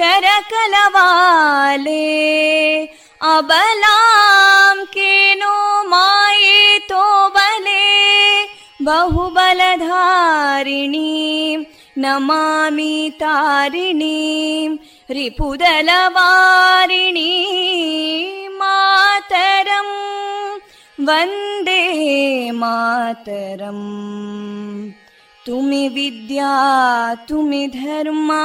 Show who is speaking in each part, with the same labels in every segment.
Speaker 1: कलकल निनाद कराले कोटि कोटि भुजैदृता करकलवाले अबलां केनो मायेतो बले बहुबलधारिणीं नमामि तारिणीं रिपुदलवारिणी मातरम् वन्दे मातरम् तुमि विद्या तुमि धर्मा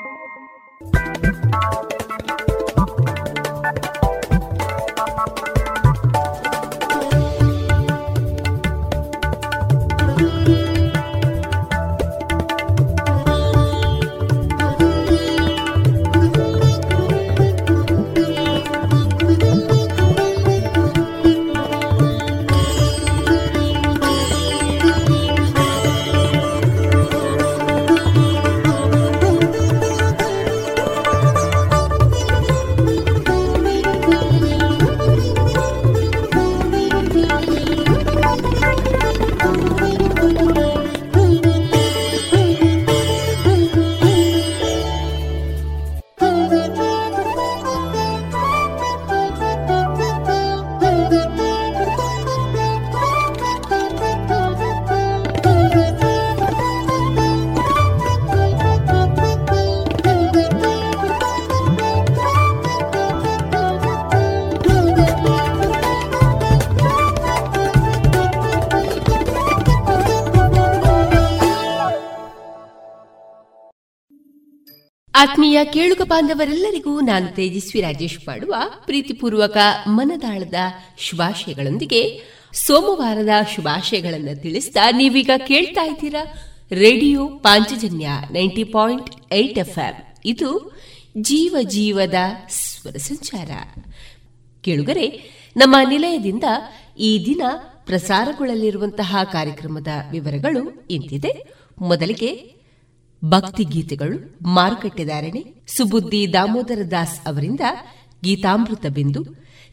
Speaker 1: thank you
Speaker 2: ಆತ್ಮೀಯ ಕೇಳುಗ ಬಾಂಧವರೆಲ್ಲರಿಗೂ ನಾನು ತೇಜಸ್ವಿ ರಾಜೇಶ್ ಮಾಡುವ ಪ್ರೀತಿಪೂರ್ವಕ ಮನದಾಳದ ಶುಭಾಶಯಗಳೊಂದಿಗೆ ಸೋಮವಾರದ ಶುಭಾಶಯಗಳನ್ನು ತಿಳಿಸಿದ ನೀವೀಗ ಕೇಳ್ತಾ ಇದ್ದೀರಾ radio Panchajanya ninety point eight F ಇದು ಜೀವ ಜೀವದ ಸ್ವರ ಸಂಚಾರ. ಕೇಳುಗರೆ, ನಮ್ಮ ನಿಲಯದಿಂದ ಈ ದಿನ ಪ್ರಸಾರಗೊಳ್ಳಲಿರುವಂತಹ ಕಾರ್ಯಕ್ರಮದ ವಿವರಗಳು ಇಂತಿದೆ. ಮೊದಲಿಗೆ ಭಕ್ತಿ ಗೀತೆಗಳು ಮಾರುಕಟ್ಟೆದಾರಣೆ ಸುಬುದ್ದಿ ದಾಮೋದರ ದಾಸ್ ಅವರಿಂದ ಗೀತಾಮೃತ ಬಿಂದು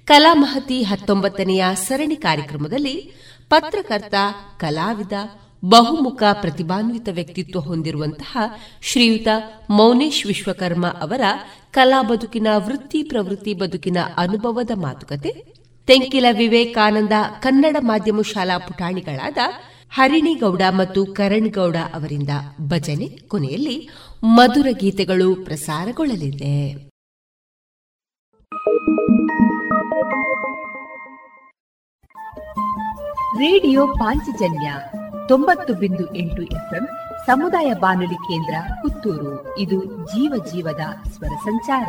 Speaker 2: ಕಲಾಮಹತಿ ಹತ್ತೊಂಬತ್ತನೆಯ ಸರಣಿ ಕಾರ್ಯಕ್ರಮದಲ್ಲಿ ಪತ್ರಕರ್ತ, ಕಲಾವಿದ, ಬಹುಮುಖ ಪ್ರತಿಭಾನ್ವಿತ ವ್ಯಕ್ತಿತ್ವ ಹೊಂದಿರುವಂತಹ ಶ್ರೀಯುತ ಮೌನೇಶ್ ವಿಶ್ವಕರ್ಮ ಅವರ ಕಲಾ ಬದುಕಿನ ವೃತ್ತಿ ಪ್ರವೃತ್ತಿ ಬದುಕಿನ ಅನುಭವದ ಮಾತುಕತೆ, ತೆಂಕಿಲ ವಿವೇಕಾನಂದ ಕನ್ನಡ ಮಾಧ್ಯಮ ಶಾಲಾ ಪುಟಾಣಿಗಳಾದ ಹರಿಣಿಗೌಡ ಮತ್ತು ಕರಣ್ ಗೌಡ ಅವರಿಂದ ಭಜನೆ ಕೊನೆಯಲ್ಲಿ ಮಧುರ ಗೀತೆಗಳು ಪ್ರಸಾರಗೊಳ್ಳಲಿದೆ.
Speaker 3: ರೇಡಿಯೋ ಪಾಂಚಜನ್ಯ ತೊಂಬತ್ತು ಬಿಂದು ಎಂಟು ಎಫ್ಎಂ ಸಮುದಾಯ ಬಾನುಲಿ ಕೇಂದ್ರ ಪುತ್ತೂರು. ಇದು ಜೀವ ಜೀವದ ಸ್ವರ ಸಂಚಾರ.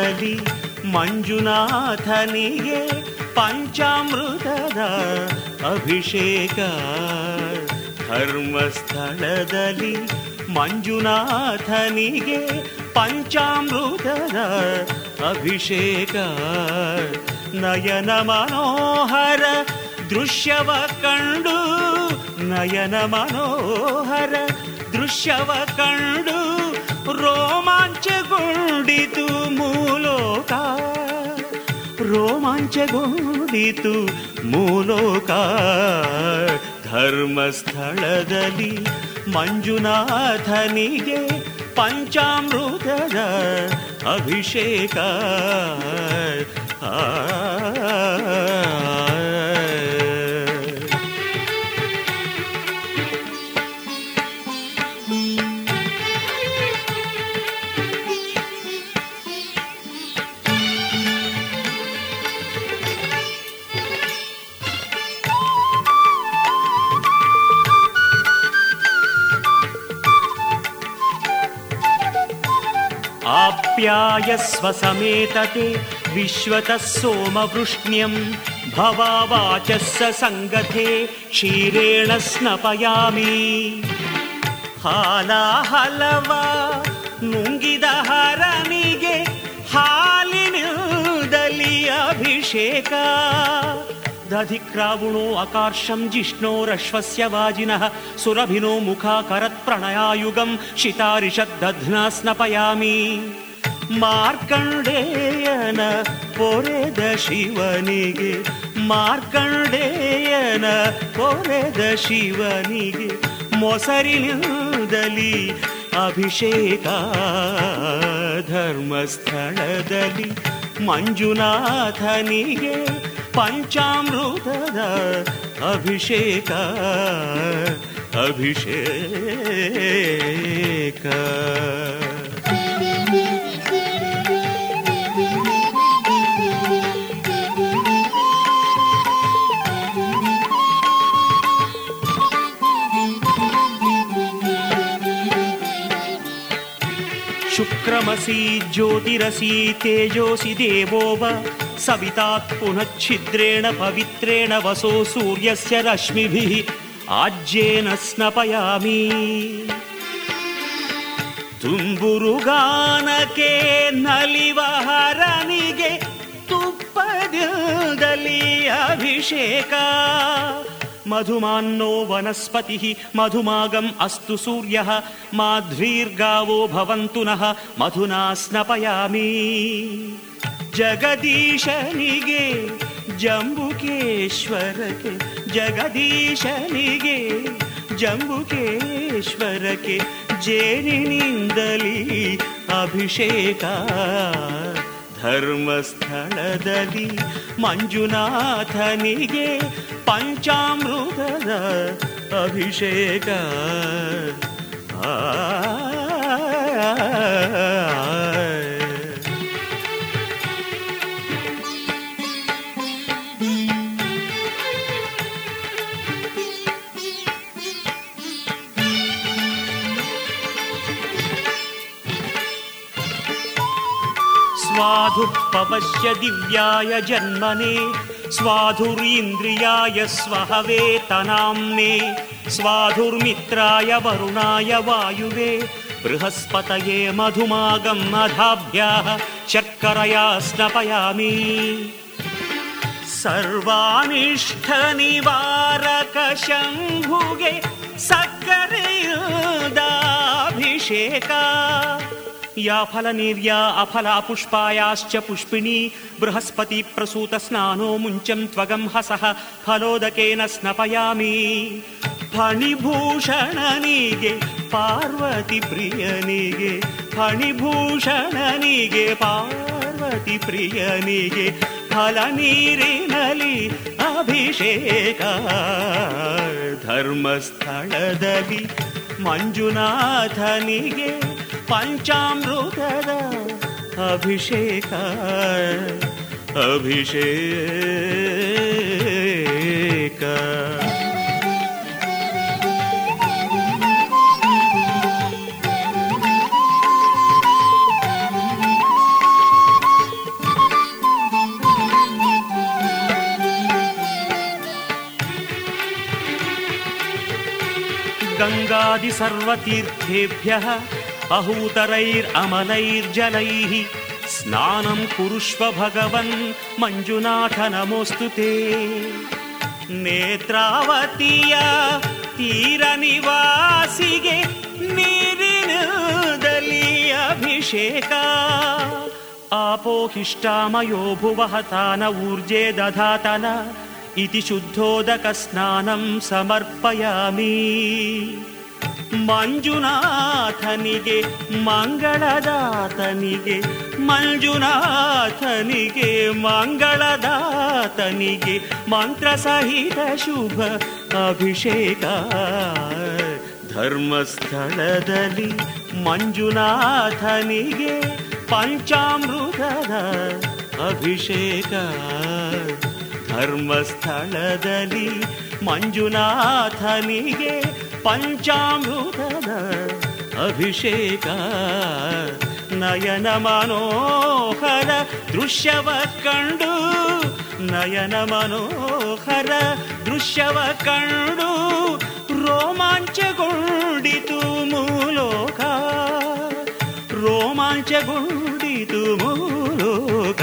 Speaker 4: ಧರ್ಮಸ್ಥಳದಲ್ಲಿ ಮಂಜುನಾಥನಿಗೆ ಪಂಚಾಮೃತದ ಅಭಿಷೇಕ. ಧರ್ಮಸ್ಥಳದಲ್ಲಿ ಮಂಜುನಾಥನಿಗೆ ಪಂಚಾಮೃತದ ಅಭಿಷೇಕ. ನಯನ ಮನೋಹರ ದೃಶ್ಯವ ಕಂಡು, ನಯನ ಮನೋಹರ ದೃಶ್ಯವ ಕಂಡು ರೋಮಾಂಚಗೊಂಡಿತು. ಮೂಲೋಕ ರೋಮಾಂಚಗೊಂಡಿತು ಮೂಲೋಕ. ಧರ್ಮಸ್ಥಳದಲ್ಲಿ ಮಂಜುನಾಥನಿಗೆ ಪಂಚಾಮೃತದ ಅಭಿಷೇಕ. ಆ आप्यायस्व समेतते विश्वतः सोमवृष्ण्यम् भवावाचः सङ्गते क्षीरेण स्नपयामि हालाहलवा ನುಂಗಿದಹರನಿಗೆ ಹಾಲಿನಿಲ್ದಲಿ ಅಭಿಷೇಕ ದಧಿಕ್ರಾವುಣೋ ಅಕಾರ್ಷಂ ಜಿಷ್ಣೋರಶ್ವಸ್ಯ ವಾಜಿನಃ ಸುರಭಿನೋ ಮುಖಾಕರತ್ಪ್ರಣಯಾಯುಗಂ ಶಿತಾರಿಷದ್ದಧ್ನಾ ಸ್ನಪಯಾಮಿ. ಮಾರ್ಕಂಡೇಯನ ಪೊರೆದ ಶಿವನಿಗೆ, ಮಾರ್ಕಂಡೇಯನ ಪೊರೆದ ಶಿವನಿಗೆ ಮೊಸರಿನಿಂದಲಿ ಅಭಿಷೇಕ ಧರ್ಮಸ್ಥಳದಲ್ಲಿ ಮಂಜುನಾಥನಿಗೆ पञ्चामृतद अभिषेक अभिषेक शुक्रमसि ज्योतिरसि तेजोसि देवो वा सवितात् पुनच्छिद्रेण पवित्रेण वसो सूर्यस्य रश्मिभिः आज्येन स्नपयामि ತುಂಬುರುಗಾನಕ್ಕೆ ನಲಿವಹರನಿಗೆ ತುಪ್ಪದಲ್ಲಿ ಅಭಿಷೇಕ मधुमान्नो वनस्पतिः मधुमागम् अस्तु सूर्यः माध्वीर्गावो भवन्तु नः मधुना स्नपयामि। जगदीशनिगे जम्बुकेश्वरके जगदीशनिगे जम्बुकेश्वरके जेनिन्दली अभिषेका। ಧರ್ಮಸ್ಥಳದಲ್ಲಿ ಮಂಜುನಾಥನಿಗೆ ಪಂಚಾಮೃತದ ಅಭಿಷೇಕ. ಆ. स्वाधुः पवश्य दिव्याय जन्मने स्वाधुरीन्द्रियाय स्वहवेतनाम्ने स्वाधुर्मित्राय वरुणाय वायुवे बृहस्पतये मधुमागम् अधाभ्याः शर्करया स्नपयामि। सर्वानिष्ठनिवारकशम्भुगे सक्करेदाभिषेका या फलनीर्या अफला पुष्पायाश्च पुष्पिणी बृहस्पति प्रसूत स्नानो मुञ्चं त्वगं हसः फलोदकेन स्नपयामि फणिभूषणनिगे पार्वति प्रियनिगे फणिभूषणनिगे पार्वति प्रियनिगे ಫಲನೀರಿನಲಿ ಅಭಿಷೇಕ ಧರ್ಮಸ್ಥಳದಲ್ಲಿ ಮಂಜುನಾಥನಿಗೆ ಪಂಚಾಮೃತದ ಅಭಿಷೇಕ ಅಭಿಷೇಕ गङ्गादि सर्वतीर्थेभ्यः अहूतरैरमलैर्जलैः स्नानं कुरुष्व भगवन् मञ्जुनाथ नमोऽस्तु ते नेत्रावतीय तीरनिवासिगे ನೀರಿನದಲ್ಲಿ ಅಭಿಷೇಕ ಆಪೋಹಿಷ್ಟಾಮಯೋ ಭುವಃ ತಾನ ಊರ್ಜೆ ದಧಾತನ इति शुद्धोदकस्नानं समर्पयामि ಮಂಜುನಾಥನಿಗೆ ಮಂಗಳದಾತನಿಗೆ ಮಂಜುನಾಥನಿಗೆ ಮಂಗಳದಾತನಿಗೆ ಮಂತ್ರಸಹಿತ ಶುಭ ಅಭಿಷೇಕ. ಧರ್ಮಸ್ಥಳದಲ್ಲಿ ಮಂಜುನಾಥನಿಗೆ ಪಂಚಾಮೃತದ ಅಭಿಷೇಕ. ಧರ್ಮಸ್ಥಳದಲ್ಲಿ ಮಂಜುನಾಥನಿಗೆ ಪಂಚಾಮೃತದ ಅಭಿಷೇಕ. ನಯನ ಮನೋಹರ ದೃಶ್ಯವ ಕಂಡು ನಯನ ಮನೋಹರ ದೃಶ್ಯವ ಕಂಡು ರೋಮಾಂಚಗೊಂಡಿತು ಮೂಲೋಕ. ರೋಮಾಂಚಗೊಂಡಿತು ಮೂಲೋಕ.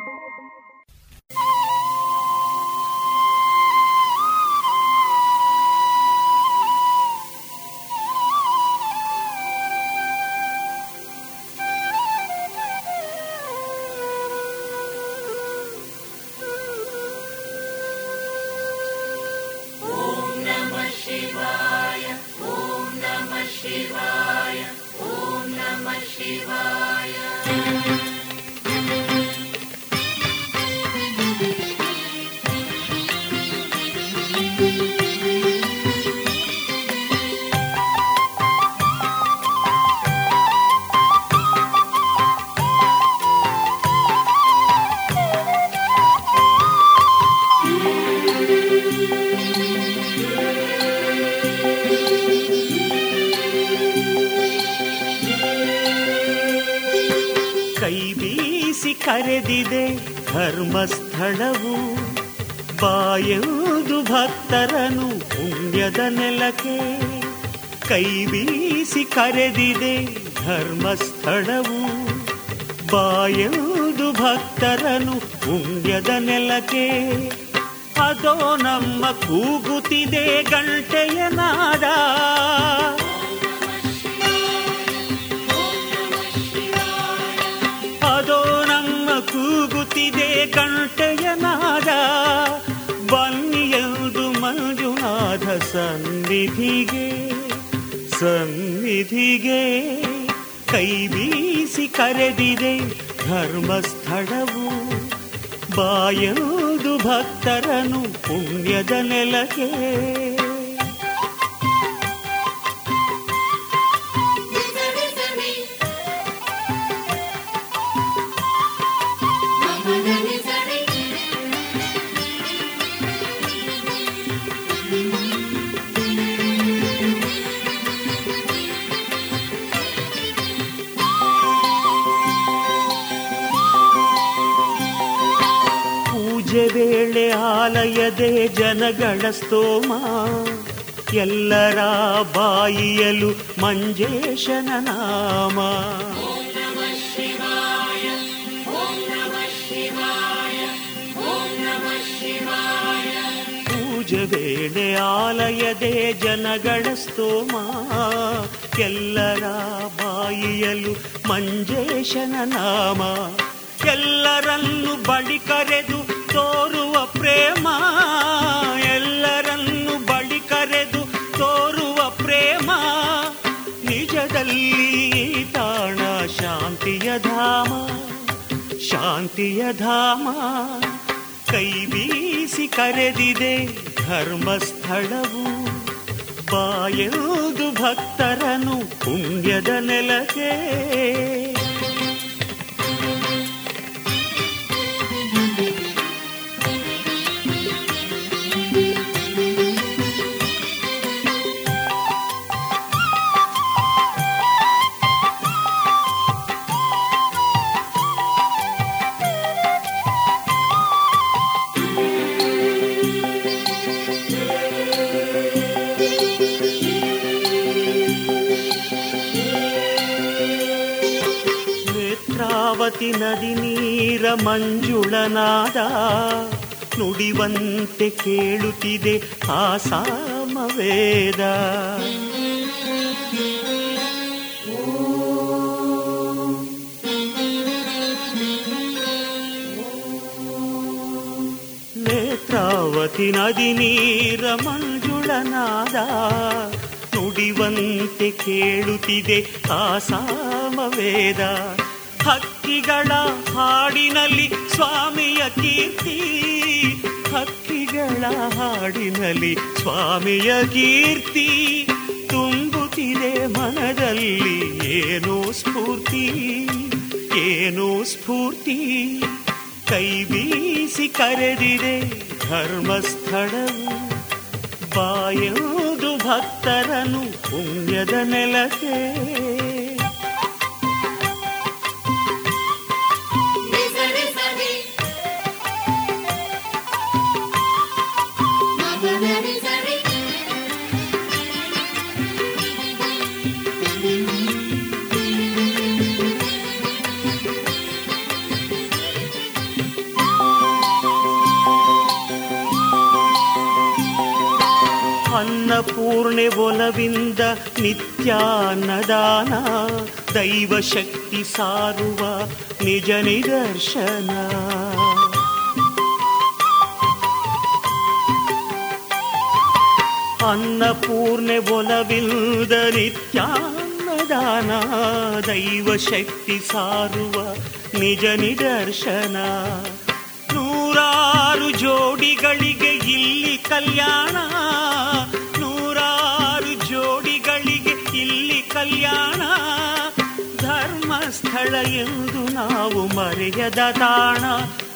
Speaker 4: ಕರೆದಿದೆ ಧರ್ಮಸ್ಥಳವು. ಬಾಯುದು ಭಕ್ತರನು ಪುಣ್ಯದ ನೆಲಕ್ಕೆ. ಅದೋ ನಮ್ಮ ಕೂಗುತ್ತಿದೆ ಗಂಟೆಯ ನಾದ. ಅದೋ ನಮ್ಮ ಕೂಗುತ್ತಿದೆ ಗಂಟೆಯ ನಾದ. ಬನ್ನಿಯದು ಮಂಜುನಾಥ ಸನ್ನಿಧಿಗೆ. ಸನ್ನಿಧಿಗೆ ಕೈ ಬೀಸಿ ಕರೆದಿದೆ ಧರ್ಮಸ್ಥಳವು. ಬಾಯದು ಭಕ್ತರನು ಪುಣ್ಯದ ನೆಲಕ್ಕೆ ಆಲಯದೇ ಜನಗಳ ಸ್ತೋಮ. ಎಲ್ಲರ ಬಾಯಿಯಲು ಮಂಜೇಶನ ನಾಮ. ವೇಳೆ ಆಲಯದೇ ಜನಗಳ ಸ್ತೋಮ. ಎಲ್ಲರ ಬಾಯಿಯಲು ಮಂಜೇಶನ ನಾಮ. ಎಲ್ಲರನ್ನು ಬಳಿ ಕರೆದು ತೋರುವ ಪ್ರೇಮ, ಎಲ್ಲರನ್ನು ಬಳಿ ಕರೆದು ತೋರುವ ಪ್ರೇಮ. ನಿಜದಲ್ಲಿ ತಾಣ ಶಾಂತಿಯ ಧಾಮ ಶಾಂತಿಯ ಧಾಮ. ಕೈ ಬೀಸಿ ಕರೆದಿದೆ ಧರ್ಮಸ್ಥಳವು ಬಾಯುವುದು ಭಕ್ತರನು ಪುಣ್ಯದ ನೆಲಕ್ಕೆ. ನೇತ್ರಾವತಿ ನದಿ ನೀರ ಮಂಜುಳನಾದ ನುಡಿವಂತೆ ಕೇಳುತ್ತಿದೆ ಆ ಸಾಮವೇದ. ನೇತ್ರಾವತಿ ನದಿ ನೀರ ಮಂಜುಳನಾದ ನುಡಿವಂತೆ ಕೇಳುತ್ತಿದೆ ಆ ಸಾಮವೇದ. ಹಕ್ಕಿಗಳ ಹಾಡಿನಲ್ಲಿ ಸ್ವಾಮಿಯ ಕೀರ್ತಿ. ಹಕ್ಕಿಗಳ ಹಾಡಿನಲ್ಲಿ ಸ್ವಾಮಿಯ ಕೀರ್ತಿ. ತುಂಬುತ್ತಿದೆ ಮನದಲ್ಲಿ ಏನೋ ಸ್ಫೂರ್ತಿ ಏನೋ ಸ್ಫೂರ್ತಿ. ಕೈ ಬೀಸಿ ಕರೆದಿದೆ ಧರ್ಮಸ್ಥಳವು. ಬಾಯುವುದು ಭಕ್ತರನು ಪುಣ್ಯದ ನೆಲಕ್ಕೆ. ಅನ್ನಪೂರ್ಣೆ ಒಲವಿಂದ ನಿತ್ಯಾನ್ನದಾನ, ದೈವ ಶಕ್ತಿ ಸಾರುವ ನಿಜ ನಿದರ್ಶನ. ಅನ್ನಪೂರ್ಣೆ ಒಲವಿಲ್ದ ನಿತ್ಯಾನ್ನದಾನ, ದೈವ ಶಕ್ತಿ ಸಾರುವ ನಿಜ ನಿದರ್ಶನ. ನೂರಾರು ಜೋಡಿಗಳಿಗೆ ಇಲ್ಲಿ ಕಲ್ಯಾಣ ಎಂದು ನಾವು ಮರೆಯದ ತಾಣ,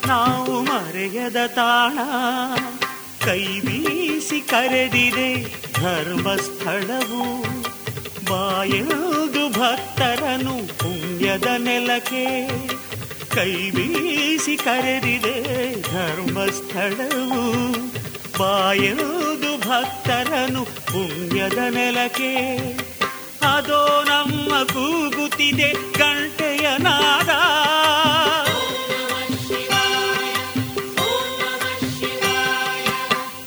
Speaker 4: ನಾವು ಮರೆಯದ ತಾಣ. ಕೈ ಬೀಸಿ ಕರೆದಿದೆ ಧರ್ಮಸ್ಥಳವು ಬಾಯದು ಭಕ್ತರನು ಪುಣ್ಯದ ನೆಲಕ್ಕೆ. ಕೈ ಬೀಸಿ ಕರೆದಿದೆ ಧರ್ಮಸ್ಥಳವು ಬಾಯದು ಭಕ್ತರನು ಪುಣ್ಯದ ನೆಲಕ್ಕೆ. ಅದೋ ನಮ್ಮ ಕೂಗುತ್ತಿದೆ ಗಂಟೆಯ ನಾದ.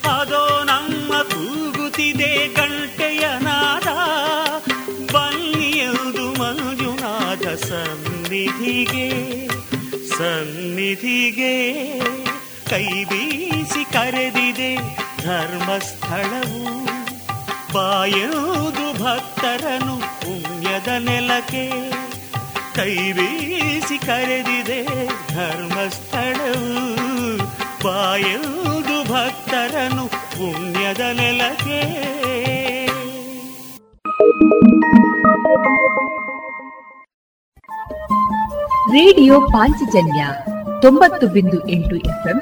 Speaker 4: ಅದೋ ನಮ್ಮ ಕೂಗುತ್ತಿದೆ ಗಂಟೆಯ ನಾದ. ಬನ್ನಿಯದು ಮಂಜುನಾಥ ಸನ್ನಿಧಿಗೆ ಸನ್ನಿಧಿಗೆ ಕೈ ಬೀಸಿ ಕರೆದಿದೆ ಧರ್ಮಸ್ಥಳವು. ಬಾಯುವುದು ಭಕ್ತರನು ಪುಣ್ಯದ ನೆಲಕ್ಕೆ. ಕೈ ಕರೆದಿದೆ ಧರ್ಮಸ್ಥಳವು ಬಾಯುವುದು ಭಕ್ತರನು ಪುಣ್ಯದ ನೆಲಕ್ಕೆ.
Speaker 5: ರೇಡಿಯೋ ಪಾಂಚಜನ್ಯ ತೊಂಬತ್ತು ಬಿಂದು ಎಂಟು ಎಫ್ಎಂ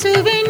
Speaker 5: souvenir.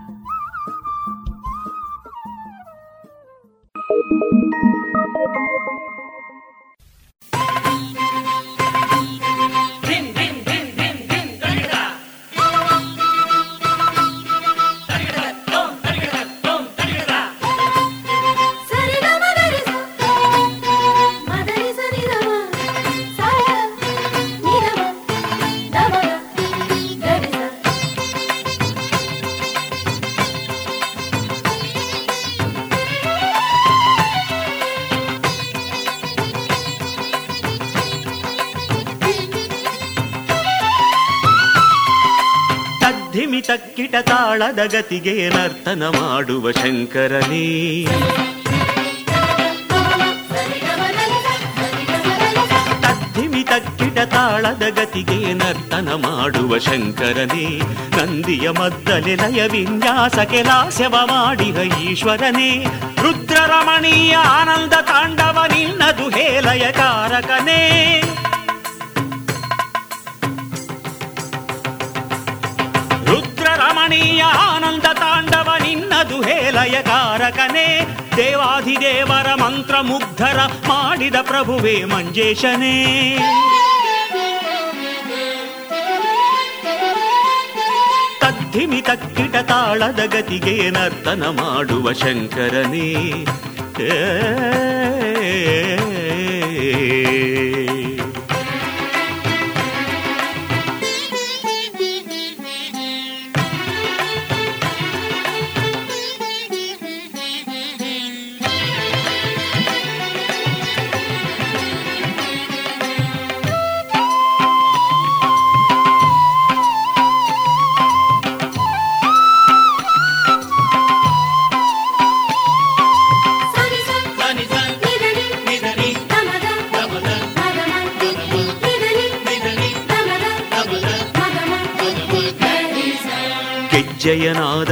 Speaker 4: ತಾಳದ ಗತಿಗೆ ನರ್ತನ ಮಾಡುವ ಶಂಕರನೇ ತಾಳದ ಗತಿಗೆ ನರ್ತನ ಮಾಡುವ ಶಂಕರನೇ ನಂದಿಯ ಮದ್ದಲೆ ಲಯ ವಿನ್ಯಾಸ ಕೆಲಾಸವ ಮಾಡಿದ ಈಶ್ವರನೇ ರುದ್ರರಮಣೀಯ ಆನಂದ ತಾಂಡವ ನಿನ್ನದು ಹೇಲಯ ಕಾರಕನೇ ಕಾರಕನೇ ದೇವಾಧಿದೇವರ ಮಂತ್ರ ಮುಗ್ಧರ ಮಾಡಿದ ಪ್ರಭುವೇ ಮಂಜೇಶನೇ. ತದ್ಧಿಮಿ ತಕ್ಕಿಟ ತಾಳದ ಗತಿಗೆ ನರ್ತನ ಮಾಡುವ ಶಂಕರನೇ.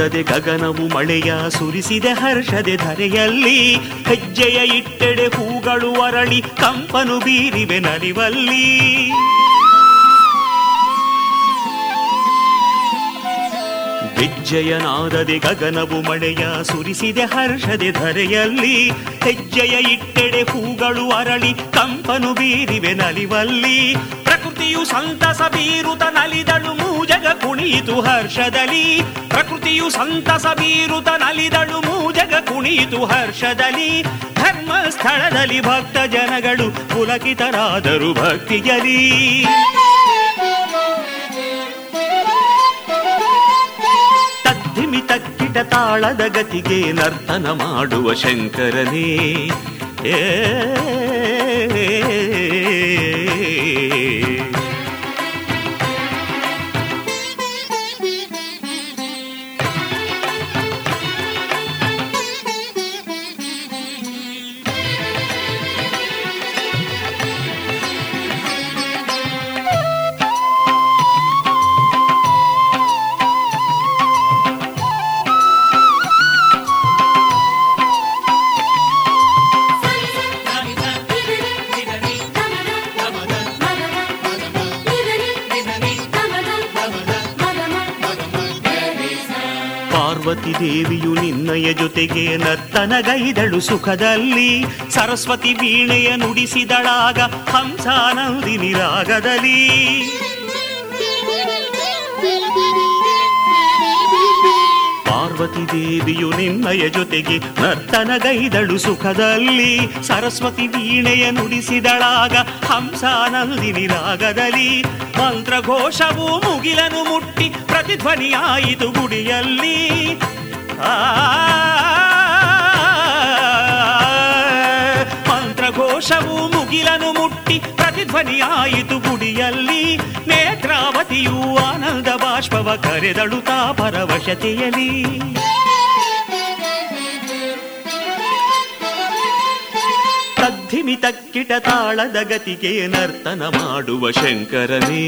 Speaker 4: ಏ ಗಗನವು ಮಳೆಯ ಸುರಿಸಿದೆ ಹರ್ಷದೆ ಧರೆಯಲ್ಲಿ. ಹೆಜ್ಜೆಯ ಇಟ್ಟೆಡೆ ಹೂಗಳು ಅರಳಿ, ಕಂಪನು ಬೀರಿವೆ ನಲಿವಲ್ಲಿ. ಹೆಜ್ಜೆಯನಾದದೆ ಗಗನವು ಮಳೆಯ ಸುರಿಸಿದೆ ಹರ್ಷದೆ ಧರೆಯಲ್ಲಿ. ಹೆಜ್ಜೆಯ ಇಟ್ಟೆಡೆ ಹೂಗಳು ಅರಳಿ, ಕಂಪನು ಬೀರಿವೆ ನಲಿವಲ್ಲಿ. ಪ್ರಕೃತಿಯು ಸಂತಸ ಬೀರುತ ನಲಿದಳು ಮೂಜಗ ಕುಣಿಯಿತು ಹರ್ಷದಲ್ಲಿ. ಪ್ರಕೃತಿಯು ಸಂತಸ ಬೀರುತ ನಲಿದಳು ಮೂಜಗ ಕುಣಿಯಿತು ಹರ್ಷದಲ್ಲಿ. ಧರ್ಮ ಸ್ಥಳದಲ್ಲಿ ಭಕ್ತ ಜನಗಳು ಪುಲಕಿತರಾದರು ಭಕ್ತಿಯಲಿ ತದ್ದಿಮಿತ ಕಿಟ ತಾಳದ ಗತಿಗೆ ನರ್ತನ ಮಾಡುವ ಶಂಕರನೇ. ಏ ಪಾರ್ವತಿ ದೇವಿಯು ನಿನ್ನಯ ಜೊತೆಗೆ ನರ್ತನಗೈದಳು ಸುಖದಲ್ಲಿ. ಸರಸ್ವತಿ ವೀಣೆಯ ನುಡಿಸಿದಳಾಗ ಹಂಸಾನಂದಿ ನಿರಾಗದಲ್ಲಿ. ಪಾರ್ವತಿ ದೇವಿಯು ನಿನ್ನಯ ಜೊತೆಗೆ ನರ್ತನಗೈದಳು ಸುಖದಲ್ಲಿ. ಸರಸ್ವತಿ ವೀಣೆಯ ನುಡಿಸಿದಳಾಗ ಹಂಸಾನಂದಿನಿ ಮಂತ್ರ ಮಂತ್ರಘೋಷವು ಮುಗಿಲನು ಮುಟ್ಟಿ ಪ್ರತಿಧ್ವನಿಯಾಯಿತು ಗುಡಿಯಲ್ಲಿ. ಮಂತ್ರಘೋಷವು ಮುಗಿಲನು ಮುಟ್ಟಿ, ಪ್ರತಿಧ್ವನಿಯಾಯಿತು ಗುಡಿಯಲ್ಲಿ. ನೇತ್ರಾವತಿಯು ಆನಂದ ಬಾಷ್ಪವ ಕರೆದಳು ತಾ ಪರವಶತೆಯಲಿ ತದ್ಧಿಮಿ ತಕ್ಕಿಟ ತಾಳದ ಗತಿಗೆ ನರ್ತನ ಮಾಡುವ ಶಂಕರನೇ.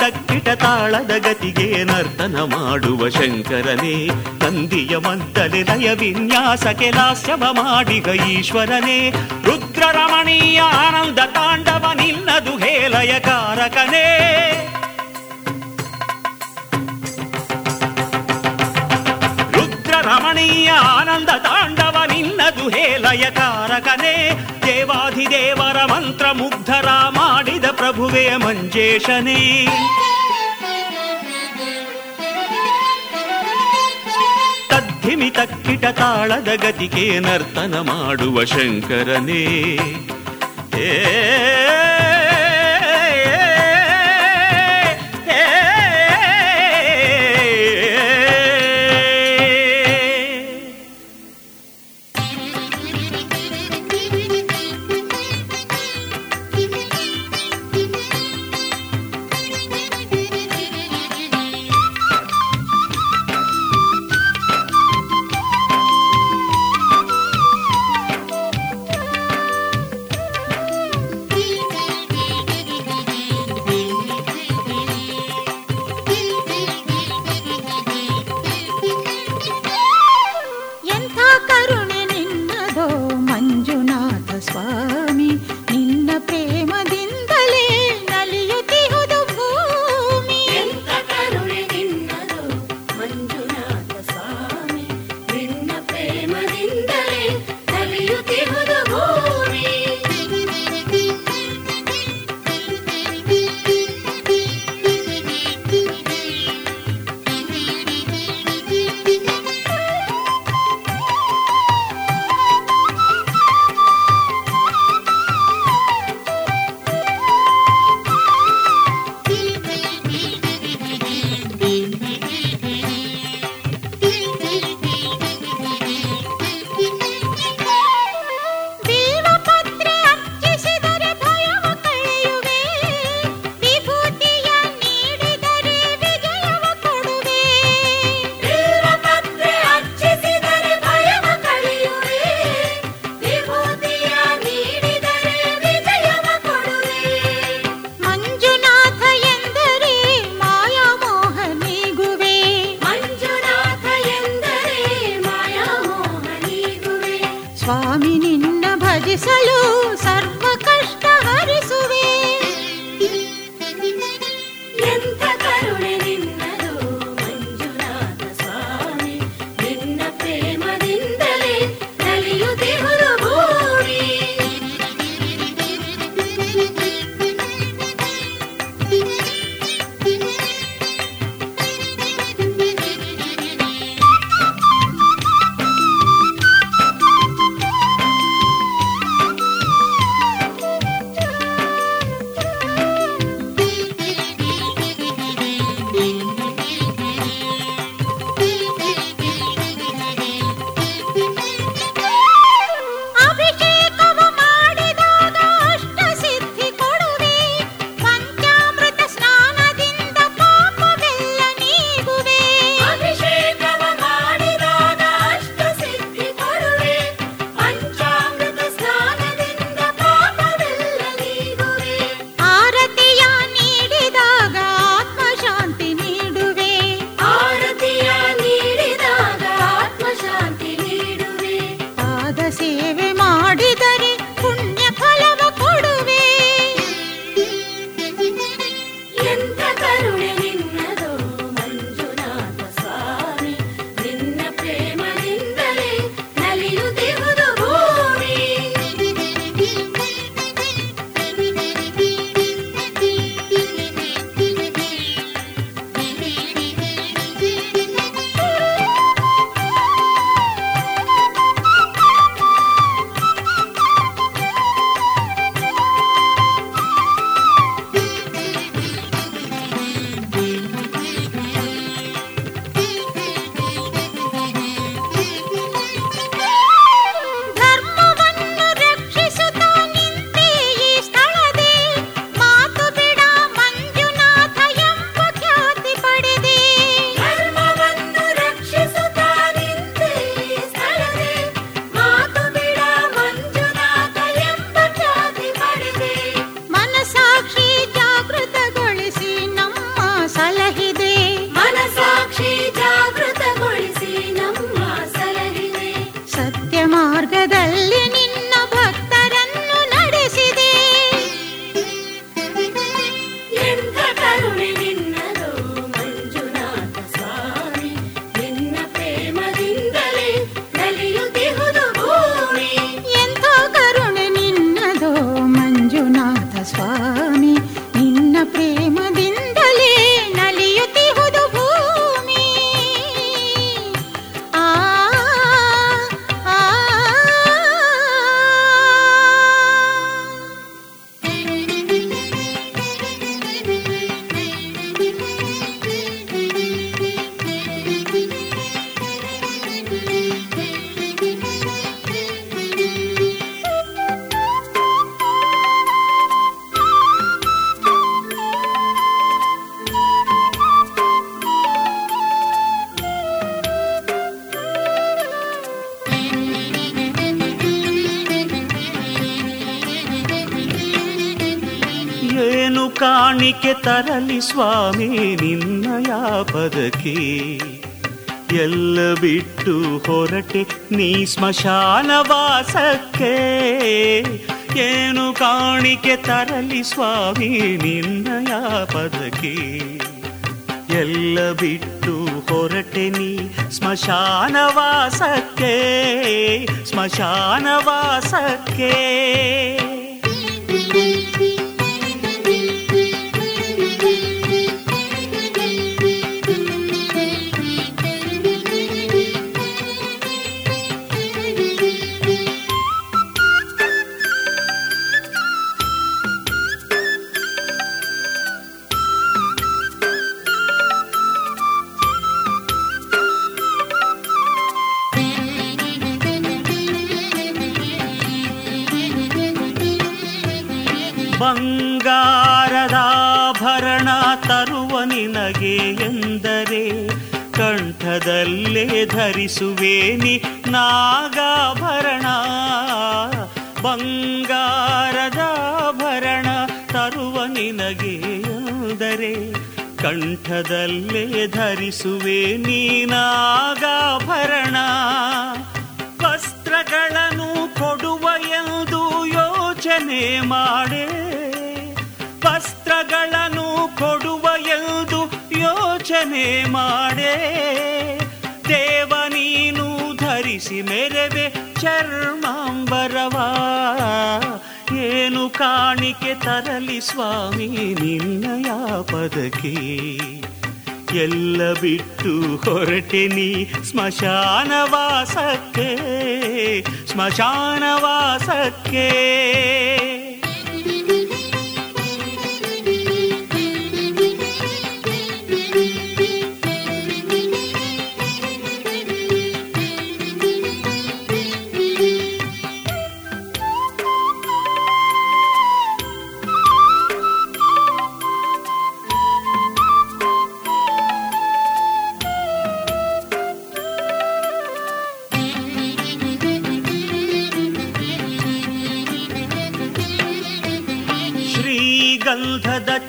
Speaker 4: ತಕ್ಕಿಟ ತಾಳದ ಗತಿಗೆ ನರ್ತನ ಮಾಡುವ ಶಂಕರನೇ, ನಂದಿಯ ಮದ್ದಲೆ ಲಯ ವಿನ್ಯಾಸ ಲಾಸ್ಯವ ಮಾಡಿಗ ಈಶ್ವರನೇ. ರುದ್ರ ರಮಣೀಯ ಆನಂದ ತಾಂಡವ ನಿನ್ನದು ಹೇಲಯ ಕಾರಕನೇ. ರುದ್ರ ರಮಣೀಯ ಆನಂದ ತಾಂಡವ ನಿನ್ನದು ಹೇಲಯ ಕಾರಕನೇ ದೇವಾಧಿದೇವರ ಮಂತ್ರ ಮುಗ್ಧರ ಮಾಡಿದ ಪ್ರಭುವೇ ಮಂಜೇಶನೇ. ತದ್ಧಿಮಿತ ತಕ್ಕಿಟ ತಾಳದ ಗತಿಗೆ ನರ್ತನ ಮಾಡುವ ಶಂಕರನೇ. ಏ ಕಾಣಿಕೆ ತರಲಿ ಸ್ವಾಮಿ ನಿನ್ನಯ ಪದಕ್ಕೆ. ಎಲ್ಲ ಬಿಟ್ಟು ಹೊರಟೆ ನೀ ಸ್ಮಶಾನ ವಾಸಕ್ಕೆ. ಏನು ಕಾಣಿಕೆ ತರಲಿ ಸ್ವಾಮಿ ನಿನ್ನಯ ಪದಕ್ಕೆ. ಎಲ್ಲ ಬಿಟ್ಟು ಹೊರಟೆ ನೀ ಸ್ಮಶಾನ ವಾಸಕ್ಕೆ ಸ್ಮಶಾನ ವಾಸಕ್ಕೆ. ಧರಿಸುವೇನಿ ನಾಗಾಭರಣ. ಬಂಗಾರದಾಭರಣ ತರುವ ನಿನಗೆ ಎಂದರೆ ಕಂಠದಲ್ಲೇ ಧರಿಸುವೆ ನೀನಾಗಾಭರಣ ವಸ್ತ್ರಗಳನ್ನು ಕೊಡುವ ಎಂದು ಯೋಚನೆ ಮಾಡೆ. ವಸ್ತ್ರಗಳನ್ನು ಕೊಡುವ ಎಂದು ಯೋಚನೆ ಮಾಡೆ. ಧರಿಸಿ ಮೆರೆವೆ ಚರ್ಮಾಂಬರವಾ. ಏನು ಕಾಣಿಕೆ ತರಲಿ ಸ್ವಾಮಿ ನಿನ್ನಯ ಪದಕ್ಕೆ ಎಲ್ಲ ಬಿಟ್ಟು ಹೊರಟೆ ನೀ ಸ್ಮಶಾನ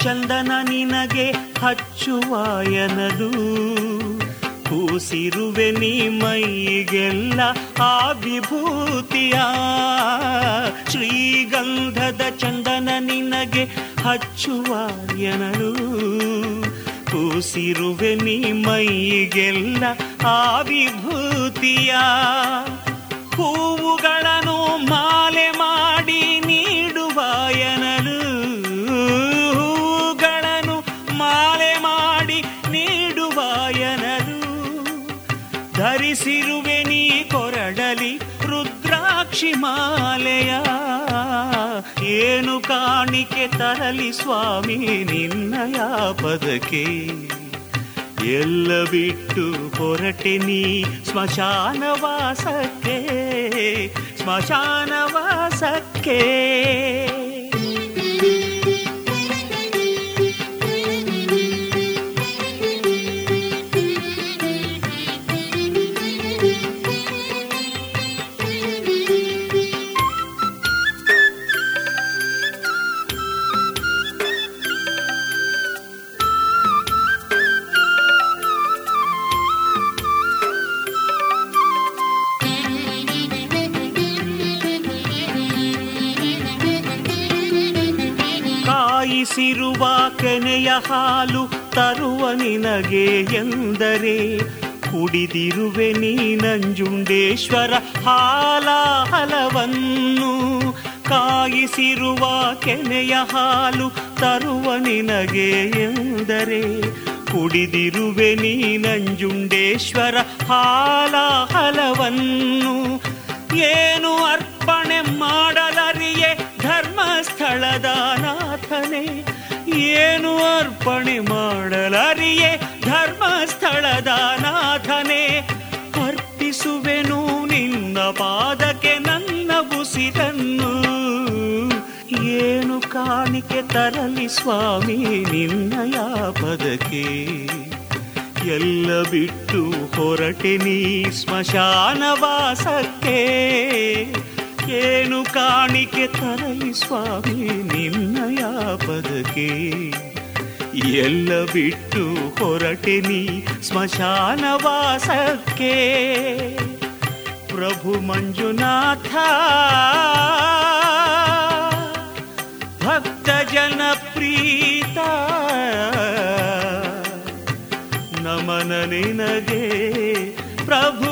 Speaker 4: ಚಂದನ ನಿನಗೆ ಹಚ್ಚುವಾಯನದು ಕೂಸಿರುವೆ ನೀ ಮೈಗೆಲ್ಲ ಆ ವಿಭೂತಿಯ ಶ್ರೀಗಂಧದ ಚಂದನ ನಿನಗೆ ಹಚ್ಚುವಾಯನದು ಕೂಸಿರುವೆ ನೀ ಮೈಗೆಲ್ಲ ಆ ವಿಭೂತಿಯ ಹೂವುಗಳನ್ನು ಮಾಲೆ ಮಾಡಿ ಮಾಲೆಯ ಏನು ಕಾಣಿಕೆ ತರಲಿ ಸ್ವಾಮಿ ನಿನ್ನಯ ಪದಕ್ಕೆ ಎಲ್ಲ ಬಿಟ್ಟು ಹೊರಟೆ ನೀ ಸ್ಮಶಾನ ವಾಸಕ್ಕೆ. ಕಾಯಿಸಿರುವ ಕೆನೆಯ ಹಾಲು ತರುವ ನಿನಗೆ ಎಂದರೆ, ಕುಡಿದಿರುವೆ ನೀ ನಂಜುಂಡೇಶ್ವರ ಹಾಲ ಹಲವನ್ನು ಕಾಯಿಸಿರುವ ಕೆನೆಯ ಹಾಲು ತರುವ ನಿನಗೆ ಎಂದರೆ, ಕುಡಿದಿರುವೆ ನೀ ನಂಜುಂಡೇಶ್ವರ ಹಾಲ ಹಲವನ್ನು ಏನು ಅರ್ಪಣೆ ಮಾಡಲರಿಯೇ ನಾಥನೆ ಏನು ಅರ್ಪಣೆ ಮಾಡಲರಿಯೇ ಧರ್ಮಸ್ಥಳದ ನಾಥನೆ ಅರ್ಪಿಸುವೆನು ನಿನ್ನ ಪಾದಕ್ಕೆ ನನ್ನ ಉಸಿರನ್ನು. ಏನು ಕಾಣಿಕೆ ತರಲಿ ಸ್ವಾಮಿ ನಿನ್ನಯ ಪದಕ್ಕೆ ಎಲ್ಲ ಬಿಟ್ಟು ಹೊರಟೆ ನೀ ಸ್ಮಶಾನ ವಾಸಕ್ಕೆ ಏನು ಕಾಣಿಕೆ ತರಲಿ ಸ್ವಾಮಿ ನಿನ್ನಯ ಪದಕ್ಕೆ ಎಲ್ಲ ಬಿಟ್ಟು ಹೊರಟೆ ನೀ ಸ್ಮಶಾನವಾಸಕ್ಕೆ ಪ್ರಭು ಮಂಜುನಾಥ, ಭಕ್ತ ಜನಪ್ರೀತ, ನಮನ ನಿನಗೆ ಪ್ರಭು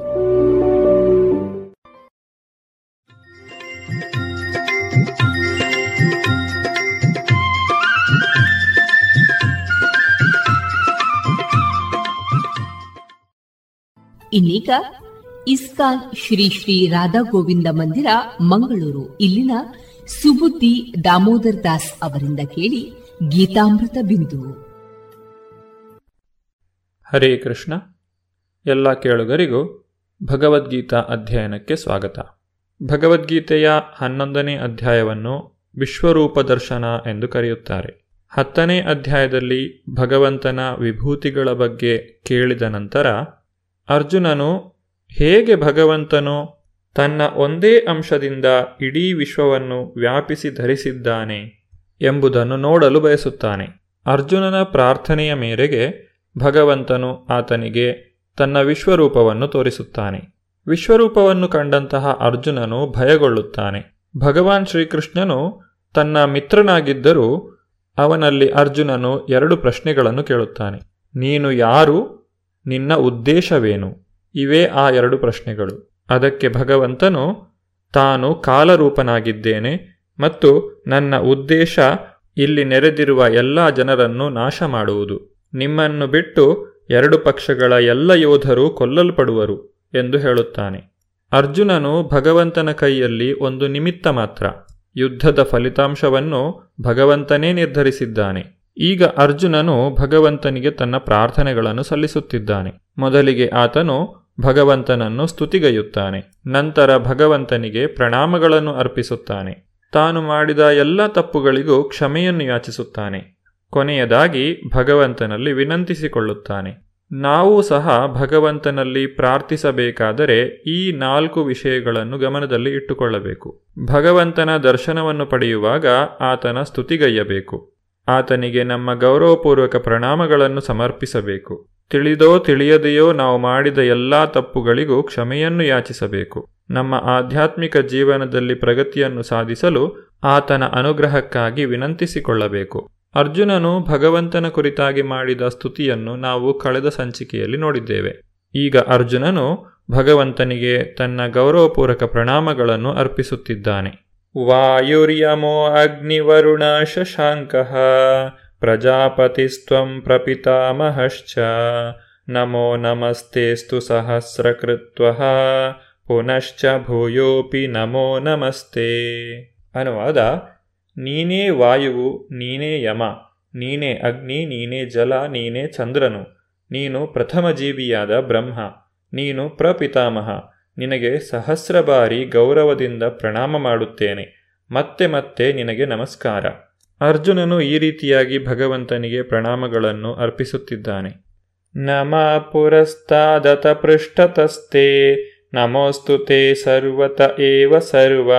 Speaker 3: ಇನ್ನೀಗ ಇಸ್ಕಾನ್ ಶ್ರೀ ಶ್ರೀ ರಾಧಾ ಗೋವಿಂದ ಮಂದಿರ, ಮಂಗಳೂರು. ಇಲ್ಲಿನ ಸುಬುದ್ದಿ ದಾಮೋದರ್ ದಾಸ್ ಅವರಿಂದ ಕೇಳಿ ಗೀತಾಮೃತ ಬಿಂದು.
Speaker 6: ಹರೇ ಕೃಷ್ಣ. ಎಲ್ಲ ಕೇಳುಗರಿಗೂ ಭಗವದ್ಗೀತಾ ಅಧ್ಯಯನಕ್ಕೆ ಸ್ವಾಗತ. ಭಗವದ್ಗೀತೆಯ ಹನ್ನೊಂದನೇ ಅಧ್ಯಾಯವನ್ನು ವಿಶ್ವರೂಪ ದರ್ಶನ ಎಂದು ಕರೆಯುತ್ತಾರೆ. ಹತ್ತನೇ ಅಧ್ಯಾಯದಲ್ಲಿ ಭಗವಂತನ ವಿಭೂತಿಗಳ ಬಗ್ಗೆ ಕೇಳಿದ ನಂತರ ಅರ್ಜುನನು ಹೇಗೆ ಭಗವಂತನು ತನ್ನ ಒಂದೇ ಅಂಶದಿಂದ ಇಡೀ ವಿಶ್ವವನ್ನು ವ್ಯಾಪಿಸಿ ಧರಿಸಿದ್ದಾನೆ ಎಂಬುದನ್ನು ನೋಡಲು ಬಯಸುತ್ತಾನೆ. ಅರ್ಜುನನ ಪ್ರಾರ್ಥನೆಯ ಮೇರೆಗೆ ಭಗವಂತನು ಆತನಿಗೆ ತನ್ನ ವಿಶ್ವರೂಪವನ್ನು ತೋರಿಸುತ್ತಾನೆ. ವಿಶ್ವರೂಪವನ್ನು ಕಂಡಂತಹ ಅರ್ಜುನನು ಭಯಗೊಳ್ಳುತ್ತಾನೆ. ಭಗವಾನ್ ಶ್ರೀಕೃಷ್ಣನು ತನ್ನ ಮಿತ್ರನಾಗಿದ್ದರೂ ಅವನಲ್ಲಿ ಅರ್ಜುನನು ಎರಡು ಪ್ರಶ್ನೆಗಳನ್ನು ಕೇಳುತ್ತಾನೆ. ನೀನು ಯಾರು? ನಿನ್ನ ಉದ್ದೇಶವೇನು? ಇವೇ ಆ ಎರಡು ಪ್ರಶ್ನೆಗಳು. ಅದಕ್ಕೆ ಭಗವಂತನು, ತಾನು ಕಾಲರೂಪನಾಗಿದ್ದೇನೆ ಮತ್ತು ನನ್ನ ಉದ್ದೇಶ ಇಲ್ಲಿ ನೆರೆದಿರುವ ಎಲ್ಲ ಜನರನ್ನು ನಾಶ ಮಾಡುವುದು. ನಿಮ್ಮನ್ನು ಬಿಟ್ಟು ಎರಡು ಪಕ್ಷಗಳ ಎಲ್ಲ ಯೋಧರು ಕೊಲ್ಲಲ್ಪಡುವರು ಎಂದು ಹೇಳುತ್ತಾನೆ. ಅರ್ಜುನನು ಭಗವಂತನ ಕೈಯಲ್ಲಿ ಒಂದು ನಿಮಿತ್ತ ಮಾತ್ರ. ಯುದ್ಧದ ಫಲಿತಾಂಶವನ್ನು ಭಗವಂತನೇ ನಿರ್ಧರಿಸಿದ್ದಾನೆ. ಈಗ ಅರ್ಜುನನು ಭಗವಂತನಿಗೆ ತನ್ನ ಪ್ರಾರ್ಥನೆಗಳನ್ನು ಸಲ್ಲಿಸುತ್ತಿದ್ದಾನೆ. ಮೊದಲಿಗೆ ಆತನು ಭಗವಂತನನ್ನು ಸ್ತುತಿಗೈಯುತ್ತಾನೆ. ನಂತರ ಭಗವಂತನಿಗೆ ಪ್ರಣಾಮಗಳನ್ನು ಅರ್ಪಿಸುತ್ತಾನೆ. ತಾನು ಮಾಡಿದ ಎಲ್ಲ ತಪ್ಪುಗಳಿಗೂ ಕ್ಷಮೆಯನ್ನು ಯಾಚಿಸುತ್ತಾನೆ. ಕೊನೆಯದಾಗಿ ಭಗವಂತನಲ್ಲಿ ವಿನಂತಿಸಿಕೊಳ್ಳುತ್ತಾನೆ. ನಾವು ಸಹ ಭಗವಂತನಲ್ಲಿ ಪ್ರಾರ್ಥಿಸಬೇಕಾದರೆ ಈ ನಾಲ್ಕು ವಿಷಯಗಳನ್ನು ಗಮನದಲ್ಲಿ ಇಟ್ಟುಕೊಳ್ಳಬೇಕು. ಭಗವಂತನ ದರ್ಶನವನ್ನು ಪಡೆಯುವಾಗ ಆತನ ಸ್ತುತಿಗೈಯಬೇಕು. ಆತನಿಗೆ ನಮ್ಮ ಗೌರವಪೂರ್ವಕ ಪ್ರಣಾಮಗಳನ್ನು ಸಮರ್ಪಿಸಬೇಕು. ತಿಳಿದೋ ತಿಳಿಯದೆಯೋ ನಾವು ಮಾಡಿದ ಎಲ್ಲಾ ತಪ್ಪುಗಳಿಗೂ ಕ್ಷಮೆಯನ್ನು ಯಾಚಿಸಬೇಕು. ನಮ್ಮ ಆಧ್ಯಾತ್ಮಿಕ ಜೀವನದಲ್ಲಿ ಪ್ರಗತಿಯನ್ನು ಸಾಧಿಸಲು ಆತನ ಅನುಗ್ರಹಕ್ಕಾಗಿ ವಿನಂತಿಸಿಕೊಳ್ಳಬೇಕು. ಅರ್ಜುನನು ಭಗವಂತನ ಕುರಿತಾಗಿ ಮಾಡಿದ ಸ್ತುತಿಯನ್ನು ನಾವು ಕಳೆದ ಸಂಚಿಕೆಯಲ್ಲಿ ನೋಡಿದ್ದೇವೆ. ಈಗ ಅರ್ಜುನನು ಭಗವಂತನಿಗೆ ತನ್ನ ಗೌರವಪೂರ್ವಕ ಪ್ರಣಾಮಗಳನ್ನು ಅರ್ಪಿಸುತ್ತಿದ್ದಾನೆ. ವಾಯುರ್ಯಮೋ ಅಗ್ನಿವರುಣ ಶಶಾಂಕಃ ಪ್ರಜಾಪತಿಸ್ತ್ವಂ ಪ್ರಪಿತಾಮಹಶ್ಚ ನಮೋ ನಮಸ್ತೆಸ್ತು ಸಹಸ್ರಕೃತ್ವಃ ಪುನಶ್ಚ ಭೂಯೋಪಿ ನಮೋ ನಮಸ್ತೆ ಅನುವಾದ ನೀನೇ ವಾಯುವು ನೀನೇ ಯಮ ನೀನೇ ಅಗ್ನಿ ನೀನೇ ಜಲ ನೀನೇ ಚಂದ್ರನು ನೀನು ಪ್ರಥಮ ಜೀವಿಯಾದ ಬ್ರಹ್ಮ ನೀನು ಪ್ರಪಿತಾಮಹ ನಿನಗೆ ಸಹಸ್ರ ಬಾರಿ ಗೌರವದಿಂದ ಪ್ರಣಾಮ ಮಾಡುತ್ತೇನೆ. ಮತ್ತೆ ಮತ್ತೆ ನಿನಗೆ ನಮಸ್ಕಾರ. ಅರ್ಜುನನು ಈ ರೀತಿಯಾಗಿ ಭಗವಂತನಿಗೆ ಪ್ರಣಾಮಗಳನ್ನು ಅರ್ಪಿಸುತ್ತಿದ್ದಾನೆ. ನಮ ಪುರಸ್ತಾದತ ಪೃಷ್ಠತಸ್ತೆ ನಮೋಸ್ತು ತೇ ಸರ್ವತ ಏವ ಸರ್ವ,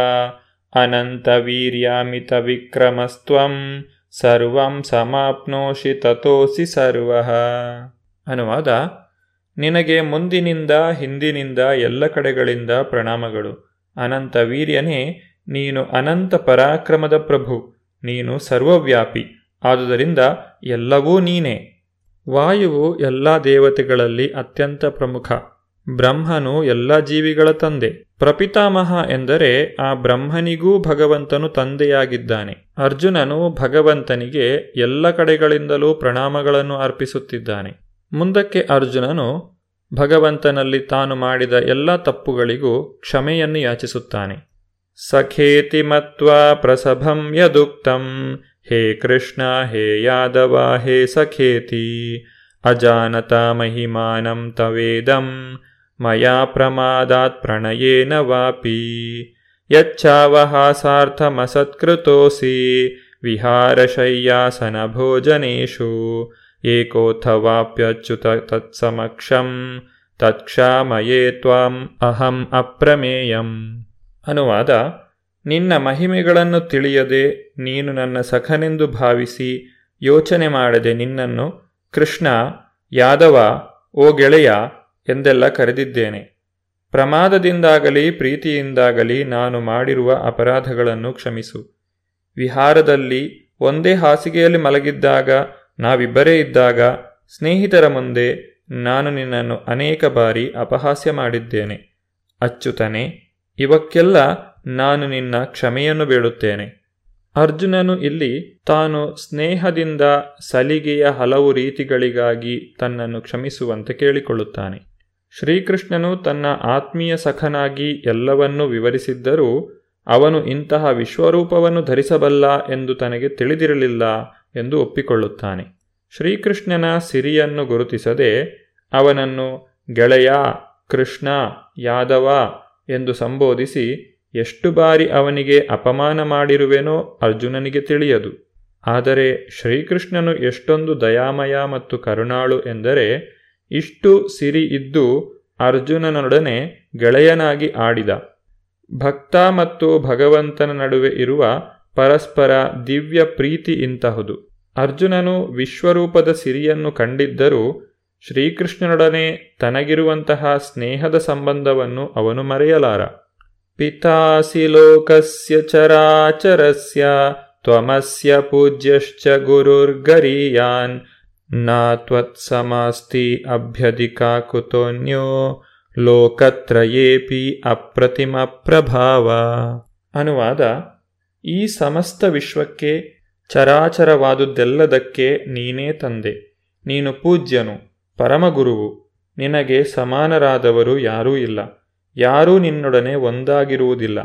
Speaker 6: ಅನಂತ ವೀರ್ಯಾಮಿತ ವಿಕ್ರಮಸ್ತ್ವಂ, ಸರ್ವಂ ಸಮಾಪ್ನೋಷಿ ತಥೋಸಿ ಸರ್ವ. ಅನುವಾದ ನಿನಗೆ ಮುಂದಿನಿಂದ ಹಿಂದಿನಿಂದ ಎಲ್ಲ ಕಡೆಗಳಿಂದ ಪ್ರಣಾಮಗಳು. ಅನಂತ ವೀರ್ಯನೇ, ನೀನು ಅನಂತ ಪರಾಕ್ರಮದ ಪ್ರಭು, ನೀನು ಸರ್ವವ್ಯಾಪಿ, ಆದುದರಿಂದ ಎಲ್ಲವೂ ನೀನೇ. ವಾಯುವು ಎಲ್ಲ ದೇವತೆಗಳಲ್ಲಿ ಅತ್ಯಂತ ಪ್ರಮುಖ, ಬ್ರಹ್ಮನು ಎಲ್ಲ ಜೀವಿಗಳ ತಂದೆ. ಪ್ರಪಿತಾಮಹ ಎಂದರೆ ಆ ಬ್ರಹ್ಮನಿಗೂ ಭಗವಂತನು ತಂದೆಯಾಗಿದ್ದಾನೆ. ಅರ್ಜುನನು ಭಗವಂತನಿಗೆ ಎಲ್ಲ ಕಡೆಗಳಿಂದಲೂ ಪ್ರಣಾಮಗಳನ್ನು ಅರ್ಪಿಸುತ್ತಿದ್ದಾನೆ. ಮುಂದಕ್ಕೆ ಅರ್ಜುನನು, ಭಗವಂತನಲ್ಲಿ ತಾನು ಮಾಡಿದ ಎಲ್ಲ ತಪ್ಪುಗಳಿಗೂ ಕ್ಷಮೆಯನ್ನು ಯಾಚಿಸುತ್ತಾನೆ. ಸಖೇತಿ ಮತ್ವಾ ಪ್ರಸಭಂ ಯದುಕ್ತಂ, ಹೇ ಕೃಷ್ಣ, ಹೇ ಯಾದವ, ಹೇ ಸಖೇತಿ, ಅಜಾನತ ಮಹಿಮಾನಂ ತವೇದಂ, ಮಯಾ ಪ್ರಮಾದಾತ್ ಪ್ರಣಯೇನ ವಾಪಿ ಯಚ್ಚಾವಹಾಸಾರ್ಥಮಸತ್ಕೃತೋಸಿ ವಿಹಾರಶಯ್ಯಾಸನ ಭೋಜನೇಶು एकोऽथवाप्यच्युत तत्समक्षं ತತ್ಕ್ಷಾಮಯೇ ತ್ವಾಂ ಅಹಂ ಅಪ್ರಮೇಯಂ ಅನುವಾದ ನಿನ್ನ ಮಹಿಮೆಗಳನ್ನು ತಿಳಿಯದೆ ನೀನು ನನ್ನ ಸಖನೆಂದು ಭಾವಿಸಿ ಯೋಚನೆ ಮಾಡದೆ ನಿನ್ನನ್ನು ಕೃಷ್ಣ ಯಾದವ ಓ ಗೆಳೆಯ ಎಂದೆಲ್ಲ ಕರೆದಿದ್ದೇನೆ ಪ್ರಮಾದದಿಂದಾಗಲಿ ಪ್ರೀತಿಯಿಂದಾಗಲಿ ನಾನು ಮಾಡಿರುವ ಅಪರಾಧಗಳನ್ನು ಕ್ಷಮಿಸು ವಿಹಾರದಲ್ಲಿ ಒಂದೇ ಹಾಸಿಗೆಯಲ್ಲಿ ಮಲಗಿದ್ದಾಗ ನಾವಿಬ್ಬರೇ ಇದ್ದಾಗ ಸ್ನೇಹಿತರ ಮುಂದೆ ನಾನು ನಿನ್ನನ್ನು ಅನೇಕ ಬಾರಿ ಅಪಹಾಸ್ಯ ಮಾಡಿದ್ದೇನೆ. ಅಚ್ಚುತನೆ, ಇವಕ್ಕೆಲ್ಲ ನಾನು ನಿನ್ನ ಕ್ಷಮೆಯನ್ನು ಬೇಡುತ್ತೇನೆ. ಅರ್ಜುನನು ಇಲ್ಲಿ ತಾನು ಸ್ನೇಹದಿಂದ ಸಲಿಗೆಯ ಹಲವು ರೀತಿಗಳಿಗಾಗಿ ತನ್ನನ್ನು ಕ್ಷಮಿಸುವಂತೆ ಕೇಳಿಕೊಳ್ಳುತ್ತಾನೆ. ಶ್ರೀಕೃಷ್ಣನು ತನ್ನ ಆತ್ಮೀಯ ಸಖನಾಗಿ ಎಲ್ಲವನ್ನೂ ವಿವರಿಸಿದ್ದರೂ ಅವನು ಇಂತಹ ವಿಶ್ವರೂಪವನ್ನು ಧರಿಸಬಲ್ಲ ಎಂದು ತನಗೆ ತಿಳಿದಿರಲಿಲ್ಲ. ಎಂದು ಒಪ್ಪಿಕೊಳ್ಳುತ್ತಾನೆ. ಶ್ರೀಕೃಷ್ಣನ ಸಿರಿಯನ್ನು ಗುರುತಿಸದೆ ಅವನನ್ನು ಗೆಳೆಯ, ಕೃಷ್ಣ, ಯಾದವ ಎಂದು ಸಂಬೋಧಿಸಿ ಎಷ್ಟು ಬಾರಿ ಅವನಿಗೆ ಅಪಮಾನ ಮಾಡಿರುವೆನೋ ಅರ್ಜುನನಿಗೆ ತಿಳಿಯದು. ಆದರೆ ಶ್ರೀಕೃಷ್ಣನು ಎಷ್ಟೊಂದು ದಯಾಮಯ ಮತ್ತು ಕರುಣಾಳು ಎಂದರೆ ಇಷ್ಟು ಸಿರಿ ಇದ್ದು ಅರ್ಜುನನೊಡನೆ ಗೆಳೆಯನಾಗಿ ಆಡಿದ. ಭಕ್ತ ಮತ್ತು ಭಗವಂತನ ನಡುವೆ ಇರುವ ಪರಸ್ಪರ ದಿವ್ಯ ಪ್ರೀತಿ ಇಂತಹುದು. ಅರ್ಜುನನು ವಿಶ್ವರೂಪದ ಸಿರಿಯನ್ನು ಕಂಡಿದ್ದರೂ ಶ್ರೀಕೃಷ್ಣನೊಡನೆ ತನಗಿರುವಂತಹ ಸ್ನೇಹದ ಸಂಬಂಧವನ್ನು ಅವನು ಮರೆಯಲಾರ. ಪಿತಾಸಿ ಲೋಕಸ್ಯ ಚರಾಚರಸ್ಯ, ತ್ವಮಸ್ಯ ಪೂಜ್ಯಶ್ಚ ಗುರುರ್ಗರೀಯಾನ್. ನ ತ್ವತ್ಸಮಾಸ್ತಿ ಅಭ್ಯಧಿಕಾ ಕುತೋನ್ಯೋ, ಲೋಕತ್ರಯೇಪಿ ಅಪ್ರತಿಮ ಪ್ರಭಾವ. ಅನುವಾದ ಈ ಸಮಸ್ತ ವಿಶ್ವಕ್ಕೆ ಚರಾಚರವಾದುದೆಲ್ಲದಕ್ಕೆ ನೀನೇ ತಂದೆ. ನೀನು ಪೂಜ್ಯನು, ಪರಮಗುರುವು. ನಿನಗೆ ಸಮಾನರಾದವರು ಯಾರೂ ಇಲ್ಲ. ಯಾರೂ ನಿನ್ನೊಡನೆ ಒಂದಾಗಿರುವುದಿಲ್ಲ.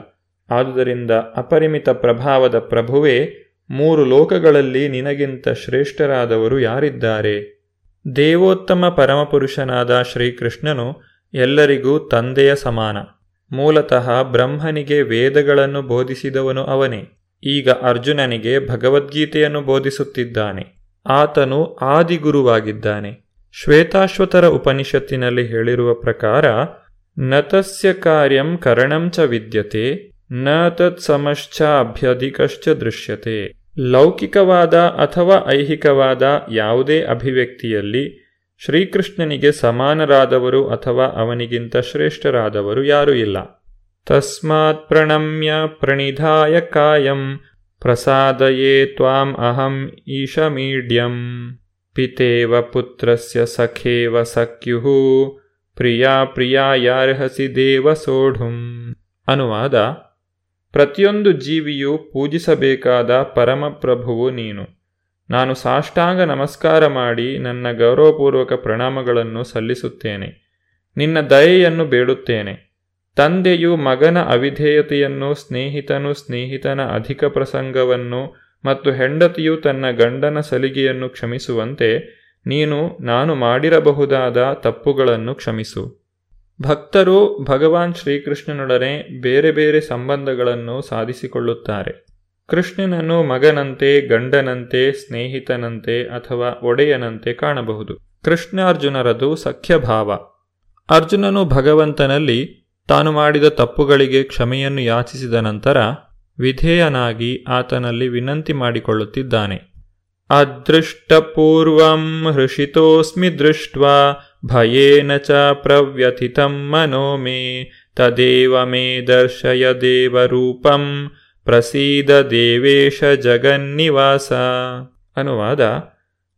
Speaker 6: ಆದುದರಿಂದ ಅಪರಿಮಿತ ಪ್ರಭಾವದ ಪ್ರಭುವೇ, ಮೂರು ಲೋಕಗಳಲ್ಲಿ ನಿನಗಿಂತ ಶ್ರೇಷ್ಠರಾದವರು ಯಾರಿದ್ದಾರೆ? ದೇವೋತ್ತಮ ಪರಮಪುರುಷನಾದ ಶ್ರೀಕೃಷ್ಣನು ಎಲ್ಲರಿಗೂ ತಂದೆಯ ಸಮಾನ. ಮೂಲತಃ ಬ್ರಹ್ಮನಿಗೆ ವೇದಗಳನ್ನು ಬೋಧಿಸಿದವನು ಅವನೇ. ಈಗ ಅರ್ಜುನನಿಗೆ ಭಗವದ್ಗೀತೆಯನ್ನು ಬೋಧಿಸುತ್ತಿದ್ದಾನೆ. ಆತನು ಆದಿಗುರುವಾಗಿದ್ದಾನೆ. ಶ್ವೇತಾಶ್ವತರ ಉಪನಿಷತ್ತಿನಲ್ಲಿ ಹೇಳಿರುವ ಪ್ರಕಾರ ನತಸ್ಯ ಕಾರ್ಯಂ ಕರಣಂಚ ವಿದ್ಯತೆ, ನ ತತ್ಸಮಶ್ಚ ಅಭ್ಯಧಿಕಶ್ಚ ದೃಶ್ಯತೆ. ಲೌಕಿಕವಾದ ಅಥವಾ ಐಹಿಕವಾದ ಯಾವುದೇ ಅಭಿವ್ಯಕ್ತಿಯಲ್ಲಿ ಶ್ರೀಕೃಷ್ಣನಿಗೆ ಸಮಾನರಾದವರು ಅಥವಾ ಅವನಿಗಿಂತ ಶ್ರೇಷ್ಠರಾದವರು ಯಾರೂ ಇಲ್ಲ. ತಸ್ಮಾತ್ ಪ್ರಣಮ್ಯ ಪ್ರಣಿಧಾಯ ಕಾಯಂ ಪ್ರಸಾದಯೇ ತ್ವಾಂ ಅಹಂ ಈಶಮೀಡ್ಯಂ. ಪಿತೇವ ಪುತ್ರಸ್ಯ ಸಖೇವ ಸಖ್ಯು ಪ್ರಿಯಾ ಯಾರ್ಹಸಿ ದೇವ ಸೋಢುಂ. ಅನುವಾದ, ಪ್ರತಿಯೊಂದು ಜೀವಿಯು ಪೂಜಿಸಬೇಕಾದ ಪರಮಪ್ರಭುವು ನೀನು. ನಾನು ಸಾಷ್ಟಾಂಗ ನಮಸ್ಕಾರ ಮಾಡಿ ನನ್ನ ಗೌರವಪೂರ್ವಕ ಪ್ರಣಾಮಗಳನ್ನು ಸಲ್ಲಿಸುತ್ತೇನೆ. ನಿನ್ನ ದಯೆಯನ್ನು ಬೇಡುತ್ತೇನೆ. ತಂದೆಯು ಮಗನ ಅವಿಧೇಯತೆಯನ್ನು, ಸ್ನೇಹಿತನು ಸ್ನೇಹಿತನ ಅಧಿಕ ಪ್ರಸಂಗವನ್ನು ಮತ್ತು ಹೆಂಡತಿಯು ತನ್ನ ಗಂಡನ ಸಲಿಗೆಯನ್ನು ಕ್ಷಮಿಸುವಂತೆ ನೀನು, ನಾನು ಮಾಡಿರಬಹುದಾದ ತಪ್ಪುಗಳನ್ನು ಕ್ಷಮಿಸು. ಭಕ್ತರು ಭಗವಾನ್ ಶ್ರೀಕೃಷ್ಣನೊಡನೆ ಬೇರೆ ಬೇರೆ ಸಂಬಂಧಗಳನ್ನು ಸಾಧಿಸಿಕೊಳ್ಳುತ್ತಾರೆ. ಕೃಷ್ಣನನ್ನು ಮಗನಂತೆ, ಗಂಡನಂತೆ, ಸ್ನೇಹಿತನಂತೆ ಅಥವಾ ಒಡೆಯನಂತೆ ಕಾಣಬಹುದು. ಕೃಷ್ಣಾರ್ಜುನರದು ಸಖ್ಯಭಾವ. ಅರ್ಜುನನು ಭಗವಂತನಲ್ಲಿ ತಾನು ಮಾಡಿದ ತಪ್ಪುಗಳಿಗೆ ಕ್ಷಮೆಯನ್ನು ಯಾಚಿಸಿದ ನಂತರ ವಿಧೇಯನಾಗಿ ಆತನಲ್ಲಿ ವಿನಂತಿ ಮಾಡಿಕೊಳ್ಳುತ್ತಿದ್ದಾನೆ. ಅದೃಷ್ಟಪೂರ್ವಂ ಹೃಷಿತೋಸ್ಮಿ ದೃಷ್ಟ್ವಾ ಭಯೇನ ಚ ಪ್ರವ್ಯಥಿತಂ ಮನೋ ಮೇ, ತದೇವ ಮೇ ದರ್ಶಯ ದೇವರೂಪಂ ಪ್ರಸೀದ ದೇವೇಶ ಜಗನ್ನಿವಾಸ. ಅನುವಾದ,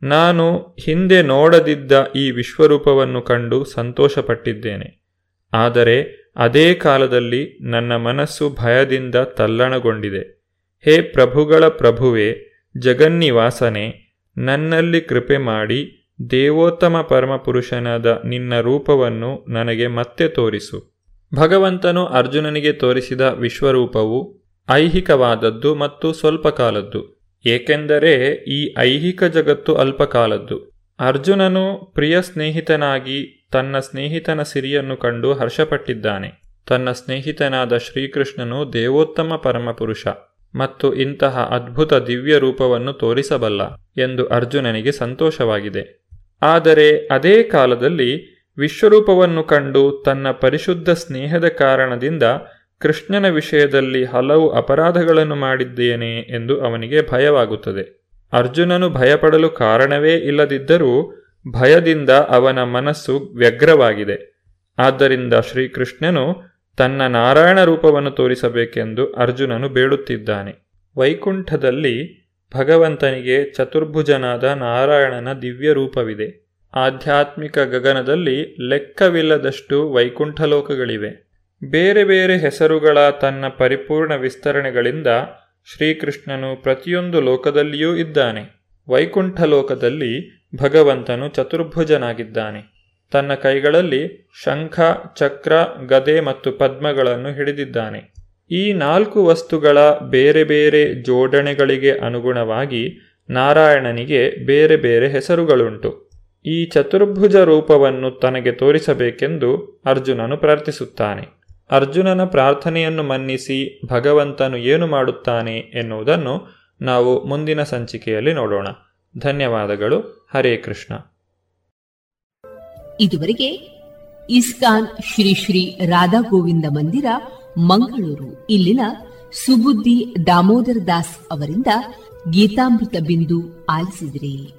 Speaker 6: ನಾನು ಹಿಂದೆ ನೋಡದಿದ್ದ ಈ ವಿಶ್ವರೂಪವನ್ನು ಕಂಡು ಸಂತೋಷಪಟ್ಟಿದ್ದೇನೆ. ಆದರೆ ಅದೇ ಕಾಲದಲ್ಲಿ ನನ್ನ ಮನಸ್ಸು ಭಯದಿಂದ ತಲ್ಲಣಗೊಂಡಿದೆ. ಹೇ ಪ್ರಭುಗಳ ಪ್ರಭುವೆ, ಜಗನ್ನಿವಾಸನೆ, ನನ್ನಲ್ಲಿ ಕೃಪೆ ಮಾಡಿ ದೇವೋತ್ತಮ ಪರಮಪುರುಷನಾದ ನಿನ್ನ ರೂಪವನ್ನು ನನಗೆ ಮತ್ತೆ ತೋರಿಸು. ಭಗವಂತನು ಅರ್ಜುನನಿಗೆ ತೋರಿಸಿದ ವಿಶ್ವರೂಪವು ಐಹಿಕವಾದದ್ದು ಮತ್ತು ಸ್ವಲ್ಪ ಕಾಲದ್ದು ಏಕೆಂದರೆ ಈ ಐಹಿಕ ಜಗತ್ತು ಅಲ್ಪಕಾಲದ್ದು. ಅರ್ಜುನನು ಪ್ರಿಯ ಸ್ನೇಹಿತನಾಗಿ ತನ್ನ ಸ್ನೇಹಿತನ ಸಿರಿಯನ್ನು ಕಂಡು ಹರ್ಷಪಟ್ಟಿದ್ದಾನೆ. ತನ್ನ ಸ್ನೇಹಿತನಾದ ಶ್ರೀಕೃಷ್ಣನು ದೇವೋತ್ತಮ ಪರಮಪುರುಷ ಮತ್ತು ಇಂತಹ ಅದ್ಭುತ ದಿವ್ಯ ರೂಪವನ್ನು ತೋರಿಸಬಲ್ಲ ಎಂದು ಅರ್ಜುನನಿಗೆ ಸಂತೋಷವಾಗಿದೆ. ಆದರೆ ಅದೇ ಕಾಲದಲ್ಲಿ ವಿಶ್ವರೂಪವನ್ನು ಕಂಡು ತನ್ನ ಪರಿಶುದ್ಧ ಸ್ನೇಹದ ಕಾರಣದಿಂದ ಕೃಷ್ಣನ ವಿಷಯದಲ್ಲಿ ಹಲವು ಅಪರಾಧಗಳನ್ನು ಮಾಡಿದ್ದೇನೆ ಎಂದು ಅವನಿಗೆ ಭಯವಾಗುತ್ತದೆ. ಅರ್ಜುನನು ಭಯಪಡಲು ಕಾರಣವೇ ಇಲ್ಲದಿದ್ದರೂ ಭಯದಿಂದ ಅವನ ಮನಸ್ಸು ವ್ಯಗ್ರವಾಗಿದೆ. ಆದ್ದರಿಂದ ಶ್ರೀಕೃಷ್ಣನು ತನ್ನ ನಾರಾಯಣ ರೂಪವನ್ನು ತೋರಿಸಬೇಕೆಂದು ಅರ್ಜುನನು ಬೇಡುತ್ತಿದ್ದಾನೆ. ವೈಕುಂಠದಲ್ಲಿ ಭಗವಂತನಿಗೆ ಚತುರ್ಭುಜನಾದ ನಾರಾಯಣನ ದಿವ್ಯ ರೂಪವಿದೆ. ಆಧ್ಯಾತ್ಮಿಕ ಗಗನದಲ್ಲಿ ಲೆಕ್ಕವಿಲ್ಲದಷ್ಟು ವೈಕುಂಠಲೋಕಗಳಿವೆ. ಬೇರೆ ಬೇರೆ ಹೆಸರುಗಳ ತನ್ನ ಪರಿಪೂರ್ಣ ವಿಸ್ತರಣೆಗಳಿಂದ ಶ್ರೀಕೃಷ್ಣನು ಪ್ರತಿಯೊಂದು ಲೋಕದಲ್ಲಿಯೂ ಇದ್ದಾನೆ. ವೈಕುಂಠ ಲೋಕದಲ್ಲಿ ಭಗವಂತನು ಚತುರ್ಭುಜನಾಗಿದ್ದಾನೆ. ತನ್ನ ಕೈಗಳಲ್ಲಿ ಶಂಖ, ಚಕ್ರ, ಗದೆ ಮತ್ತು ಪದ್ಮಗಳನ್ನು ಹಿಡಿದಿದ್ದಾನೆ. ಈ ನಾಲ್ಕು ವಸ್ತುಗಳ ಬೇರೆ ಬೇರೆ ಜೋಡಣೆಗಳಿಗೆ ಅನುಗುಣವಾಗಿ ನಾರಾಯಣನಿಗೆ ಬೇರೆ ಬೇರೆ ಹೆಸರುಗಳುಂಟು. ಈ ಚತುರ್ಭುಜ ರೂಪವನ್ನು ತನಗೆ ತೋರಿಸಬೇಕೆಂದು ಅರ್ಜುನನು ಪ್ರಾರ್ಥಿಸುತ್ತಾನೆ. ಅರ್ಜುನನ ಪ್ರಾರ್ಥನೆಯನ್ನು ಮನ್ನಿಸಿ ಭಗವಂತನು ಏನು ಮಾಡುತ್ತಾನೆ ಎನ್ನುವುದನ್ನು ನಾವು ಮುಂದಿನ ಸಂಚಿಕೆಯಲ್ಲಿ ನೋಡೋಣ. ಧನ್ಯವಾದಗಳು. ಹರೇ ಕೃಷ್ಣ.
Speaker 3: ಇದುವರೆಗೆ ಇಸ್ಕಾನ್ ಶ್ರೀ ಶ್ರೀ ರಾಧಾ ಗೋವಿಂದ ಮಂದಿರ, ಮಂಗಳೂರು. ಇಲ್ಲಿನ ಸುಬುದ್ದಿ ದಾಮೋದರ ದಾಸ್ ಅವರಿಂದ ಗೀತಾಮೃತ ಬಿಂದು ಆಲಿಸಿದಿರಿ.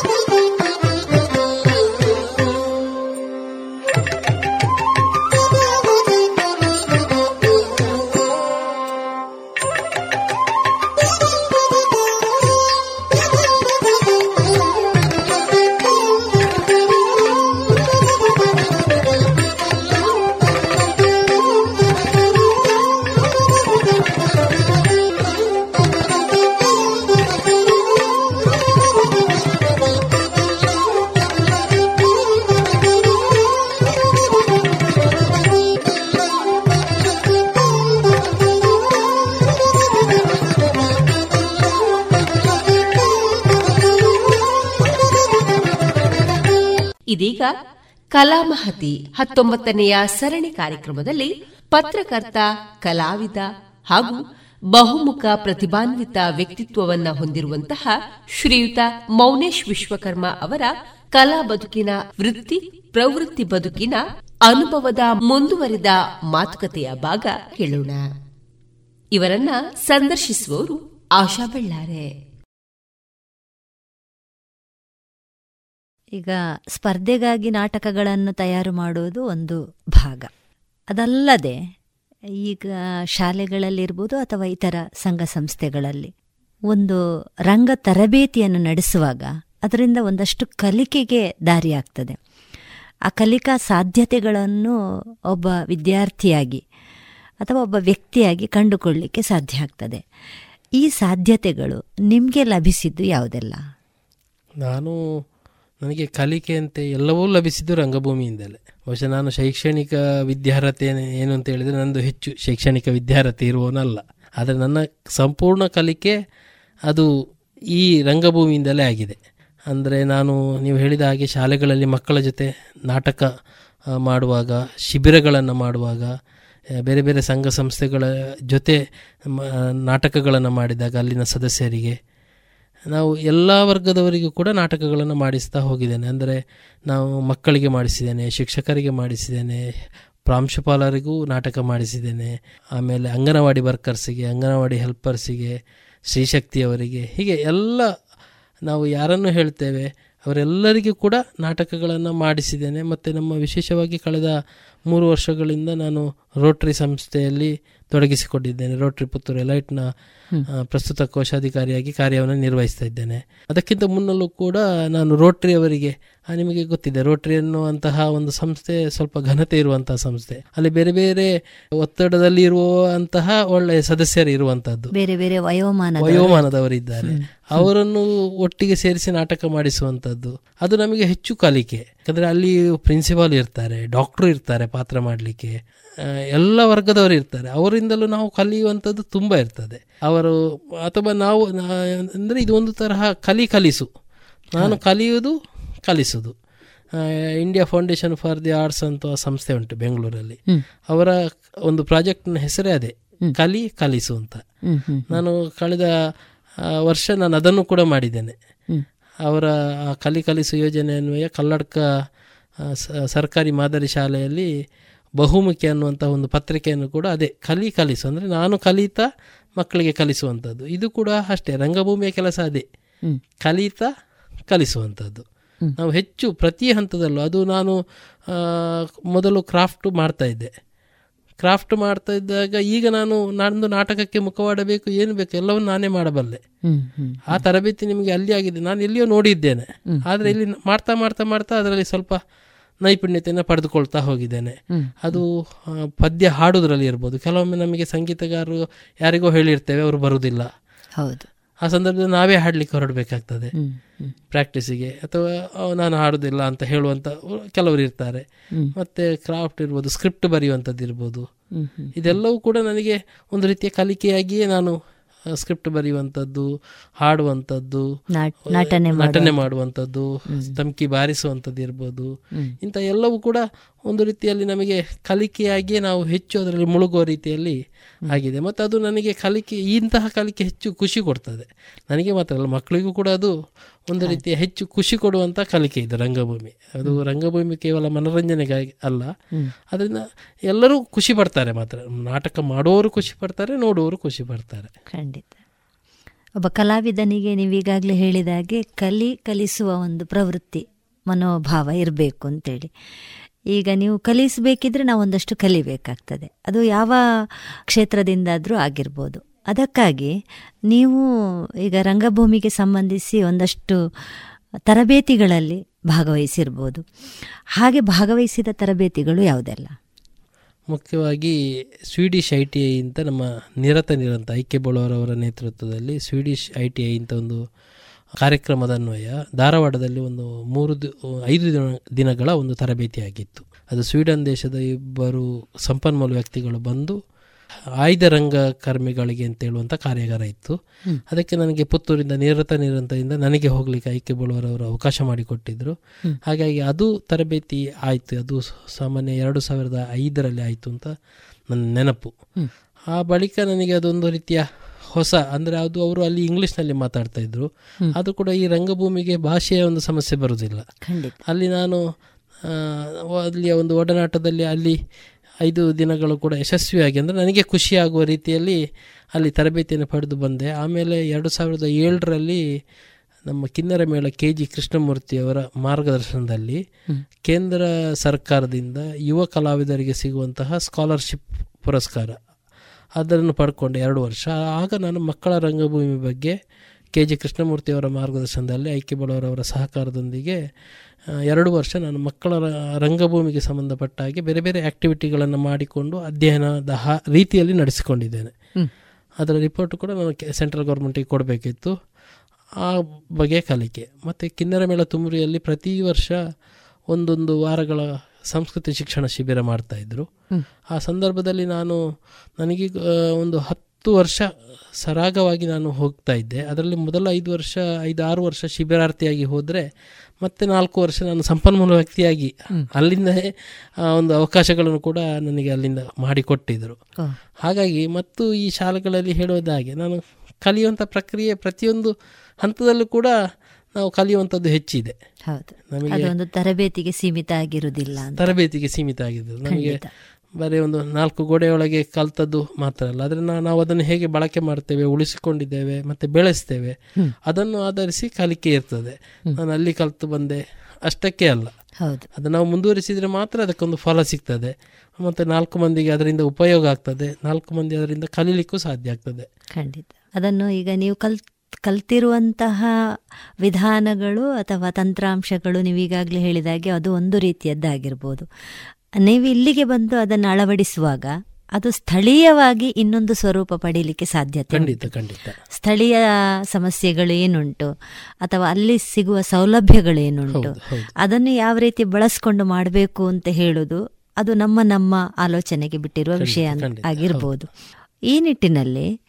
Speaker 5: ಕಲಾಮಹತಿ ಹತ್ತೊಂಬತ್ತನೆಯ ಸರಣಿ ಕಾರ್ಯಕ್ರಮದಲ್ಲಿ ಪತ್ರಕರ್ತ, ಕಲಾವಿದ ಹಾಗೂ ಬಹುಮುಖ ಪ್ರತಿಭಾನ್ವಿತ ವ್ಯಕ್ತಿತ್ವವನ್ನ ಹೊಂದಿರುವಂತಹ ಶ್ರೀಯುತ ಮೌನೇಶ್ ವಿಶ್ವಕರ್ಮ ಅವರ ಕಲಾ ಬದುಕಿನ ವೃತ್ತಿ, ಪ್ರವೃತ್ತಿ ಬದುಕಿನ ಅನುಭವದ ಮುಂದುವರಿದ ಮಾತುಕತೆಯ ಭಾಗ ಕೇಳೋಣ. ಇವರನ್ನ ಸಂದರ್ಶಿಸುವವರು ಆಶಾ ಬಳ್ಳಾರೆ.
Speaker 7: ಈಗ ಸ್ಪರ್ಧೆಗಾಗಿ ನಾಟಕಗಳನ್ನು ತಯಾರು ಮಾಡುವುದು ಒಂದು ಭಾಗ. ಅದಲ್ಲದೆ ಈಗ ಶಾಲೆಗಳಲ್ಲಿರ್ಬೋದು ಅಥವಾ ಇತರ ಸಂಘ ಸಂಸ್ಥೆಗಳಲ್ಲಿ ಒಂದು ರಂಗ ತರಬೇತಿಯನ್ನು ನಡೆಸುವಾಗ ಅದರಿಂದ ಒಂದಷ್ಟು ಕಲಿಕೆಗೆ ದಾರಿಯಾಗ್ತದೆ. ಆ ಕಲಿಕಾ ಸಾಧ್ಯತೆಗಳನ್ನು ಒಬ್ಬ ವಿದ್ಯಾರ್ಥಿಯಾಗಿ ಅಥವಾ ಒಬ್ಬ ವ್ಯಕ್ತಿಯಾಗಿ ಕಂಡುಕೊಳ್ಳಿಕ್ಕೆ ಸಾಧ್ಯ ಆಗ್ತದೆ. ಈ ಸಾಧ್ಯತೆಗಳು ನಿಮಗೆ ಲಭಿಸಿದ್ದು ಯಾವುದೆಲ್ಲ?
Speaker 8: ನಾನು ನನಗೆ ಕಲಿಕೆ ಅಂತ ಎಲ್ಲವೂ ಲಭಿಸಿದ್ದು ರಂಗಭೂಮಿಯಿಂದಲೇ. ಬಹುಶಃ ನಾನು ಶೈಕ್ಷಣಿಕ ವಿದ್ಯಾರ್ಹತೆ ಏನು ಅಂತ ಹೇಳಿದರೆ ನಂದು ಹೆಚ್ಚು ಶೈಕ್ಷಣಿಕ ವಿದ್ಯಾರ್ಹತೆ ಇರುವವನಲ್ಲ. ಆದರೆ ನನ್ನ ಸಂಪೂರ್ಣ ಕಲಿಕೆ ಅದು ಈ ರಂಗಭೂಮಿಯಿಂದಲೇ ಆಗಿದೆ. ಅಂದರೆ ನಾನು ನೀವು ಹೇಳಿದ ಹಾಗೆ ಶಾಲೆಗಳಲ್ಲಿ ಮಕ್ಕಳ ಜೊತೆ ನಾಟಕ ಮಾಡುವಾಗ, ಶಿಬಿರಗಳನ್ನು ಮಾಡುವಾಗ ಬೇರೆ ಬೇರೆ ಸಂಘ ಸಂಸ್ಥೆಗಳ ಜೊತೆ ನಾಟಕಗಳನ್ನು ಮಾಡಿದಾಗ ಅಲ್ಲಿನ ಸದಸ್ಯರಿಗೆ ನಾವು ಎಲ್ಲ ವರ್ಗದವರಿಗೂ ಕೂಡ ನಾಟಕಗಳನ್ನು ಮಾಡಿಸ್ತಾ ಹೋಗಿದ್ದೇನೆ. ಅಂದರೆ ನಾವು ಮಕ್ಕಳಿಗೆ ಮಾಡಿಸಿದ್ದೇನೆ, ಶಿಕ್ಷಕರಿಗೆ ಮಾಡಿಸಿದ್ದೇನೆ, ಪ್ರಾಂಶುಪಾಲರಿಗೂ ನಾಟಕ ಮಾಡಿಸಿದ್ದೇನೆ, ಆಮೇಲೆ ಅಂಗನವಾಡಿ ವರ್ಕರ್ಸಿಗೆ, ಅಂಗನವಾಡಿ ಹೆಲ್ಪರ್ಸಿಗೆ, ಶ್ರೀಶಕ್ತಿಯವರಿಗೆ ಹೀಗೆ ಎಲ್ಲ ನಾವು ಯಾರನ್ನು ಹೇಳ್ತೇವೆ ಅವರೆಲ್ಲರಿಗೂ ಕೂಡ ನಾಟಕಗಳನ್ನು ಮಾಡಿಸಿದ್ದೇನೆ. ಮತ್ತು ನಮ್ಮ ವಿಶೇಷವಾಗಿ ಕಳೆದ ಮೂರು ವರ್ಷಗಳಿಂದ ನಾನು ರೋಟ್ರಿ ಸಂಸ್ಥೆಯಲ್ಲಿ ತೊಡಗಿಸಿಕೊಂಡಿದ್ದೇನೆ. ರೋಟ್ರಿ ಪುತ್ತೂರು ಎಲೈಟ್ನ ಪ್ರಸ್ತುತ ಕೋಶಾಧಿಕಾರಿಯಾಗಿ ಕಾರ್ಯವನ್ನು ನಿರ್ವಹಿಸ್ತಾ ಇದ್ದೇನೆ. ಅದಕ್ಕಿಂತ ಮುನ್ನಲ್ಲೂ ಕೂಡ ನಾನು ರೋಟ್ರಿ ಅವರಿಗೆ ನಿಮಗೆ ಗೊತ್ತಿದೆ ರೋಟ್ರಿ ಅನ್ನುವಂತಹ ಒಂದು ಸಂಸ್ಥೆ ಸ್ವಲ್ಪ ಘನತೆ ಇರುವಂತಹ ಸಂಸ್ಥೆ. ಅಲ್ಲಿ ಬೇರೆ ಬೇರೆ ಒತ್ತಡದಲ್ಲಿ ಇರುವಂತಹ ಒಳ್ಳೆಯ ಸದಸ್ಯರು ಇರುವಂತಹದ್ದು.
Speaker 7: ಬೇರೆ ಬೇರೆ ವಯೋಮಾನ
Speaker 8: ವಯೋಮಾನದವರಿದ್ದಾರೆ ಅವರನ್ನು ಒಟ್ಟಿಗೆ ಸೇರಿಸಿ ನಾಟಕ ಮಾಡಿಸುವಂತದ್ದು ಅದು ನಮಗೆ ಹೆಚ್ಚು ಕಲಿಕೆ. ಯಾಕಂದ್ರೆ ಅಲ್ಲಿ ಪ್ರಿನ್ಸಿಪಾಲ್ ಇರ್ತಾರೆ ಡಾಕ್ಟರ್ ಇರ್ತಾರೆ ಪಾತ್ರ ಮಾಡಲಿಕ್ಕೆ. ಎಲ್ಲ ವರ್ಗದವರು ಇರ್ತಾರೆ. ಅವರಿಂದಲೂ ನಾವು ಕಲಿಯುವಂಥದ್ದು ತುಂಬ ಇರ್ತದೆ. ಅವರು ಅಥವಾ ನಾವು ಅಂದರೆ ಇದು ಒಂದು ತರಹ ಕಲಿ ಕಲಿಸು. ನಾನು ಕಲಿಯುವುದು ಕಲಿಸುವುದು India Foundation for the Arts ಅಂತ ಸಂಸ್ಥೆ ಉಂಟು ಬೆಂಗಳೂರಲ್ಲಿ. ಅವರ ಒಂದು ಪ್ರಾಜೆಕ್ಟ್ನ ಹೆಸರೇ ಅದೇ ಕಲಿ ಕಲಿಸು ಅಂತ. ನಾನು ಕಳೆದ ವರ್ಷ ನಾನು ಅದನ್ನು ಕೂಡ ಮಾಡಿದ್ದೇನೆ. ಅವರ ಕಲಿ ಕಲಿಸು ಯೋಜನೆ ಅನ್ವಯ ಕಲ್ಲಡ್ಕ ಸರ್ಕಾರಿ ಮಾದರಿ ಶಾಲೆಯಲ್ಲಿ ಬಹುಮುಖಿ ಅನ್ನುವಂಥ ಒಂದು ಪತ್ರಿಕೆಯನ್ನು ಕೂಡ ಅದೇ ಕಲಿ ಕಲಿಸು ಅಂದರೆ ನಾನು ಕಲಿತಾ ಮಕ್ಕಳಿಗೆ ಕಲಿಸುವಂಥದ್ದು ಇದು ಕೂಡ ಅಷ್ಟೇ ರಂಗಭೂಮಿಯ ಕೆಲಸ ಅದೇ. ಕಲಿತಾ ಕಲಿಸುವಂಥದ್ದು ನಾವು ಹೆಚ್ಚು ಪ್ರತಿ ಹಂತದಲ್ಲೂ ಅದು ನಾನು ಮೊದಲು ಕ್ರಾಫ್ಟ್ ಮಾಡ್ತಾ ಇದ್ದೆ. ಕ್ರಾಫ್ಟ್ ಮಾಡ್ತಾ ಇದ್ದಾಗ ಈಗ ನಾನು ನಂದು ನಾಟಕಕ್ಕೆ ಮುಖವಾಡಬೇಕು ಏನು ಬೇಕು ಎಲ್ಲವನ್ನು ನಾನೇ ಮಾಡಬಲ್ಲೆ. ಆ ತರಬೇತಿ ನಿಮಗೆ ಅಲ್ಲಿ ಆಗಿದೆ. ನಾನು ಎಲ್ಲಿಯೋ ನೋಡಿದ್ದೇನೆ. ಆದರೆ ಇಲ್ಲಿ ಮಾಡ್ತಾ ಮಾಡ್ತಾ ಮಾಡ್ತಾ ಅದರಲ್ಲಿ ಸ್ವಲ್ಪ ನೈಪುಣ್ಯತೆಯನ್ನು ಪಡೆದುಕೊಳ್ತಾ ಹೋಗಿದ್ದೇನೆ. ಅದು ಪದ್ಯ ಹಾಡೋದ್ರಲ್ಲಿ ಇರ್ಬೋದು. ಕೆಲವೊಮ್ಮೆ ನಮಗೆ ಸಂಗೀತಗಾರರು ಯಾರಿಗೋ ಹೇಳಿರ್ತೇವೆ ಅವರು ಬರುವುದಿಲ್ಲ
Speaker 7: ಹೌದು.
Speaker 8: ಆ ಸಂದರ್ಭದಲ್ಲಿ ನಾವೇ ಹಾಡ್ಲಿಕ್ಕೆ ಹೊರಡಬೇಕಾಗ್ತದೆ. ಪ್ರಾಕ್ಟೀಸಿಗೆ ಅಥವಾ ನಾನು ಹಾಡೋದಿಲ್ಲ ಅಂತ ಹೇಳುವಂತ ಕೆಲವರು ಇರ್ತಾರೆ. ಮತ್ತೆ ಕ್ರಾಫ್ಟ್ ಇರ್ಬೋದು ಸ್ಕ್ರಿಪ್ಟ್ ಬರೆಯುವಂಥದ್ದು ಇರ್ಬೋದು. ಇದೆಲ್ಲವೂ ಕೂಡ ನನಗೆ ಒಂದು ರೀತಿಯ ಕಲಿಕೆಯಾಗಿಯೇ ನಾನು ಸ್ಕ್ರಿಪ್ಟ್ ಬರೆಯುವಂಥದ್ದು ಹಾಡುವಂಥದ್ದು ನಟನೆ ಮಾಡುವಂಥದ್ದು. ತಮಕಿ ಬಾರಿಸುವಂಥದ್ದು ಇರ್ಬೋದು. ಇಂಥ ಎಲ್ಲವೂ ಕೂಡ ಒಂದು ರೀತಿಯಲ್ಲಿ ನಮಗೆ ಕಲಿಕೆಯಾಗಿಯೇ ನಾವು ಹೆಚ್ಚು ಅದರಲ್ಲಿ ಮುಳುಗುವ ರೀತಿಯಲ್ಲಿ ಆಗಿದೆ. ಮತ್ತು ಅದು ನನಗೆ ಕಲಿಕೆ ಇಂತಹ ಕಲಿಕೆ ಹೆಚ್ಚು ಖುಷಿ ಕೊಡ್ತದೆ. ನನಗೆ ಮಾತ್ರ ಅಲ್ಲ ಮಕ್ಕಳಿಗೂ ಕೂಡ ಅದು ಒಂದು ರೀತಿಯ ಹೆಚ್ಚು ಖುಷಿ ಕೊಡುವಂಥ ಕಲಿಕೆ ಇದು ರಂಗಭೂಮಿ. ಅದು ರಂಗಭೂಮಿ ಕೇವಲ ಮನೋರಂಜನೆಗಾಗಿ ಅಲ್ಲ. ಅದರಿಂದ ಎಲ್ಲರೂ ಖುಷಿ ಪಡ್ತಾರೆ ಮಾತ್ರ. ನಾಟಕ ಮಾಡುವವರು ಖುಷಿ ಪಡ್ತಾರೆ ನೋಡುವವರು ಖುಷಿ ಪಡ್ತಾರೆ.
Speaker 7: ಖಂಡಿತ. ಒಬ್ಬ ಕಲಾವಿದನಿಗೆ ನೀವೀಗಾಗಲೇ ಹೇಳಿದಾಗೆ ಕಲಿ ಕಲಿಸುವ ಒಂದು ಪ್ರವೃತ್ತಿ ಮನೋಭಾವ ಇರಬೇಕು ಅಂತೇಳಿ. ಈಗ ನೀವು ಕಲಿಸಬೇಕಿದ್ರೆ ನಾವೊಂದಷ್ಟು ಕಲಿಬೇಕಾಗ್ತದೆ. ಅದು ಯಾವ ಕ್ಷೇತ್ರದಿಂದಾದರೂ ಆಗಿರ್ಬೋದು. ಅದಕ್ಕಾಗಿ ನೀವು ಈಗ ರಂಗಭೂಮಿಗೆ ಸಂಬಂಧಿಸಿ ಒಂದಷ್ಟು ತರಬೇತಿಗಳಲ್ಲಿ ಭಾಗವಹಿಸಿರ್ಬೋದು. ಹಾಗೆ ಭಾಗವಹಿಸಿದ ತರಬೇತಿಗಳು ಯಾವುದೆಲ್ಲ?
Speaker 8: ಮುಖ್ಯವಾಗಿ ಸ್ವೀಡಿಶ್ ಐ ಟಿ ಐ ಅಂತ ನಮ್ಮ ನಿರತ ನಿರಂತ ಕೆ ಬೋಳವರವರ ನೇತೃತ್ವದಲ್ಲಿ ಸ್ವೀಡಿಶ್ ಐ ಟಿ ಐ ಅಂತ ಒಂದು ಕಾರ್ಯಕ್ರಮದ ಅನ್ವಯ ಧಾರವಾಡದಲ್ಲಿ ಒಂದು ಮೂರು ಐದು ದಿನ, ದಿನಗಳ ಒಂದು ತರಬೇತಿ ಆಗಿತ್ತು ಅದು ಸ್ವೀಡನ್ ದೇಶದ ಇಬ್ಬರು ಸಂಪನ್ಮೂಲ ವ್ಯಕ್ತಿಗಳು ಬಂದು ಆಯ್ದ ರಂಗ ಕರ್ಮಿಗಳಿಗೆ ಅಂತ ಹೇಳುವಂತ ಕಾರ್ಯಾಗಾರ ಇತ್ತು. ಅದಕ್ಕೆ ನನಗೆ ಪುತ್ತೂರಿಂದ ನಿರತ ನಿರಂತರಿಂದ ನನಗೆ ಹೋಗ್ಲಿಕ್ಕೆ ಐಕೆ ಬಳುವರವರು ಅವಕಾಶ ಮಾಡಿಕೊಟ್ಟಿದ್ರು. ಹಾಗಾಗಿ ಅದು ತರಬೇತಿ ಆಯ್ತು. ಅದು ಸಾಮಾನ್ಯ ಎರಡು ಸಾವಿರದ ಐದರಲ್ಲಿ ಆಯ್ತು ಅಂತ ನನ್ನ ನೆನಪು. ಆ ಬಳಿಕ ನನಗೆ ಅದೊಂದು ರೀತಿಯ ಹೊಸ ಅಂದ್ರೆ ಅದು ಅವರು ಅಲ್ಲಿ ಇಂಗ್ಲೀಷ್ನಲ್ಲಿ ಮಾತಾಡ್ತಾ ಇದ್ರು. ಅದು ಕೂಡ ಈ ರಂಗಭೂಮಿಗೆ ಭಾಷೆಯ ಒಂದು ಸಮಸ್ಯೆ ಬರುವುದಿಲ್ಲ ಅಲ್ಲಿ ನಾನು ಅಲ್ಲಿಯ ಒಂದು ಒಡನಾಟದಲ್ಲಿ ಅಲ್ಲಿ ಐದು ದಿನಗಳು ಕೂಡ ಯಶಸ್ವಿಯಾಗಿ ಅಂದರೆ ನನಗೆ ಖುಷಿಯಾಗುವ ರೀತಿಯಲ್ಲಿ ಅಲ್ಲಿ ತರಬೇತಿಯನ್ನು ಪಡೆದು ಬಂದೆ. ಆಮೇಲೆ ಎರಡು ಸಾವಿರದ ಏಳರಲ್ಲಿ ನಮ್ಮ ಕಿನ್ನರ ಮೇಳ ಕೆ ಜಿ ಕೃಷ್ಣಮೂರ್ತಿಯವರ ಮಾರ್ಗದರ್ಶನದಲ್ಲಿ ಕೇಂದ್ರ ಸರ್ಕಾರದಿಂದ ಯುವ ಕಲಾವಿದರಿಗೆ ಸಿಗುವಂತಹ ಸ್ಕಾಲರ್ಶಿಪ್ ಪುರಸ್ಕಾರ. ಅದನ್ನು ಪಡ್ಕೊಂಡೆ ಎರಡು ವರ್ಷ. ಆಗ ನಾನು ಮಕ್ಕಳ ರಂಗಭೂಮಿ ಬಗ್ಗೆ ಕೆ ಜಿ ಕೃಷ್ಣಮೂರ್ತಿಯವರ ಮಾರ್ಗದರ್ಶನದಲ್ಲಿ ಐಕ್ಯ ಬಳವರವರ ಸಹಕಾರದೊಂದಿಗೆ ಎರಡು ವರ್ಷ ನಾನು ಮಕ್ಕಳ ರಂಗಭೂಮಿಗೆ ಸಂಬಂಧಪಟ್ಟ ಹಾಗೆ ಬೇರೆ ಬೇರೆ ಆ್ಯಕ್ಟಿವಿಟಿಗಳನ್ನು ಮಾಡಿಕೊಂಡು ಅಧ್ಯಯನದ ರೀತಿಯಲ್ಲಿ ನಡೆಸಿಕೊಂಡಿದ್ದೇನೆ. ಅದರ ರಿಪೋರ್ಟ್ ಕೂಡ ನಾನು ಸೆಂಟ್ರಲ್ ಗೌರ್ಮೆಂಟಿಗೆ ಕೊಡಬೇಕಿತ್ತು. ಆ ಬಗೆಯ ಕಲಿಕೆ. ಮತ್ತು ಕಿನ್ನರ ಮೇಳ ತುಮರಿಯಲ್ಲಿ ಪ್ರತಿ ವರ್ಷ ಒಂದೊಂದು ವಾರಗಳ ಸಂಸ್ಕೃತಿ ಶಿಕ್ಷಣ ಶಿಬಿರ ಮಾಡ್ತಾಯಿದ್ರು ಆ ಸಂದರ್ಭದಲ್ಲಿ ನಾನು ನನಗೆ ಒಂದು ಹತ್ತು ಹತ್ತು ವರ್ಷ ಸರಾಗವಾಗಿ ನಾನು ಹೋಗ್ತಾ ಇದ್ದೆ. ಅದರಲ್ಲಿ ಮೊದಲ ಐದು ವರ್ಷ ಐದು ಆರು ವರ್ಷ ಶಿಬಿರಾರ್ಥಿಯಾಗಿ ಹೋದರೆ ಮತ್ತೆ ನಾಲ್ಕು ವರ್ಷ ನಾನು ಸಂಪನ್ಮೂಲ ವ್ಯಕ್ತಿಯಾಗಿ ಅಲ್ಲಿಂದ ಒಂದು ಅವಕಾಶಗಳನ್ನು ಕೂಡ ನನಗೆ ಅಲ್ಲಿಂದ ಮಾಡಿಕೊಟ್ಟಿದ್ದರು. ಹಾಗಾಗಿ ಮತ್ತು ಈ ಶಾಲೆಗಳಲ್ಲಿ ಹೇಳೋದಾಗೆ ನಾನು ಕಲಿಯುವಂಥ ಪ್ರಕ್ರಿಯೆ ಪ್ರತಿಯೊಂದು ಹಂತದಲ್ಲೂ ಕೂಡ ನಾವು ಕಲಿಯುವಂಥದ್ದು ಹೆಚ್ಚಿದೆ. ನಮಗೆ
Speaker 7: ತರಬೇತಿಗೆ ಸೀಮಿತ ಆಗಿರುವುದಿಲ್ಲ
Speaker 8: ತರಬೇತಿಗೆ ಸೀಮಿತ ಆಗಿರೋದು ನಮಗೆ ಬರೀ ಒಂದು ನಾಲ್ಕು ಗೋಡೆಯೊಳಗೆ ಕಲ್ತದ್ದು ಮಾತ್ರ ಅಲ್ಲ. ಆದರೆ ನಾವು ಅದನ್ನು ಹೇಗೆ ಬಳಕೆ ಮಾಡ್ತೇವೆ ಉಳಿಸಿಕೊಂಡಿದ್ದೇವೆ ಮತ್ತೆ ಬೆಳೆಸ್ತೇವೆ ಅದನ್ನು ಆಧರಿಸಿ ಕಲಿಕೆ ಇರ್ತದೆ. ನಾನು ಅಲ್ಲಿ ಕಲಿತು ಬಂದೆ ಅಷ್ಟಕ್ಕೆ ಅಲ್ಲ.
Speaker 7: ಹೌದು.
Speaker 8: ಅದು ನಾವು ಮುಂದುವರಿಸಿದ್ರೆ ಮಾತ್ರ ಅದಕ್ಕೊಂದು ಫಲ ಸಿಗ್ತದೆ. ಮತ್ತೆ ನಾಲ್ಕು ಮಂದಿಗೆ ಅದರಿಂದ ಉಪಯೋಗ ಆಗ್ತದೆ ನಾಲ್ಕು ಮಂದಿ ಅದರಿಂದ ಕಲೀಲಿಕ್ಕೂ ಸಾಧ್ಯ ಆಗ್ತದೆ.
Speaker 7: ಖಂಡಿತ. ಅದನ್ನು ಈಗ ನೀವು ಕಲ್ ಕಲ್ತಿರುವಂತಹ ವಿಧಾನಗಳು ಅಥವಾ ತಂತ್ರಾಂಶಗಳು ನೀವೀಗಾಗಲೇ ಹೇಳಿದಾಗೆ ಅದು ಒಂದು ರೀತಿಯದ್ದಾಗಿರ್ಬೋದು. ನೀವು ಇಲ್ಲಿಗೆ ಬಂದು ಅದನ್ನು ಅಳವಡಿಸುವಾಗ ಅದು ಸ್ಥಳೀಯವಾಗಿ ಇನ್ನೊಂದು ಸ್ವರೂಪ ಪಡೀಲಿಕ್ಕೆ ಸಾಧ್ಯತೆ
Speaker 8: ಖಂಡಿತ ಖಂಡಿತ.
Speaker 7: ಸ್ಥಳೀಯ ಸಮಸ್ಯೆಗಳು ಏನುಂಟು? ಅಥವಾ ಅಲ್ಲಿ ಸಿಗುವ ಸೌಲಭ್ಯಗಳು ಏನುಂಟು? ಅದನ್ನು ಯಾವ ರೀತಿ ಬಳಸ್ಕೊಂಡು ಮಾಡಬೇಕು ಅಂತ ಹೇಳುದು ಅದು ನಮ್ಮ ನಮ್ಮ ಆಲೋಚನೆಗೆ ಬಿಟ್ಟಿರುವ ವಿಷಯ ಆಗಿರ್ಬೋದು. ಈ ನಿಟ್ಟಿನಲ್ಲಿ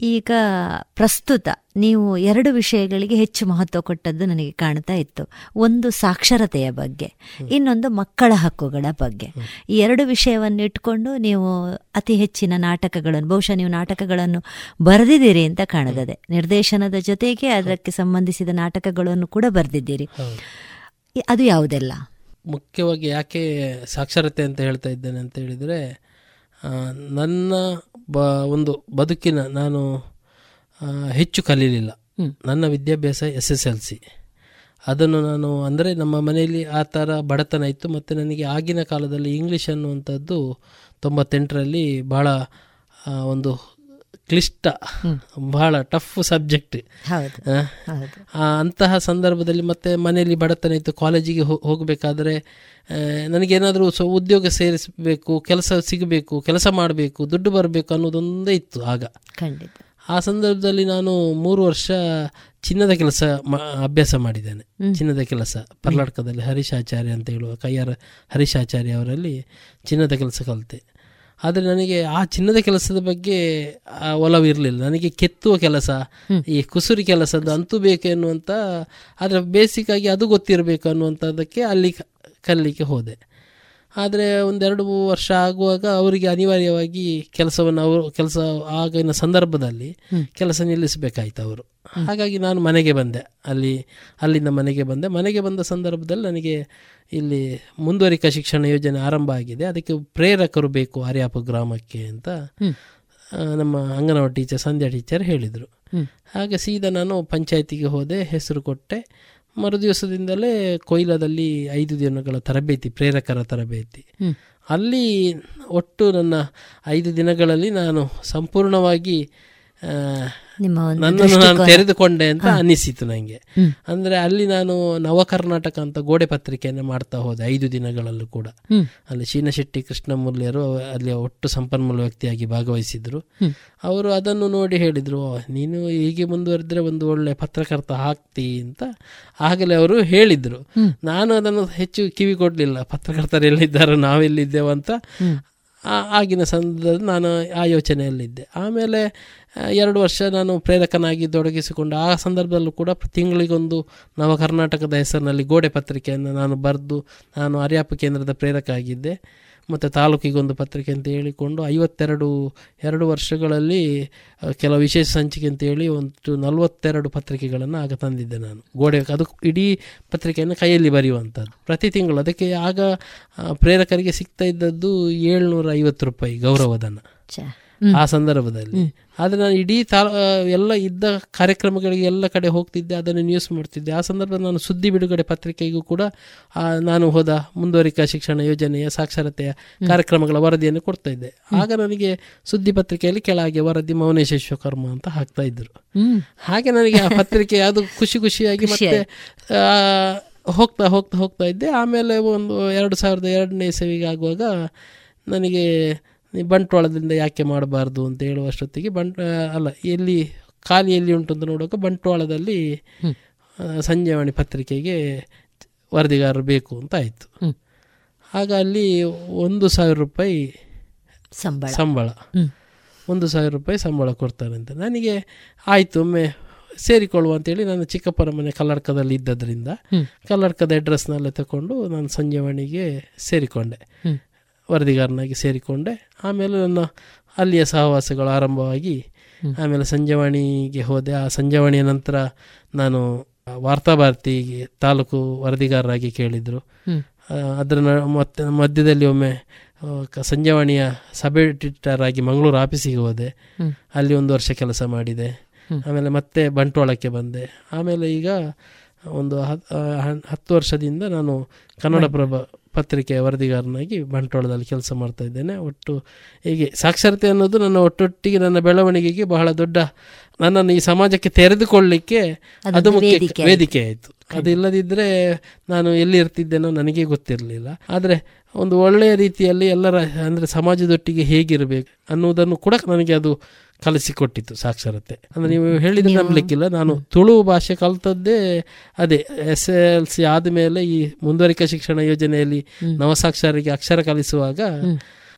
Speaker 7: ಈಗ ಪ್ರಸ್ತುತ ನೀವು ಎರಡು ವಿಷಯಗಳಿಗೆ ಹೆಚ್ಚು ಮಹತ್ವ ಕೊಟ್ಟದ್ದು ನನಗೆ ಕಾಣ್ತಾ ಇತ್ತು. ಒಂದು ಸಾಕ್ಷರತೆಯ ಬಗ್ಗೆ ಇನ್ನೊಂದು ಮಕ್ಕಳ ಹಕ್ಕುಗಳ ಬಗ್ಗೆ. ಈ ಎರಡು ವಿಷಯವನ್ನು ಇಟ್ಕೊಂಡು ನೀವು ಅತಿ ಹೆಚ್ಚಿನ ನಾಟಕಗಳನ್ನು ಬಹುಶಃ ನೀವು ನಾಟಕಗಳನ್ನು ಬರೆದಿದ್ದೀರಿ ಅಂತ ಕಾಣುತ್ತದೆ. ನಿರ್ದೇಶನದ ಜೊತೆಗೆ ಅದಕ್ಕೆ ಸಂಬಂಧಿಸಿದ ನಾಟಕಗಳನ್ನು ಕೂಡ ಬರೆದಿದ್ದೀರಿ. ಅದು ಯಾವುದೆಲ್ಲ?
Speaker 8: ಮುಖ್ಯವಾಗಿ ಯಾಕೆ ಸಾಕ್ಷರತೆ ಅಂತ ಹೇಳ್ತಾ ಇದ್ದೇನೆ ಅಂತ ಹೇಳಿದರೆ ನನ್ನ ಬ ಒಂದು ಬದುಕಿನ ನಾನು ಹೆಚ್ಚು ಕಲೀಲಿಲ್ಲ. ನನ್ನ ವಿದ್ಯಾಭ್ಯಾಸ ಎಸ್ ಎಸ್ ಎಲ್ ಸಿ ಅದನ್ನು ನಾನು ಅಂದರೆ ನಮ್ಮ ಮನೆಯಲ್ಲಿ ಆ ಥರ ಬಡತನ ಇತ್ತು ಮತ್ತು ನನಗೆ ಆಗಿನ ಕಾಲದಲ್ಲಿ ಇಂಗ್ಲೀಷ್ ಅನ್ನುವಂಥದ್ದು ತೊಂಬತ್ತೆಂಟರಲ್ಲಿ ಭಾಳ ಒಂದು ಕ್ಲಿಷ್ಟ. ಬಹಳ ಟಫ್ ಸಬ್ಜೆಕ್ಟ್ ಅಂತಹ ಸಂದರ್ಭದಲ್ಲಿ ಮತ್ತೆ ಮನೆಯಲ್ಲಿ ಬಡತನ ಇತ್ತು ಕಾಲೇಜಿಗೆ ಹೋಗಬೇಕಾದ್ರೆ ನನಗೇನಾದರೂ ಸೊ ಉದ್ಯೋಗ ಸೇರಿಸಬೇಕು ಕೆಲಸ ಸಿಗಬೇಕು ಕೆಲಸ ಮಾಡಬೇಕು ದುಡ್ಡು ಬರಬೇಕು ಅನ್ನೋದೊಂದೇ ಇತ್ತು ಆಗ.
Speaker 7: ಖಂಡಿತ.
Speaker 8: ಆ ಸಂದರ್ಭದಲ್ಲಿ ನಾನು ಮೂರು ವರ್ಷ ಚಿನ್ನದ ಕೆಲಸ ಅಭ್ಯಾಸ ಮಾಡಿದ್ದೇನೆ. ಚಿನ್ನದ ಕೆಲಸ. ಕರ್ನಾಟಕದಲ್ಲಿ ಹರೀಶಾಚಾರ್ಯ ಅಂತ ಹೇಳುವ ಕೈಯಾರ ಹರೀಶಾಚಾರ್ಯ ಅವರಲ್ಲಿ ಚಿನ್ನದ ಕೆಲಸ ಕಲಿತೆ. ಆದರೆ ನನಗೆ ಆ ಚಿನ್ನದ ಕೆಲಸದ ಬಗ್ಗೆ ಒಲವು ಇರಲಿಲ್ಲ. ನನಗೆ ಕೆತ್ತುವ ಕೆಲಸ ಈ ಕುಸುರಿ ಕೆಲಸದ ಅಂತೂ ಬೇಕು ಎನ್ನುವಂಥ ಆದರೆ ಬೇಸಿಕ್ ಆಗಿ ಅದು ಗೊತ್ತಿರಬೇಕು ಅನ್ನುವಂಥದ್ದಕ್ಕೆ ಅಲ್ಲಿ ಕಲಿಲಿಕ್ಕೆ ಹೋದೆ. ಆದರೆ ಒಂದೆರಡು ವರ್ಷ ಆಗುವಾಗ ಅವರಿಗೆ ಅನಿವಾರ್ಯವಾಗಿ ಕೆಲಸವನ್ನು ಅವರು ಕೆಲಸ ಆಗಿನ ಸಂದರ್ಭದಲ್ಲಿ ಕೆಲಸ ನಿಲ್ಲಿಸಬೇಕಾಯ್ತು ಅವರು. ಹಾಗಾಗಿ ನಾನು ಮನೆಗೆ ಬಂದೆ. ಅಲ್ಲಿ ಅಲ್ಲಿಂದ ಮನೆಗೆ ಬಂದೆ. ಮನೆಗೆ ಬಂದ ಸಂದರ್ಭದಲ್ಲಿ ನನಗೆ ಇಲ್ಲಿ ಮುಂದುವರಿಕಾ ಶಿಕ್ಷಣ ಯೋಜನೆ ಆರಂಭ ಆಗಿದೆ. ಅದಕ್ಕೆ ಪ್ರೇರಕರು ಬೇಕು ಆರ್ಯಾಪ ಗ್ರಾಮಕ್ಕೆ ಅಂತ ನಮ್ಮ ಅಂಗನವಾಡಿ ಟೀಚರ್ ಸಂಧ್ಯಾ ಟೀಚರ್ ಹೇಳಿದರು. ಹಾಗೆ ಸೀದಾ ನಾನು ಪಂಚಾಯತಿಗೆ ಹೋದೆ ಹೆಸರು ಕೊಟ್ಟೆ. ಮರುದಿವಸದಿಂದಲೇ ಕೊಯ್ಲದಲ್ಲಿ ಐದು ದಿನಗಳ ತರಬೇತಿ ಪ್ರೇರಕರ ತರಬೇತಿ. ಅಲ್ಲಿ ಒಟ್ಟು ನನ್ನ ಐದು ದಿನಗಳಲ್ಲಿ ನಾನು ಸಂಪೂರ್ಣವಾಗಿ ನನ್ನನ್ನು ನಾನು ತೆರೆದುಕೊಂಡೆ ಅಂತ ಅನಿಸಿತು ನನಗೆ ಅಂದ್ರೆ ಅಲ್ಲಿ ನಾನು ನವ ಕರ್ನಾಟಕ ಅಂತ ಗೋಡೆ ಪತ್ರಿಕೆಯನ್ನು ಮಾಡ್ತಾ ಹೋದೆ ಐದು ದಿನಗಳಲ್ಲೂ ಕೂಡ. ಅಲ್ಲಿ ಶೀನಶೆಟ್ಟಿ ಕೃಷ್ಣಮೂಲ್ಯರು ಅಲ್ಲಿ ಒಟ್ಟು ಸಂಪನ್ಮೂಲ ವ್ಯಕ್ತಿಯಾಗಿ ಭಾಗವಹಿಸಿದ್ರು. ಅವರು ಅದನ್ನು ನೋಡಿ ಹೇಳಿದ್ರು ನೀನು ಹೀಗೆ ಮುಂದುವರೆದ್ರೆ ಒಂದು ಒಳ್ಳೆ ಪತ್ರಕರ್ತ ಹಾಕ್ತಿ ಅಂತ. ಆಗಲೇ ಅವರು ಹೇಳಿದ್ರು. ನಾನು ಅದನ್ನು ಹೆಚ್ಚು ಕಿವಿ ಕೊಡ್ಲಿಲ್ಲ ಪತ್ರಕರ್ತರು ಎಲ್ಲಿದ್ದಾರೋ ನಾವೆಲ್ಲಿದ್ದೇವಂತ ಅಂತ ಆಗಿನ ಸಂದರ್ಭದಲ್ಲಿ ನಾನು ಆ ಯೋಚನೆಯಲ್ಲಿದ್ದೆ. ಆಮೇಲೆ ಎರಡು ವರ್ಷ ನಾನು ಪ್ರೇರಕನಾಗಿ ತೊಡಗಿಸಿಕೊಂಡು ಆ ಸಂದರ್ಭದಲ್ಲೂ ಕೂಡ ತಿಂಗಳಿಗೊಂದು ನವ ಕರ್ನಾಟಕದ ಹೆಸರಿನಲ್ಲಿ ಗೋಡೆ ಪತ್ರಿಕೆಯನ್ನು ನಾನು ಬರೆದು, ನಾನು ಅರ್ಯಾಪ ಕೇಂದ್ರದ ಪ್ರೇರಕ ಆಗಿದ್ದೆ. ಮತ್ತು ತಾಲೂಕಿಗೊಂದು ಪತ್ರಿಕೆ ಅಂತ ಹೇಳಿಕೊಂಡು ಐವತ್ತೆರಡು, ಎರಡು ವರ್ಷಗಳಲ್ಲಿ ಕೆಲವು ವಿಶೇಷ ಸಂಚಿಕೆ ಅಂತೇಳಿ ಒಂದು ನಲವತ್ತೆರಡು ಪತ್ರಿಕೆಗಳನ್ನು ಆಗ ತಂದಿದ್ದೆ ನಾನು. ಗೋಡೆ, ಅದು ಇಡೀ ಪತ್ರಿಕೆಯನ್ನು ಕೈಯಲ್ಲಿ ಬರೆಯುವಂಥದ್ದು. ಪ್ರತಿ ತಿಂಗಳು ಅದಕ್ಕೆ ಆಗ ಪ್ರೇರಕರಿಗೆ ಸಿಗ್ತಾ ಇದ್ದದ್ದು ಏಳ್ನೂರ ಐವತ್ತು ರೂಪಾಯಿ ಗೌರವಧನ ಆ ಸಂದರ್ಭದಲ್ಲಿ. ಆದರೆ ನಾನು ಇಡೀ ತಾ ಎಲ್ಲ ಇದ್ದ ಕಾರ್ಯಕ್ರಮಗಳಿಗೆ ಎಲ್ಲ ಕಡೆ ಹೋಗ್ತಿದ್ದೆ ಅದನ್ನು ನ್ಯೂಸ್ ಮಾಡ್ತಿದ್ದೆ. ಆ ಸಂದರ್ಭದಲ್ಲಿ ನಾನು ಸುದ್ದಿ ಬಿಡುಗಡೆ ಪತ್ರಿಕೆಗೂ ಕೂಡ ನಾನು ಹೋದ ಮುಂದುವರಿಕಾ ಶಿಕ್ಷಣ ಯೋಜನೆಯ ಸಾಕ್ಷರತೆಯ ಕಾರ್ಯಕ್ರಮಗಳ ವರದಿಯನ್ನು ಕೊಡ್ತಾ ಇದ್ದೆ. ಆಗ ನನಗೆ ಸುದ್ದಿ ಪತ್ರಿಕೆಯಲ್ಲಿ ಕೆಳಗೆ ವರದಿ ಮೌನೇಶ್ ವಿಶ್ವಕರ್ಮ ಅಂತ ಹಾಕ್ತಾ ಇದ್ರು. ಹಾಗೆ ನನಗೆ ಆ ಪತ್ರಿಕೆ ಅದು ಖುಷಿ ಖುಷಿಯಾಗಿ ಮತ್ತೆ ಹೋಗ್ತಾ ಹೋಗ್ತಾ ಹೋಗ್ತಾ ಇದ್ದೆ. ಆಮೇಲೆ ಒಂದು ಎರಡು ಸಾವಿರದ ಎರಡನೇ ಸೇವೆಗೆ ಆಗುವಾಗ ನನಗೆ ಬಂಟ್ವಾಳದಿಂದ ಯಾಕೆ ಮಾಡಬಾರ್ದು ಅಂತ ಹೇಳುವಷ್ಟೊತ್ತಿಗೆ ಬಂಟ್ ಅಲ್ಲ ಎಲ್ಲಿ ಖಾಲಿ ಎಲ್ಲಿ ಉಂಟು ಅಂತ ನೋಡುವಾಗ ಬಂಟ್ವಾಳದಲ್ಲಿ ಸಂಜೆವಾಣಿ ಪತ್ರಿಕೆಗೆ ವರದಿಗಾರರು ಬೇಕು ಅಂತ ಆಯಿತು. ಆಗ ಅಲ್ಲಿ ಒಂದು ಸಾವಿರ ರೂಪಾಯಿ
Speaker 7: ಸಂಬಳ.
Speaker 8: ಸಂಬಳ. ಒಂದು ಸಾವಿರ ರೂಪಾಯಿ ಸಂಬಳ ಕೊಡ್ತಾರೆ ಅಂತ. ನನಗೆ ಆಯಿತು ಒಮ್ಮೆ ಸೇರಿಕೊಳ್ಳುವ ಅಂತೇಳಿ ನಾನು ಚಿಕ್ಕಪ್ಪನ ಮನೆ ಕಲ್ಲಡ್ಕದಲ್ಲಿ ಇದ್ದದ್ರಿಂದ ಕಲ್ಲಡ್ಕದ ಅಡ್ರೆಸ್ನಲ್ಲೇ ತಗೊಂಡು ನಾನು ಸಂಜೆವಾಣಿಗೆ ಸೇರಿಕೊಂಡೆ. ವರದಿಗಾರನಾಗಿ ಸೇರಿಕೊಂಡೆ. ಆಮೇಲೆ ನನ್ನ ಅಲ್ಲಿಯ ಸಹವಾಸಗಳು ಆರಂಭವಾಗಿ ಆಮೇಲೆ ಸಂಜೆವಾಣಿಗೆ ಹೋದೆ. ಆ ಸಂಜೆವಾಣಿಯ ನಂತರ ನಾನು ವಾರ್ತಾಭಾರತಿಗೆ ತಾಲೂಕು ವರದಿಗಾರರಾಗಿ ಕೇಳಿದರು. ಅದರ ಮತ್ತೆ ಮಧ್ಯದಲ್ಲಿ ಒಮ್ಮೆ ಸಂಜೆವಾಣಿಯ ಸಬ್ ಎಡಿಟರ್ ಆಗಿ ಮಂಗಳೂರು ಆಫೀಸಿಗೆ ಹೋದೆ. ಅಲ್ಲಿ ಒಂದು ವರ್ಷ ಕೆಲಸ ಮಾಡಿದೆ. ಆಮೇಲೆ ಮತ್ತೆ ಬಂಟ್ವಾಳಕ್ಕೆ ಬಂದೆ. ಆಮೇಲೆ ಈಗ ಒಂದು ಹತ್ತು ವರ್ಷದಿಂದ ನಾನು ಕನ್ನಡಪ್ರಭ ಪತ್ರಿಕೆಯ ವರದಿಗಾರನಾಗಿ ಬಂಟ್ವಾಳದಲ್ಲಿ ಕೆಲಸ ಮಾಡ್ತಾ ಇದ್ದೇನೆ. ಒಟ್ಟು ಹೀಗೆ ಸಾಕ್ಷರತೆ ಅನ್ನೋದು ನನ್ನ ಒಟ್ಟೊಟ್ಟಿಗೆ ನನ್ನ ಬೆಳವಣಿಗೆಗೆ ಬಹಳ ದೊಡ್ಡ ನನ್ನನ್ನು ಈ ಸಮಾಜಕ್ಕೆ ತೆರೆದುಕೊಳ್ಳಿಕ್ಕೆ ಅದು ಮುಖ್ಯ ವೇದಿಕೆ ಆಯಿತು. ಅದು ಇಲ್ಲದಿದ್ದರೆ ನಾನು ಎಲ್ಲಿ ಇರ್ತಿದ್ದೇನೋ ನನಗೆ ಗೊತ್ತಿರಲಿಲ್ಲ. ಆದರೆ ಒಂದು ಒಳ್ಳೆಯ ರೀತಿಯಲ್ಲಿ ಎಲ್ಲರ ಅಂದರೆ ಸಮಾಜದೊಟ್ಟಿಗೆ ಹೇಗಿರಬೇಕು ಅನ್ನುವುದನ್ನು ಕೂಡ ನನಗೆ ಅದು ಕಲಿಸಿಕೊಟ್ಟಿತ್ತು ಸಾಕ್ಷರತೆ. ಅಂದ್ರೆ ನೀವು ಹೇಳಿದ್ರೆ ನಂಬಲಿಕ್ಕಿಲ್ಲ. ನಾನು ತುಳು ಭಾಷೆ ಕಲ್ತದ್ದೇ ಅದೇ ಎಸ್ ಎಲ್ ಸಿ ಆದಮೇಲೆ ಈ ಮುಂದುವರಿಕೆ ಶಿಕ್ಷಣ ಯೋಜನೆಯಲ್ಲಿ ನವಸಾಕ್ಷರಿಗೆ ಅಕ್ಷರ ಕಲಿಸುವಾಗ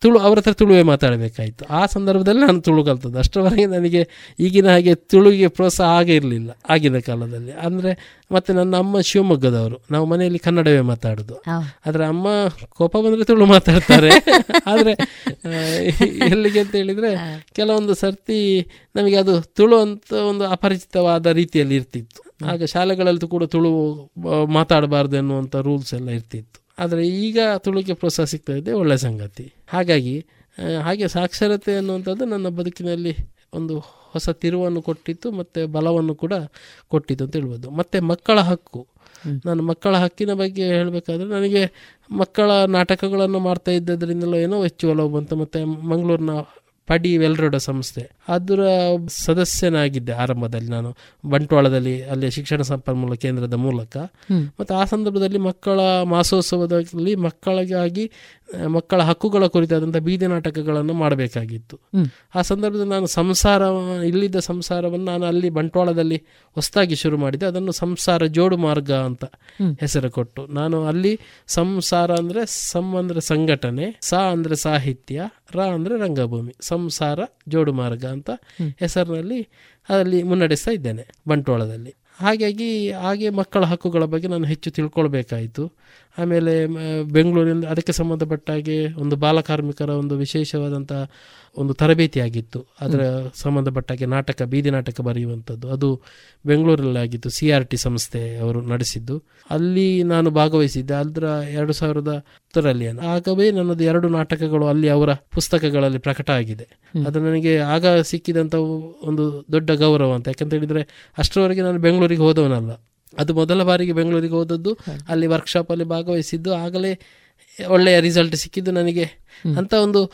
Speaker 8: ತುಳು ಅವ್ರ ಹತ್ರ ತುಳುವೇ ಮಾತಾಡಬೇಕಾಯಿತು. ಆ ಸಂದರ್ಭದಲ್ಲಿ ನಾನು ತುಳು ಕಲ್ತದ್ದು. ಅಷ್ಟರವರೆಗೆ ನನಗೆ ಈಗಿನ ಹಾಗೆ ತುಳುವಿಗೆ ಪ್ರೋತ್ಸಾಹ ಆಗೇ ಇರಲಿಲ್ಲ ಆಗಿನ ಕಾಲದಲ್ಲಿ. ಅಂದರೆ ಮತ್ತು ನನ್ನ ಅಮ್ಮ ಶಿವಮೊಗ್ಗದವರು. ನಾವು ಮನೆಯಲ್ಲಿ ಕನ್ನಡವೇ ಮಾತಾಡೋದು. ಆದರೆ ಅಮ್ಮ ಕೋಪ ಬಂದರೆ ತುಳು ಮಾತಾಡ್ತಾರೆ. ಆದರೆ ಎಲ್ಲಿಗೆ ಅಂತ ಹೇಳಿದರೆ ಕೆಲವೊಂದು ಸರ್ತಿ ನಮಗೆ ಅದು ತುಳು ಅಂತ ಒಂದು ಅಪರಿಚಿತವಾದ ರೀತಿಯಲ್ಲಿ ಇರ್ತಿತ್ತು. ಆಗ ಶಾಲೆಗಳಲ್ಲೂ ಕೂಡ ತುಳು ಮಾತಾಡಬಾರ್ದು ಎನ್ನುವಂಥ ರೂಲ್ಸ್ ಎಲ್ಲ ಇರ್ತಿತ್ತು. ಆದರೆ ಈಗ ತುಳುಕೆ ಪ್ರೋತ್ಸಾಹ ಸಿಗ್ತಾ ಇದೆ ಒಳ್ಳೆಯ ಸಂಗತಿ. ಹಾಗಾಗಿ ಹಾಗೆ ಸಾಕ್ಷರತೆ ಅನ್ನುವಂಥದ್ದು ನನ್ನ ಬದುಕಿನಲ್ಲಿ ಒಂದು ಹೊಸ ತಿರುವನ್ನು ಕೊಟ್ಟಿತ್ತು ಮತ್ತು ಬಲವನ್ನು ಕೂಡ ಕೊಟ್ಟಿತ್ತು ಅಂತ ಹೇಳ್ಬೋದು. ಮತ್ತು ಮಕ್ಕಳ ಹಕ್ಕು. ನಾನು ಮಕ್ಕಳ ಹಕ್ಕಿನ ಬಗ್ಗೆ ಹೇಳಬೇಕಾದ್ರೆ ನನಗೆ ಮಕ್ಕಳ ನಾಟಕಗಳನ್ನು ಮಾಡ್ತಾ ಇದ್ದದ್ರಿಂದಲೂ ಏನೋ ಹೆಚ್ಚು ಒಲವು ಬಂತು ಮತ್ತು ಮಂಗಳೂರಿನ ಪಡಿ ವೆಲ್ರೋಡ ಸಂಸ್ಥೆ. ಅದರ ಸದಸ್ಯನಾಗಿದ್ದೆ ಆರಂಭದಲ್ಲಿ ನಾನು. ಬಂಟ್ವಾಳದಲ್ಲಿ ಅಲ್ಲಿ ಶಿಕ್ಷಣ ಸಂಪನ್ಮೂಲ ಕೇಂದ್ರದ ಮೂಲಕ. ಮತ್ತು ಆ ಸಂದರ್ಭದಲ್ಲಿ ಮಕ್ಕಳ ಮಾಸೋತ್ಸವದಲ್ಲಿ ಮಕ್ಕಳಿಗಾಗಿ ಮಕ್ಕಳ ಹಕ್ಕುಗಳ ಕುರಿತಾದಂಥ ಬೀದಿ ನಾಟಕಗಳನ್ನು ಮಾಡಬೇಕಾಗಿತ್ತು. ಆ ಸಂದರ್ಭದಲ್ಲಿ ನಾನು ಸಂಸಾರ ಇಲ್ಲಿದ್ದ ಸಂಸಾರವನ್ನು ನಾನು ಅಲ್ಲಿ ಬಂಟ್ವಾಳದಲ್ಲಿ ಹೊಸದಾಗಿ ಶುರು ಮಾಡಿದೆ. ಅದನ್ನು ಸಂಸಾರ ಜೋಡು ಮಾರ್ಗ ಅಂತ ಹೆಸರು ಕೊಟ್ಟು. ನಾನು ಅಲ್ಲಿ ಸಂಸಾರ ಅಂದರೆ ಸಂ ಅಂದರೆ ಸಂಘಟನೆ ಸ ಅಂದರೆ ಸಾಹಿತ್ಯ ರ ಅಂದರೆ ರಂಗಭೂಮಿ ಸಂಸಾರ ಜೋಡು ಮಾರ್ಗ ಅಂತ ಹೆಸರಿನಲ್ಲಿ ಅಲ್ಲಿ ಮುನ್ನಡೆಸ್ತಾ ಇದ್ದೇನೆ ಬಂಟ್ವಾಳದಲ್ಲಿ. ಹಾಗಾಗಿ ಹಾಗೆ ಮಕ್ಕಳ ಹಕ್ಕುಗಳ ಬಗ್ಗೆ ನಾನು ಹೆಚ್ಚು ತಿಳ್ಕೊಳ್ಬೇಕಾಯಿತು. ಆಮೇಲೆ ಬೆಂಗಳೂರಿನಲ್ಲಿ ಅದಕ್ಕೆ ಸಂಬಂಧಪಟ್ಟ ಹಾಗೆ ಒಂದು ಬಾಲಕಾರ್ಮಿಕರ ಒಂದು ವಿಶೇಷವಾದಂಥ ಒಂದು ತರಬೇತಿ ಆಗಿತ್ತು ಅದರ ಸಂಬಂಧಪಟ್ಟ ಹಾಗೆ ನಾಟಕ ಬೀದಿ ನಾಟಕ ಬರೆಯುವಂಥದ್ದು. ಅದು ಬೆಂಗಳೂರಲ್ಲಿ ಆಗಿತ್ತು ಸಿ ಆರ್ ಟಿ ಸಂಸ್ಥೆ ಅವರು ನಡೆಸಿದ್ದು. ಅಲ್ಲಿ ನಾನು ಭಾಗವಹಿಸಿದ್ದೆ. ಅದರ ಎರಡು ಸಾವಿರದ ಹತ್ತರಲ್ಲಿ ಆಗವೇ ನನ್ನದು ಎರಡು ನಾಟಕಗಳು ಅಲ್ಲಿ ಅವರ ಪುಸ್ತಕಗಳಲ್ಲಿ ಪ್ರಕಟ ಆಗಿದೆ. ಅದು ನನಗೆ ಆಗ ಸಿಕ್ಕಿದಂಥ ಒಂದು ದೊಡ್ಡ ಗೌರವ ಅಂತ. ಯಾಕಂತ ಹೇಳಿದ್ರೆ ಅಷ್ಟರವರೆಗೆ ನಾನು ಬೆಂಗಳೂರಿಗೆ ಹೋದವನಲ್ಲ. ಅದು ಮೊದಲ ಬಾರಿಗೆ ಬೆಂಗಳೂರಿಗೆ ಹೋದದ್ದು. ಅಲ್ಲಿ ವರ್ಕ್ಶಾಪಲ್ಲಿ ಭಾಗವಹಿಸಿದ್ದು. ಆಗಲೇ ಒಳ್ಳೆಯ ರಿಸಲ್ಟ್ ಸಿಕ್ಕಿದ್ದು ನನಗೆ. ಅಂತ ಒಂದು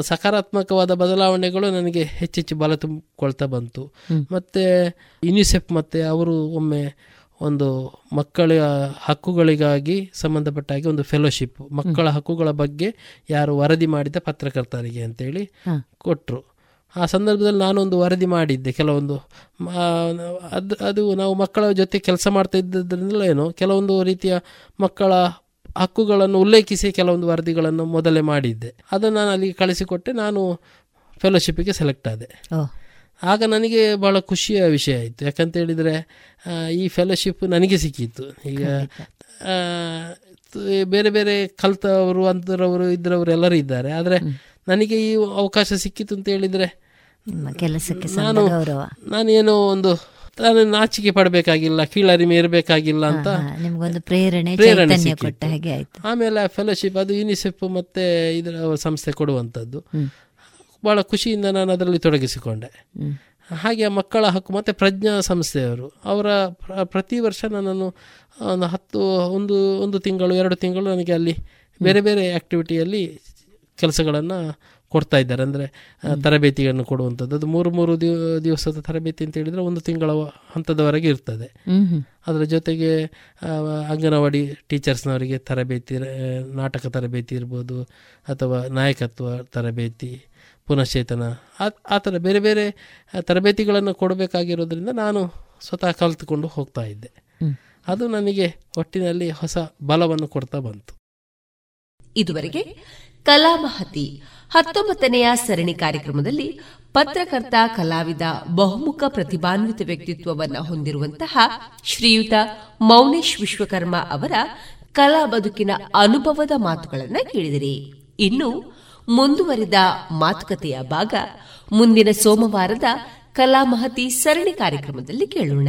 Speaker 8: ಸಕಾರಾತ್ಮಕವಾದ ಬದಲಾವಣೆಗಳು ನನಗೆ ಹೆಚ್ಚೆಚ್ಚು ಬಲ ತುಂಬಿಕೊಳ್ತಾ ಬಂತು. ಮತ್ತು ಯುನಿಸೆಫ್ ಮತ್ತು ಅವರು ಒಮ್ಮೆ ಒಂದು ಮಕ್ಕಳ ಹಕ್ಕುಗಳಿಗಾಗಿ ಸಂಬಂಧಪಟ್ಟ ಹಾಗೆ ಒಂದು ಫೆಲೋಶಿಪ್ ಮಕ್ಕಳ ಹಕ್ಕುಗಳ ಬಗ್ಗೆ ಯಾರು ವರದಿ ಮಾಡಿದ ಪತ್ರಕರ್ತರಿಗೆ ಅಂತೇಳಿ ಕೊಟ್ಟರು ಆ ಸಂದರ್ಭದಲ್ಲಿ ನಾನೊಂದು ವರದಿ ಮಾಡಿದ್ದೆ. ಕೆಲವೊಂದು ಅದು ಅದು ನಾವು ಮಕ್ಕಳ ಜೊತೆ ಕೆಲಸ ಮಾಡ್ತಾ ಇದ್ದದ್ರಿಂದಲೂ ಏನೋ ಕೆಲವೊಂದು ರೀತಿಯ ಮಕ್ಕಳ ಹಕ್ಕುಗಳನ್ನು ಉಲ್ಲೇಖಿಸಿ ಕೆಲವೊಂದು ವರದಿಗಳನ್ನು ಮೊದಲೇ ಮಾಡಿದ್ದೆ. ಅದನ್ನು ನಾನು ಅಲ್ಲಿಗೆ ಕಳಿಸಿಕೊಟ್ಟೆ. ನಾನು ಫೆಲೋಶಿಪ್ಪಿಗೆ ಸೆಲೆಕ್ಟ್ ಆದೆ. ಆಗ ನನಗೆ ಭಾಳ ಖುಷಿಯ ವಿಷಯ ಆಯಿತು. ಯಾಕಂತ ಹೇಳಿದರೆ ಈ ಫೆಲೋಶಿಪ್ ನನಗೆ ಸಿಕ್ಕಿತ್ತು. ಈಗ ಬೇರೆ ಬೇರೆ ಕಲ್ತವರು ಅಂತರವರು ಇದ್ರವರು ಎಲ್ಲರೂ ಇದ್ದಾರೆ. ಆದರೆ ನನಗೆ ಈ ಅವಕಾಶ ಸಿಕ್ಕಿತು ಅಂತ ಹೇಳಿದರೆ
Speaker 7: ಕೆಲಸಕ್ಕೆ
Speaker 8: ನಾನು ನಾನೇನೋ ಒಂದು ನಾನು ನಾಚಿಕೆ ಪಡಬೇಕಾಗಿಲ್ಲ ಕೀಳರಿಮೆ ಇರಬೇಕಾಗಿಲ್ಲ ಅಂತ
Speaker 7: ನಿಮಗೊಂದು ಪ್ರೇರಣೆ
Speaker 8: ಪ್ರೇರಣೆ
Speaker 7: ಕೊಟ್ಟ ಹಾಗೆ ಆಯ್ತು.
Speaker 8: ಆಮೇಲೆ ಫೆಲೋಶಿಪ್ ಅದು ಯುನಿಸೆಫ್ ಮತ್ತೆ ಇದರ ಸಂಸ್ಥೆ ಕೊಡುವಂಥದ್ದು ಬಹಳ ಖುಷಿಯಿಂದ ನಾನು ಅದರಲ್ಲಿ ತೊಡಗಿಸಿಕೊಂಡೆ. ಹಾಗೆ ಮಕ್ಕಳ ಹಕ್ಕು ಮತ್ತು ಪ್ರಜ್ಞಾ ಸಂಸ್ಥೆಯವರು ಅವರ ಪ್ರತಿ ವರ್ಷ ನನ್ನನ್ನು ಒಂದು ಹತ್ತು ಒಂದು ಒಂದು ತಿಂಗಳು ಎರಡು ತಿಂಗಳು ನನಗೆ ಅಲ್ಲಿ ಬೇರೆ ಬೇರೆ ಆ್ಯಕ್ಟಿವಿಟಿಯಲ್ಲಿ ಕೆಲಸಗಳನ್ನು ಕೊಡ್ತಾ ಇದ್ದಾರೆ. ಅಂದರೆ ತರಬೇತಿಯನ್ನು ಕೊಡುವಂಥದ್ದು ಅದು ಮೂರು ಮೂರು ದಿವಸದ ತರಬೇತಿ ಅಂತ ಹೇಳಿದರೆ ಒಂದು ತಿಂಗಳ ಹಂತದವರೆಗೆ ಇರ್ತದೆ. ಅದರ ಜೊತೆಗೆ ಅಂಗನವಾಡಿ ಟೀಚರ್ಸ್ನವರಿಗೆ ತರಬೇತಿ ನಾಟಕ ತರಬೇತಿ ಇರ್ಬೋದು ಅಥವಾ ನಾಯಕತ್ವ ತರಬೇತಿ ಪುನಶ್ಚೇತನ ಆ ಥರ ಬೇರೆ ಬೇರೆ ತರಬೇತಿಗಳನ್ನು ಕೊಡಬೇಕಾಗಿರೋದ್ರಿಂದ ನಾನು ಸ್ವತಃ ಕಲಿತುಕೊಂಡು ಹೋಗ್ತಾ ಇದ್ದೆ. ಅದು ನನಗೆ ಒಟ್ಟಿನಲ್ಲಿ ಹೊಸ ಬಲವನ್ನು ಕೊಡ್ತಾ ಬಂತು.
Speaker 5: ಇದುವರೆಗೆ ಕಲಾಮಹತಿ
Speaker 2: ಹತ್ತೊಂಬತ್ತನೆಯ ಸರಣಿ ಕಾರ್ಯಕ್ರಮದಲ್ಲಿ ಪತ್ರಕರ್ತ ಕಲಾವಿದ ಬಹುಮುಖ ಪ್ರತಿಭಾನ್ವಿತ ವ್ಯಕ್ತಿತ್ವವನ್ನು ಹೊಂದಿರುವಂತಹ ಶ್ರೀಯುತ ಮೌನೇಶ್ ವಿಶ್ವಕರ್ಮ ಅವರ ಕಲಾ ಬದುಕಿನ ಅನುಭವದ ಮಾತುಗಳನ್ನು ಕೇಳಿದಿರಿ. ಇನ್ನು ಮುಂದುವರಿದ ಮಾತುಕತೆಯ ಭಾಗ ಮುಂದಿನ ಸೋಮವಾರದ ಕಲಾಮಹತಿ ಸರಣಿ ಕಾರ್ಯಕ್ರಮದಲ್ಲಿ ಕೇಳೋಣ.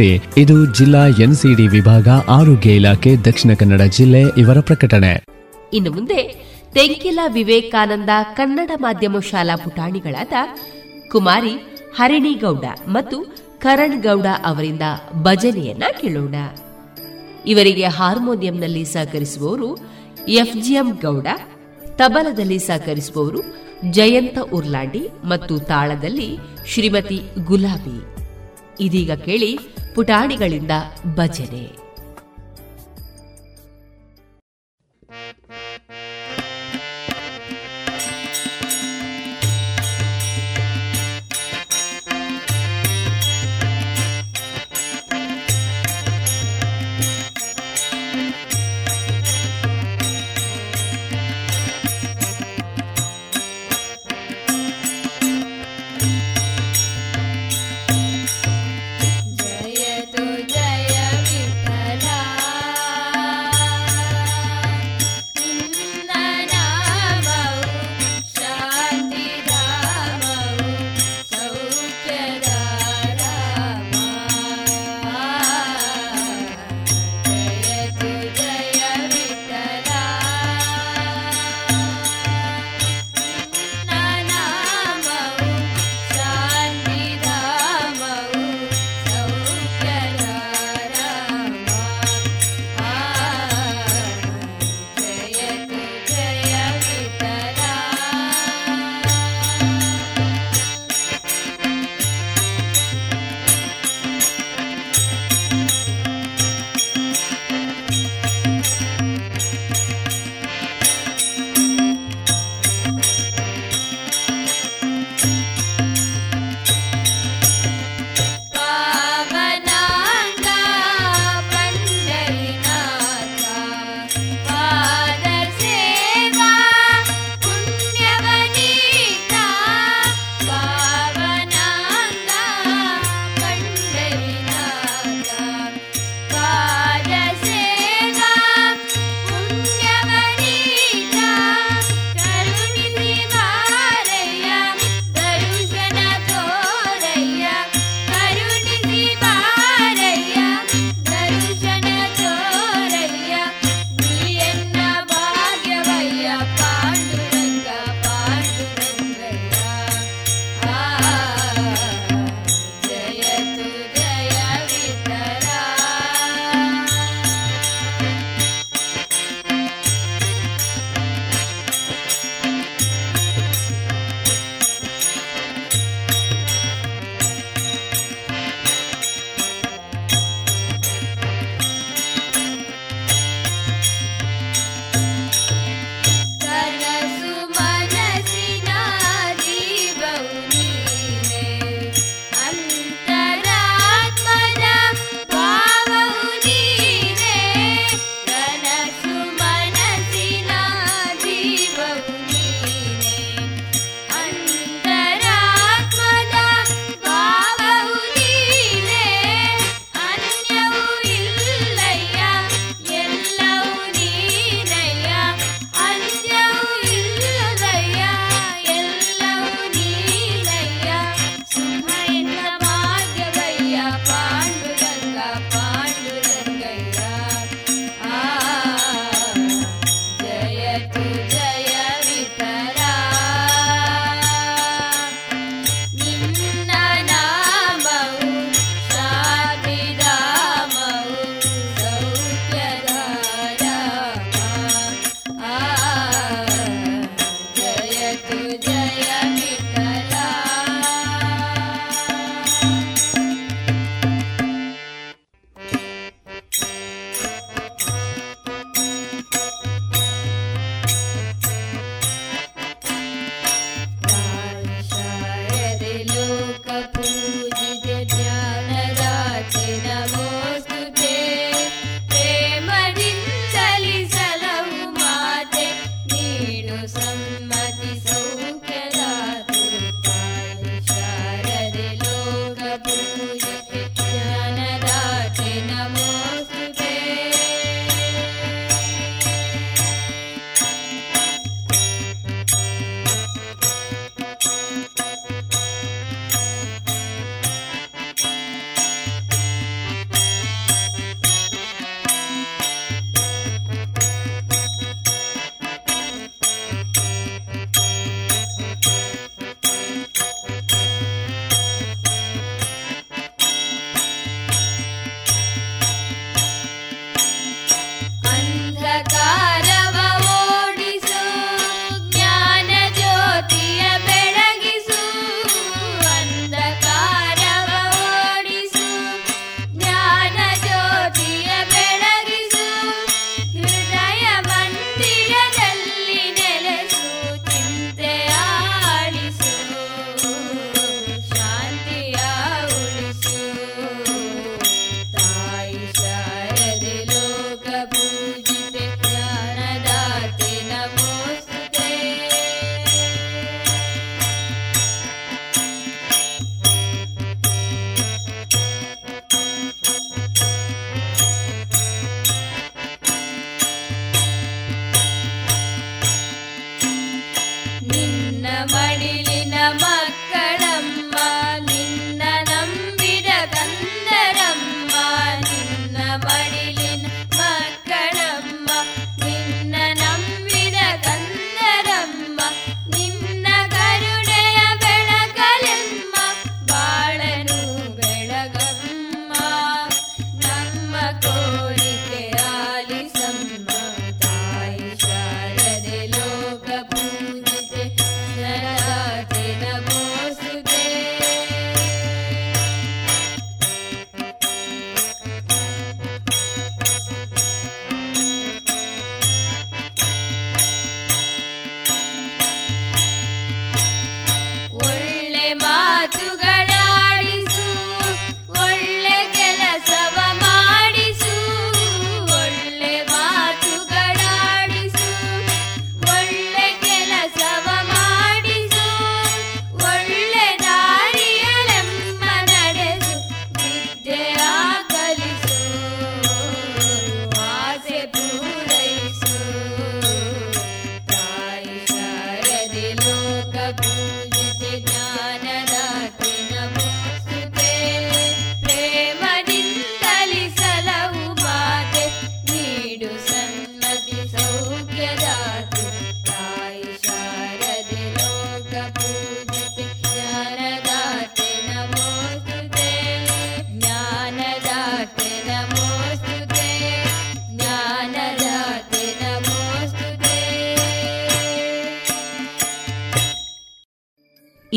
Speaker 9: ಇದು ಜಿಲ್ಲಾ ಎನ್ಸಿಡಿ ವಿಭಾಗ ಆರೋಗ್ಯ ಇಲಾಖೆ ದಕ್ಷಿಣ ಕನ್ನಡ ಜಿಲ್ಲೆ ಇವರ ಪ್ರಕಟಣೆ.
Speaker 2: ಇನ್ನು ಮುಂದೆ ತೆಂಕಿಲ ವಿವೇಕಾನಂದ ಕನ್ನಡ ಮಾಧ್ಯಮ ಶಾಲಾ ಪುಟಾಣಿಗಳಾದ ಕುಮಾರಿ, ಹರಿಣಿಗೌಡ ಮತ್ತು ಕರಣ್ ಗೌಡ ಅವರಿಂದ ಭಜನೆಯನ್ನ ಕೇಳೋಣ. ಇವರಿಗೆ ಹಾರ್ಮೋನಿಯಂನಲ್ಲಿ ಸಹಕರಿಸುವವರು ಎಫ್ಜಿಎಂ ಗೌಡ, ತಬಲದಲ್ಲಿ ಸಹಕರಿಸುವವರು ಜಯಂತ ಉರ್ಲಾಂಡಿ ಮತ್ತು ತಾಳದಲ್ಲಿ ಶ್ರೀಮತಿ ಗುಲಾಬಿ. ಇದೀಗ ಕೇಳಿ ಪುಟಾಣಿಗಳಿಂದ ಭಜನೆ.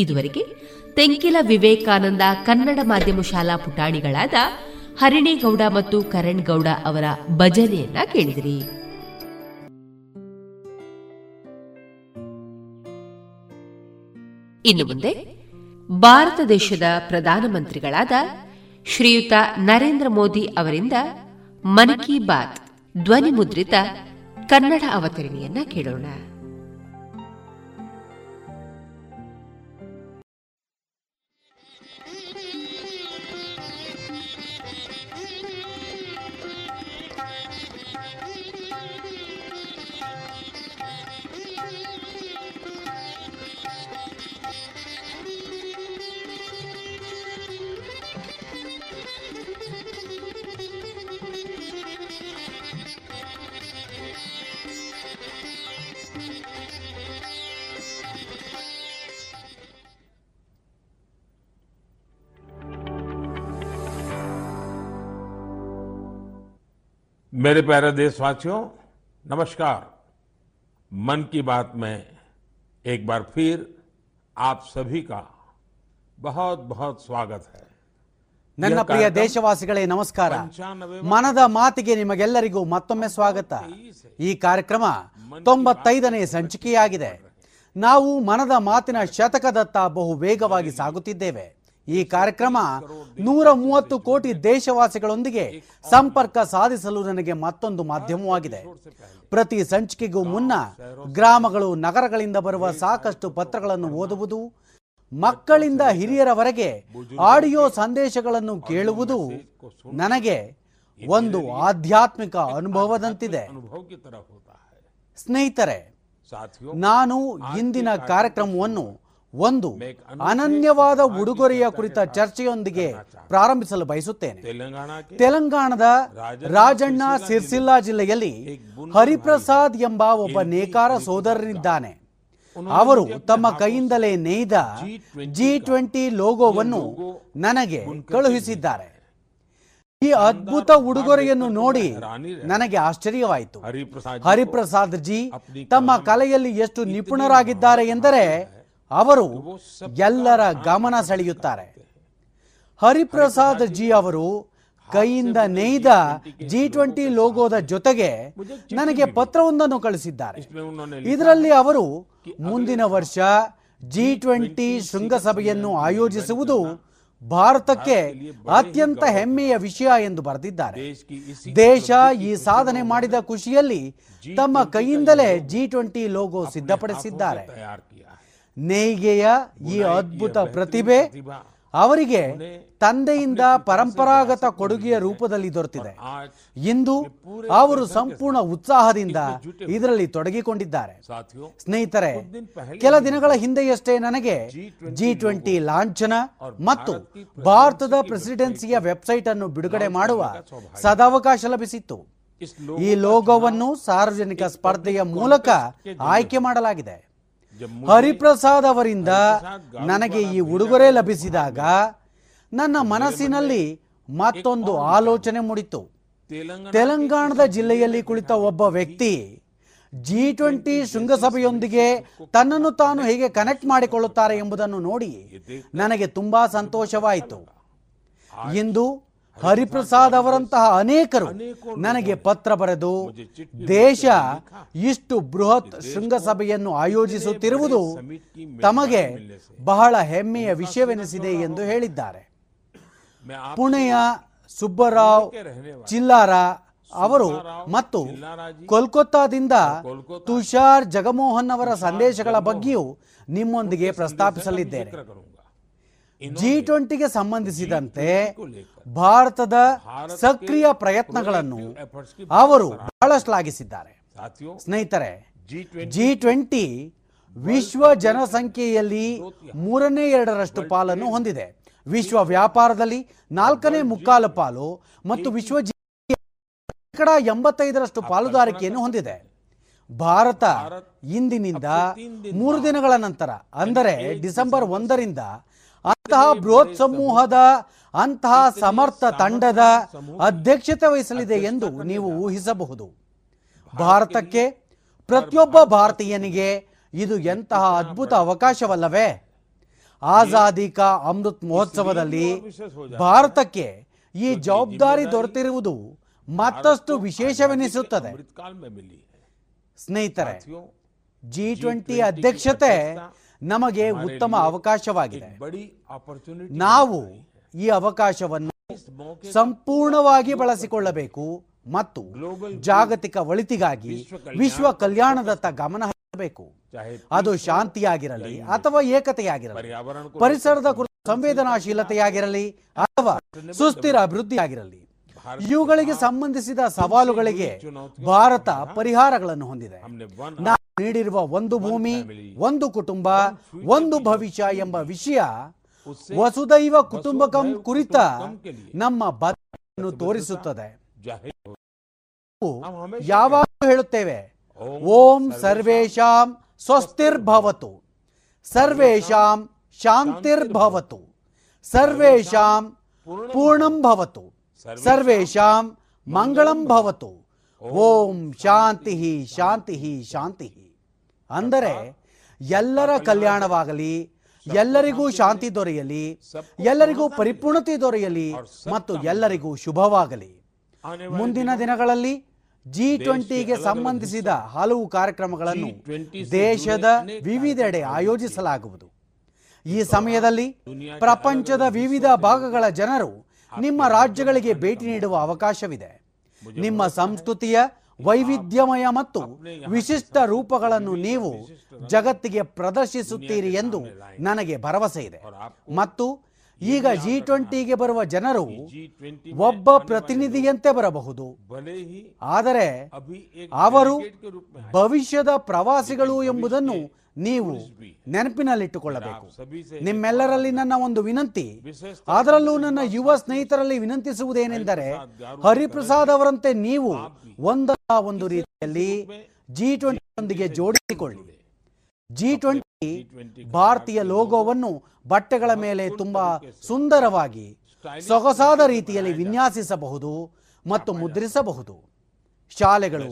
Speaker 5: ಇದುವರೆಗೆ ತೆಂಕಿಲ ವಿವೇಕಾನಂದ ಕನ್ನಡ ಮಾಧ್ಯಮ ಶಾಲಾ ಪುಟಾಣಿಗಳಾದ ಹರಿಣಿಗೌಡ ಮತ್ತು ಕರಣ್ ಗೌಡ ಅವರ ಭಜನೆಯನ್ನ ಕೇಳಿದಿರಿ. ಇನ್ನು ಮುಂದೆ ಭಾರತ ದೇಶದ ಪ್ರಧಾನಮಂತ್ರಿಗಳಾದ ಶ್ರೀಯುತ ನರೇಂದ್ರ ಮೋದಿ ಅವರಿಂದ ಮನ್ ಕಿ ಬಾತ್ ಧ್ವನಿ ಮುದ್ರಿತ ಕನ್ನಡ ಅವತರಣಿಯನ್ನ ಕೇಳೋಣ.
Speaker 10: मेरे प्यारे देशवासियों नमस्कार मन की बात में एक बार फिर आप सभी का बहुत बहुत स्वागत है
Speaker 11: ನನ್ನ ಪ್ರಿಯ ದೇಶವಾಸಿಗಳೇ ನಮಸ್ಕಾರ ಮನದ ಮಾತಿಗೆ ನಿಮಗೆಲ್ಲರಿಗೂ ಮತ್ತೊಮ್ಮೆ ಸ್ವಾಗತ ಈ ಕಾರ್ಯಕ್ರಮ ತೊಂಬತ್ತೈದನೇ ಸಂಚಿಕೆಯಾಗಿದೆ ನಾವು ಮನದ ಮಾತಿನ ಶತಕದತ್ತ ಬಹು ವೇಗವಾಗಿ ಸಾಗುತ್ತಿದ್ದೇವೆ ಈ ಕಾರ್ಯಕ್ರಮ ನೂರ ಮೂವತ್ತು ಕೋಟಿ ದೇಶವಾಸಿಗಳೊಂದಿಗೆ ಸಂಪರ್ಕ ಸಾಧಿಸಲು ನನಗೆ ಮತ್ತೊಂದು ಮಾಧ್ಯಮವಾಗಿದೆ. ಪ್ರತಿ ಸಂಚಿಕೆಗೂ ಮುನ್ನ ಗ್ರಾಮಗಳು, ನಗರಗಳಿಂದ ಬರುವ ಸಾಕಷ್ಟು ಪತ್ರಗಳನ್ನು ಓದುವುದು, ಮಕ್ಕಳಿಂದ ಹಿರಿಯರವರೆಗೆ ಆಡಿಯೋ ಸಂದೇಶಗಳನ್ನು ಕೇಳುವುದು ನನಗೆ ಒಂದು ಆಧ್ಯಾತ್ಮಿಕ ಅನುಭವದಂತಿದೆ. ಸ್ನೇಹಿತರೆ, ನಾನು ಇಂದಿನ ಕಾರ್ಯಕ್ರಮವನ್ನು ಒಂದು ಅನನ್ಯವಾದ ಉಡುಗೊರೆಯ ಕುರಿತ ಚರ್ಚೆಯೊಂದಿಗೆ ಪ್ರಾರಂಭಿಸಲು ಬಯಸುತ್ತೇನೆ. ತೆಲಂಗಾಣದ ರಾಜಣ್ಣ ಸಿರ್ಸಿಲ್ಲಾ ಜಿಲ್ಲೆಯಲ್ಲಿ ಹರಿಪ್ರಸಾದ್ ಎಂಬ ಒಬ್ಬ ನೇಕಾರ ಸೋದರನಿದ್ದಾನೆ. ಅವರು ತಮ್ಮ ಕೈಯಿಂದಲೇ ನೇಯ್ದ ಜಿ ಟ್ವೆಂಟಿ ಲೋಗೋವನ್ನು ನನಗೆ ಕಳುಹಿಸಿದ್ದಾರೆ. ಈ ಅದ್ಭುತ ಉಡುಗೊರೆಯನ್ನು ನೋಡಿ ನನಗೆ ಆಶ್ಚರ್ಯವಾಯಿತು. ಹರಿಪ್ರಸಾದ್ ಜಿ ತಮ್ಮ ಕಲೆಯಲ್ಲಿ ಎಷ್ಟು ನಿಪುಣರಾಗಿದ್ದಾರೆ ಎಂದರೆ ಅವರು ಎಲ್ಲರ ಗಮನ ಸೆಳೆಯುತ್ತಾರೆ. ಹರಿಪ್ರಸಾದ್ ಜಿ ಅವರು ಕೈಯಿಂದ ನೇಯ್ದ ಜಿ ಟ್ವೆಂಟಿ ಲೋಗೋದ ಜೊತೆಗೆ ನನಗೆ ಪತ್ರವೊಂದನ್ನು ಕಳಿಸಿದ್ದಾರೆ. ಇದರಲ್ಲಿ ಅವರು ಮುಂದಿನ ವರ್ಷ ಜಿ ಟ್ವೆಂಟಿ ಶೃಂಗಸಭೆಯನ್ನು ಆಯೋಜಿಸುವುದು ಭಾರತಕ್ಕೆ ಅತ್ಯಂತ ಹೆಮ್ಮೆಯ ವಿಷಯ ಎಂದು ಬರೆದಿದ್ದಾರೆ. ದೇಶ ಈ ಸಾಧನೆ ಮಾಡಿದ ಖುಷಿಯಲ್ಲಿ ತಮ್ಮ ಕೈಯಿಂದಲೇ ಜಿ ಟ್ವೆಂಟಿ ಲೋಗೋ ಸಿದ್ಧಪಡಿಸಿದ್ದಾರೆ. ನೇಯ್ಗೆಯ ಈ ಅದ್ಭುತ ಪ್ರತಿಭೆ ಅವರಿಗೆ ತಂದೆಯಿಂದ ಪರಂಪರಾಗತ ಕೊಡುಗೆಯ ರೂಪದಲ್ಲಿ ದೊರೆತಿದೆ. ಇಂದು ಅವರು ಸಂಪೂರ್ಣ ಉತ್ಸಾಹದಿಂದ ಇದರಲ್ಲಿ ತೊಡಗಿಕೊಂಡಿದ್ದಾರೆ. ಸ್ನೇಹಿತರೆ ಕೆಲ ದಿನಗಳ ಹಿಂದೆಯಷ್ಟೇ ನನಗೆ ಜಿ ಟ್ವೆಂಟಿ ಲಾಂಛನ ಮತ್ತು ಭಾರತದ ಪ್ರೆಸಿಡೆನ್ಸಿಯ ವೆಬ್ಸೈಟ್ ಅನ್ನು ಬಿಡುಗಡೆ ಮಾಡುವ ಸದಾವಕಾಶ ಲಭಿಸಿತ್ತು. ಈ ಲೋಗೋವನ್ನು ಸಾರ್ವಜನಿಕ ಸ್ಪರ್ಧೆಯ ಮೂಲಕ ಆಯ್ಕೆ ಮಾಡಲಾಗಿದೆ. ಹರಿಪ್ರಸಾದ್ ಅವರಿಂದ ನನಗೆ ಈ ಉಡುಗೊರೆ ಲಭಿಸಿದಾಗ ನನ್ನ ಮನಸ್ಸಿನಲ್ಲಿ ಮತ್ತೊಂದು ಆಲೋಚನೆ ಮೂಡಿತು ತೆಲಂಗಾಣದ ಜಿಲ್ಲೆಯಲ್ಲಿ ಕುಳಿತ ಒಬ್ಬ ವ್ಯಕ್ತಿ ಜಿ ಟ್ವೆಂಟಿ ಶೃಂಗಸಭೆಯೊಂದಿಗೆ ತನ್ನನ್ನು ತಾನು ಹೇಗೆ ಕನೆಕ್ಟ್ ಮಾಡಿಕೊಳ್ಳುತ್ತಾರೆ ಎಂಬುದನ್ನು ನೋಡಿ ನನಗೆ ತುಂಬಾ ಸಂತೋಷವಾಯಿತು. ಇಂದು ಹರಿಪ್ರಸಾದ್ ಅವರಂತಹ ಅನೇಕರು ನನಗೆ ಪತ್ರ ಬರೆದು, ದೇಶ ಇಷ್ಟು ಬೃಹತ್ ಶೃಂಗಸಭೆಯನ್ನು ಆಯೋಜಿಸುತ್ತಿರುವುದು ತಮಗೆ ಬಹಳ ಹೆಮ್ಮೆಯ ವಿಷಯವೆನಿಸಿದೆ ಎಂದು ಹೇಳಿದ್ದಾರೆ. ಪುಣೆಯ ಸುಬ್ಬರಾವ್ ಚಿಲ್ಲಾರ ಅವರು ಮತ್ತು ಕೋಲ್ಕತ್ತಾದಿಂದ ತುಷಾರ್ ಜಗಮೋಹನ್ ಅವರ ಸಂದೇಶಗಳ ಬಗ್ಗೆಯೂ ನಿಮ್ಮೊಂದಿಗೆ ಪ್ರಸ್ತಾಪಿಸಲಿದ್ದೇನೆ. ಜಿ ಟ್ವೆಂಟಿಗೆ ಸಂಬಂಧಿಸಿದಂತೆ ಭಾರತದ ಸಕ್ರಿಯ ಪ್ರಯತ್ನಗಳನ್ನು ಅವರು ಬಹಳ ಶ್ಲಾಘಿಸಿದ್ದಾರೆ ಸ್ನೇಹಿತರೆ ಜಿ ಟ್ವೆಂಟಿ ವಿಶ್ವ ಜನಸಂಖ್ಯೆಯಲ್ಲಿ ಮೂರನೇ ಎರಡರಷ್ಟು ಪಾಲನ್ನು ಹೊಂದಿದೆ. ವಿಶ್ವ ವ್ಯಾಪಾರದಲ್ಲಿ ನಾಲ್ಕನೇ ಮುಕ್ಕಾಲು ಪಾಲು ಮತ್ತು ವಿಶ್ವ ಶೇಕಡ ಎಂಬತ್ತೈದರಷ್ಟು ಪಾಲುದಾರಿಕೆಯನ್ನು ಹೊಂದಿದೆ. ಭಾರತ ಇಂದಿನಿಂದ ಮೂರು ದಿನಗಳ ನಂತರ ಅಂದರೆ ಡಿಸೆಂಬರ್ ಒಂದರಿಂದ ಅಂತಹ ಬೃಹತ್ ಸಮೂಹದ ಅಂತಹ ಸಮರ್ಥ ತಂಡದ ಅಧ್ಯಕ್ಷತೆ ವಹಿಸಲಿದೆ ಎಂದು ನೀವು ಊಹಿಸಬಹುದು. ಭಾರತಕ್ಕೆ ಪ್ರತಿಯೊಬ್ಬ ಭಾರತೀಯನಿಗೆ ಇದು ಎಂತಹ ಅದ್ಭುತ ಅವಕಾಶವಲ್ಲವೇ? ಆಜಾದಿ ಕಾ ಅಮೃತ್ ಮಹೋತ್ಸವದಲ್ಲಿ ಭಾರತಕ್ಕೆ ಈ ಜವಾಬ್ದಾರಿ ದೊರೆತಿರುವುದು ಮತ್ತಷ್ಟು ವಿಶೇಷವೆನಿಸುತ್ತದೆ. ಸ್ನೇಹಿತರೆ ಜಿ ಟ್ವೆಂಟಿ ಅಧ್ಯಕ್ಷತೆ ನಮಗೆ ಉತ್ತಮ ಅವಕಾಶವಾಗಿದೆ. ನಾವು ಈ ಅವಕಾಶವನ್ನು ಸಂಪೂರ್ಣವಾಗಿ ಬಳಸಿಕೊಳ್ಳಬೇಕು ಮತ್ತು ಜಾಗತಿಕ ಒಳಿತಿಗಾಗಿ ವಿಶ್ವ ಕಲ್ಯಾಣದತ್ತ ಗಮನ ಹರಿಸಬೇಕು. ಅದು ಶಾಂತಿಯಾಗಿರಲಿ ಅಥವಾ ಏಕತೆಯಾಗಿರಲಿ, ಪರಿಸರದ ಕುರಿತು ಸಂವೇದನಾಶೀಲತೆಯಾಗಿರಲಿ ಅಥವಾ ಸುಸ್ಥಿರ ಅಭಿವೃದ್ಧಿಯಾಗಿರಲಿ, ಇವುಗಳಿಗೆ ಸಂಬಂಧಿಸಿದ ಸವಾಲುಗಳಿಗೆ ಭಾರತ ಪರಿಹಾರಗಳನ್ನು ಹೊಂದಿದೆ. ನಾವು ನೀಡಿರುವ ಒಂದು ಭೂಮಿ, ಒಂದು ಕುಟುಂಬ, ಒಂದು ಭವಿಷ್ಯ ಎಂಬ ವಿಷಯ ವಸುದೈವ ಕುಟುಂಬಕಂ ಕುರಿತ ನಮ್ಮ ಬದ್ಧತೆಯನ್ನು ತೋರಿಸುತ್ತದೆ. ಯಾವಾಗಲೂ ಹೇಳುತ್ತೇವೆ ಓಂ ಸರ್ವೇಶಾಂ ಸ್ವಸ್ತಿರ್ಭವತು. ಸರ್ವೇಶಾಂ ಶಾಂತಿರ್ಭವತು. ಸರ್ವೇಶಾಂ ಪೂರ್ಣಂ ಭವತು. ಸರ್ವೇಶಾಂ ಮಂಗಳಂ ಭವತು. ಓಂ ಶಾಂತಿ ಶಾಂತಿ ಶಾಂತಿ. ಅಂದರೆ ಎಲ್ಲರ ಕಲ್ಯಾಣವಾಗಲಿ ಎಲ್ಲರಿಗೂ ಶಾಂತಿ ದೊರೆಯಲಿ, ಎಲ್ಲರಿಗೂ ಪರಿಪೂರ್ಣತೆ ದೊರೆಯಲಿ ಮತ್ತು ಎಲ್ಲರಿಗೂ ಶುಭವಾಗಲಿ. ಮುಂದಿನ ದಿನಗಳಲ್ಲಿ ಜಿ ಟ್ವೆಂಟಿಗೆ ಸಂಬಂಧಿಸಿದ ಹಲವು ಕಾರ್ಯಕ್ರಮಗಳನ್ನು ದೇಶದ ವಿವಿಧೆಡೆ ಆಯೋಜಿಸಲಾಗುವುದು. ಈ ಸಮಯದಲ್ಲಿ ಪ್ರಪಂಚದ ವಿವಿಧ ಭಾಗಗಳ ಜನರು ನಿಮ್ಮ ರಾಜ್ಯಗಳಿಗೆ ಭೇಟಿ ನೀಡುವ ಅವಕಾಶವಿದೆ. ನಿಮ್ಮ ಸಂಸ್ಕೃತಿಯ ವೈವಿಧ್ಯಮಯ ಮತ್ತು ವಿಶಿಷ್ಟ ರೂಪಗಳನ್ನು ನೀವು ಜಗತ್ತಿಗೆ ಪ್ರದರ್ಶಿಸುತ್ತೀರಿ ಎಂದು ನನಗೆ ಭರವಸೆ ಇದೆ. ಮತ್ತು ಈಗ ಜಿ ಟ್ವೆಂಟಿಗೆ ಬರುವ ಜನರು ಒಬ್ಬ ಪ್ರತಿನಿಧಿಯಂತೆ ಬರಬಹುದು. ಆದರೆ ಅವರು ಭವಿಷ್ಯದ ಪ್ರವಾಸಿಗಳು ಎಂಬುದನ್ನು ನೀವು ನೆನಪಿನಲ್ಲಿಟ್ಟುಕೊಳ್ಳಬೇಕು. ನಿಮ್ಮೆಲ್ಲರಲ್ಲಿ ನನ್ನ ಒಂದು ವಿನಂತಿ. ಅದರಲ್ಲೂ ನನ್ನ ಯುವ ಸ್ನೇಹಿತರಲ್ಲಿ ವಿನಂತಿಸುವುದೇನೆಂದರೆ ಹರಿಪ್ರಸಾದ್ ಅವರಂತೆ ನೀವು ಒಂದ ಒಂದು ರೀತಿಯಲ್ಲಿ ಜಿ ಟ್ವೆಂಟಿಯೊಂದಿಗೆ ಜೋಡಿಸಿಕೊಳ್ಳಿ. ಜಿ ಟ್ವೆಂಟಿ ಭಾರತೀಯ ಲೋಗೋವನ್ನು ಬಟ್ಟೆಗಳ ಮೇಲೆ ತುಂಬಾ ಸುಂದರವಾಗಿ ಸೊಗಸಾದ ರೀತಿಯಲ್ಲಿ ವಿನ್ಯಾಸಿಸಬಹುದು ಮತ್ತು ಮುದ್ರಿಸಬಹುದು. ಶಾಲೆಗಳು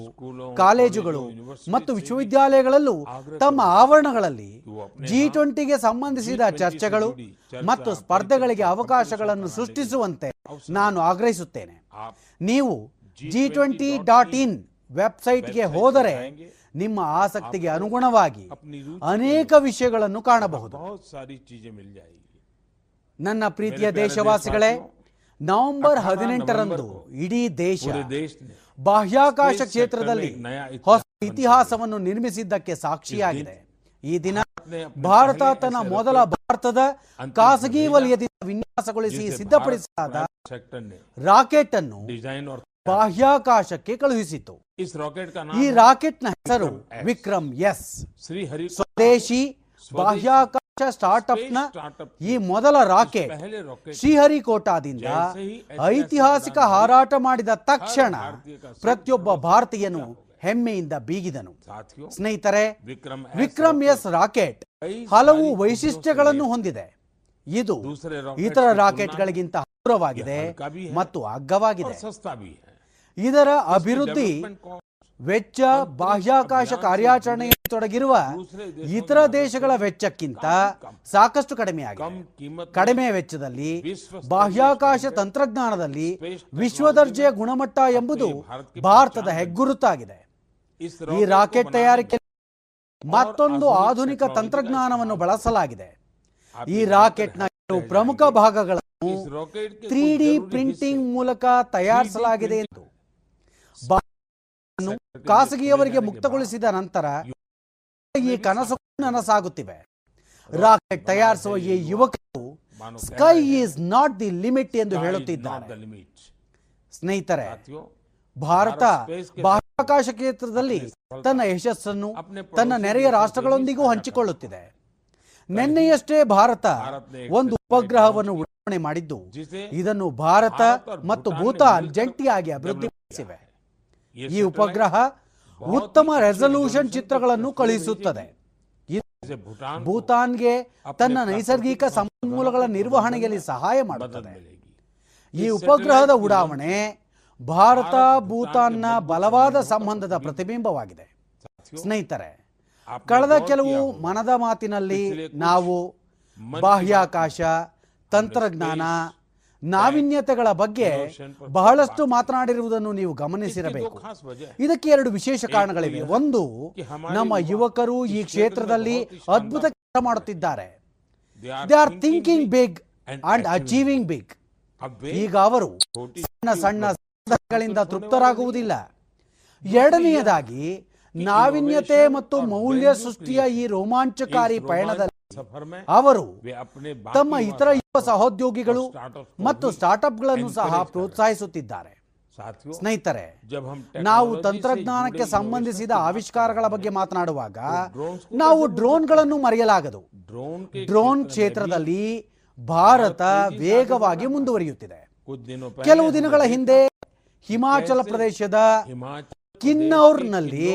Speaker 11: ಕಾಲೇಜುಗಳು ಮತ್ತು ವಿಶ್ವವಿದ್ಯಾಲಯಗಳಲ್ಲೂ ತಮ್ಮ ಆವರಣಗಳಲ್ಲಿ ಜಿ ಟ್ವೆಂಟಿಗೆ ಸಂಬಂಧಿಸಿದ ಚರ್ಚೆಗಳು ಮತ್ತು ಸ್ಪರ್ಧೆಗಳಿಗೆ ಅವಕಾಶಗಳನ್ನು ಸೃಷ್ಟಿಸುವಂತೆ ನಾನು ಆಗ್ರಹಿಸುತ್ತೇನೆ. ನೀವು ಜಿ ಟ್ವೆಂಟಿ ಡಾಟ್ ಇನ್ ವೆಬ್ಸೈಟ್ಗೆ ಹೋದರೆ ನಿಮ್ಮ ಆಸಕ್ತಿಗೆ ಅನುಗುಣವಾಗಿ ಅನೇಕ ವಿಷಯಗಳನ್ನು ಕಾಣಬಹುದು. ನನ್ನ ಪ್ರೀತಿಯ ದೇಶವಾಸಿಗಳೇ ನವೆಂಬರ್ ಹದಿನೆಂಟರಂದು ಇಡೀ ದೇಶ ಬಾಹ್ಯಾಕಾಶ ಕ್ಷೇತ್ರದಲ್ಲಿ ಹೊಸ ಇತಿಹಾಸವನ್ನು ನಿರ್ಮಿಸಿದ್ದಕ್ಕೆ ಸಾಕ್ಷಿಯಾಗಿದೆ. ಈ ದಿನ ಭಾರತ ತನ್ನ ಮೊದಲ ಭಾರತದ ಖಾಸಗಿ ವಲಯದಿಂದ ವಿನ್ಯಾಸಗೊಳಿಸಿ ಸಿದ್ಧಪಡಿಸಲಾದ ರಾಕೆಟ್ ಅನ್ನು ಬಾಹ್ಯಾಕಾಶಕ್ಕೆ ಕಳುಹಿಸಿತು. ಈ ರಾಕೆಟ್ನ ಹೆಸರು ವಿಕ್ರಮ್ ಎಸ್. ಸ್ವದೇಶಿ ಬಾಹ್ಯಾಕಾಶ
Speaker 10: ಸ್ಟಾರ್ಟ್ಅಪ್ನ
Speaker 11: ಈ ಮೊದಲ ರಾಕೆಟ್ ಶ್ರೀಹರಿಕೋಟಾದಿಂದ ಐತಿಹಾಸಿಕ ಹಾರಾಟ ಮಾಡಿದ ತಕ್ಷಣ ಪ್ರತಿಯೊಬ್ಬ ಭಾರತೀಯನು ಹೆಮ್ಮೆಯಿಂದ ಬೀಗಿದನು. ಸ್ನೇಹಿತರೆ ವಿಕ್ರಮ್ ಎಸ್ ರಾಕೆಟ್ ಹಲವು ವೈಶಿಷ್ಟ್ಯಗಳನ್ನು ಹೊಂದಿದೆ. ಇದು ಇತರ ರಾಕೆಟ್ಗಳಿಗಿಂತ ಹಗುರವಾಗಿದೆ ಮತ್ತು ಅಗ್ಗವಾಗಿದೆ. ಇದರ ಅಭಿವೃದ್ಧಿ ವೆಚ್ಚ ಬಾಹ್ಯಾಕಾಶ ಕಾರ್ಯಾಚರಣೆ ತೊಡಗಿರುವ ಇತರ ದೇಶಗಳ ವೆಚ್ಚಕ್ಕಿಂತ ಸಾಕಷ್ಟು ಕಡಿಮೆಯಾಗಿದೆ ಕಡಿಮೆ ವೆಚ್ಚದಲ್ಲಿ ಬಾಹ್ಯಾಕಾಶ ತಂತ್ರಜ್ಞಾನದಲ್ಲಿ ವಿಶ್ವದರ್ಜೆಯ ಗುಣಮಟ್ಟ ಎಂಬುದು ಭಾರತದ ಹೆಗ್ಗುರುತಾಗಿದೆ. ಈ ರಾಕೆಟ್ ತಯಾರಿಕೆ ಮತ್ತೊಂದು ಆಧುನಿಕ ತಂತ್ರಜ್ಞಾನವನ್ನು ಬಳಸಲಾಗಿದೆ. ಈ ರಾಕೆಟ್ನ ಕೆಲವು ಪ್ರಮುಖ ಭಾಗಗಳನ್ನು ತ್ರೀ ಡಿ ಪ್ರಿಂಟಿಂಗ್ ಮೂಲಕ ತಯಾರಿಸಲಾಗಿದೆ ಎಂದು. ಖಾಸಗಿಯವರಿಗೆ ಮುಕ್ತಗೊಳಿಸಿದ ನಂತರ ಈ ಕನಸು ನನಸಾಗುತ್ತಿವೆ. ರಾಕೆಟ್ ತಯಾರಿಸುವ ಈ ಯುವಕರು
Speaker 10: sky is not the limit
Speaker 11: ಎಂದು
Speaker 10: ಹೇಳುತ್ತಿದ್ದಾರೆ.
Speaker 11: ಸ್ನೇಹಿತರೆ
Speaker 10: ಭಾರತ
Speaker 11: ಬಾಹ್ಯಾಕಾಶ ಕ್ಷೇತ್ರದಲ್ಲಿ ತನ್ನ ಯಶಸ್ಸನ್ನು ತನ್ನ ನೆರೆಯ ರಾಷ್ಟ್ರಗಳೊಂದಿಗೂ ಹಂಚಿಕೊಳ್ಳುತ್ತಿದೆ. ನಿನ್ನೆಯಷ್ಟೇ ಭಾರತ ಒಂದು ಉಪಗ್ರಹವನ್ನು ಉಡಾವಣೆ ಮಾಡಿದ್ದು. ಇದನ್ನು ಭಾರತ ಮತ್ತು ಭೂತಾನ್ ಜಂಟಿಯಾಗಿ ಅಭಿವೃದ್ಧಿಪಡಿಸಿವೆ. ಈ ಉಪಗ್ರಹ ಉತ್ತಮ ರೆಸಲ್ಯೂಷನ್ ಚಿತ್ರಗಳನ್ನು ಕಳುಹಿಸುತ್ತದೆ ಭೂತಾನ್ಗೆ ತನ್ನ ನೈಸರ್ಗಿಕ ಸಂಪನ್ಮೂಲಗಳ ನಿರ್ವಹಣೆಯಲ್ಲಿ ಸಹಾಯ ಮಾಡುತ್ತದೆ. ಈ ಉಪಗ್ರಹದ ಉಡಾವಣೆ ಭಾರತ, ಭೂತಾನ್ನ ಬಲವಾದ ಸಂಬಂಧದ ಪ್ರತಿಬಿಂಬವಾಗಿದೆ. ಸ್ನೇಹಿತರೆ, ಕಳೆದ ಕೆಲವು ಮನದ ಮಾತಿನಲ್ಲಿ ನಾವು ಬಾಹ್ಯಾಕಾಶ ತಂತ್ರಜ್ಞಾನ ನಾವೀನ್ಯತೆಗಳ ಬಗ್ಗೆ ಬಹಳಷ್ಟು ಮಾತನಾಡಿರುವುದನ್ನು ನೀವು ಗಮನಿಸಿರಬೇಕು. ಇದಕ್ಕೆ ಎರಡು ವಿಶೇಷ ಕಾರಣಗಳಿವೆ. ಒಂದು ನಮ್ಮ ಯುವಕರು ಈ ಕ್ಷೇತ್ರದಲ್ಲಿ ಅದ್ಭುತ ಕೆಲಸ ಮಾಡುತ್ತಿದ್ದಾರೆ. They are thinking big and achieving big ಈಗ ಅವರು ಸಣ್ಣ ಸಣ್ಣ ಸಾಧನೆಗಳಿಂದ ತೃಪ್ತರಾಗುವುದಿಲ್ಲ. ಎರಡನೆಯದಾಗಿ ನಾವಿನ್ಯತೆ ಮತ್ತು ಮೌಲ್ಯ ಸೃಷ್ಟಿಯ ಈ ರೋಮಾಂಚಕಾರಿ ಪಯಣದಲ್ಲಿ ಅವರು ತಮ್ಮ ಇತರ ಯುವ ಸಹೋದ್ಯೋಗಿಗಳು ಮತ್ತು ಸ್ಟಾರ್ಟ್ಅಪ್ಗಳನ್ನು ಸಹ ಪ್ರೋತ್ಸಾಹಿಸುತ್ತಿದ್ದಾರೆ. ಸ್ನೇಹಿತರೆ ನಾವು ತಂತ್ರಜ್ಞಾನಕ್ಕೆ ಸಂಬಂಧಿಸಿದ ಆವಿಷ್ಕಾರಗಳ ಬಗ್ಗೆ ಮಾತನಾಡುವಾಗ ನಾವು ಡ್ರೋನ್ಗಳನ್ನು ಮರೆಯಲಾಗದು. ಡ್ರೋನ್ ಕ್ಷೇತ್ರದಲ್ಲಿ ಭಾರತ ವೇಗವಾಗಿ ಮುಂದುವರಿಯುತ್ತಿದೆ. ಕೆಲವು ದಿನಗಳ ಹಿಂದೆ ಹಿಮಾಚಲ ಪ್ರದೇಶದ ಕಿನ್ನೌರ್ನಲ್ಲಿ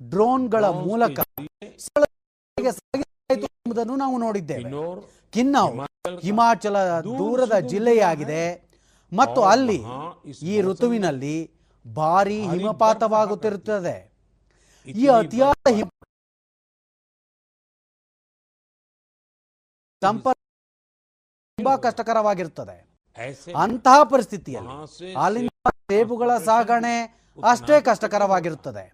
Speaker 11: ಡ್ರೋನ್ಗಳ ಮೂಲಕ ಎಂಬುದನ್ನು ನಾವು ನೋಡಿದ್ದೇವೆ. ಕಿನ್ನೌ ಹಿಮಾಚಲ ದೂರದ ಜಿಲ್ಲೆಯಾಗಿದೆ. ಮತ್ತು ಅಲ್ಲಿ ಈ ಋತುವಿನಲ್ಲಿ ಭಾರಿ ಹಿಮಪಾತವಾಗುತ್ತಿರುತ್ತದೆ. ಈ ಅತಿಯಾದ ಹಿಮ ಸಂಪರ್ಕ ತುಂಬಾ ಕಷ್ಟಕರವಾಗಿರುತ್ತದೆ. ಅಂತಹ ಪರಿಸ್ಥಿತಿಯಲ್ಲಿ ಅಲ್ಲಿಂದ ಸೇಬುಗಳ ಸಾಗಣೆ ಅಷ್ಟೇ ಕಷ್ಟಕರವಾಗಿರುತ್ತದೆ.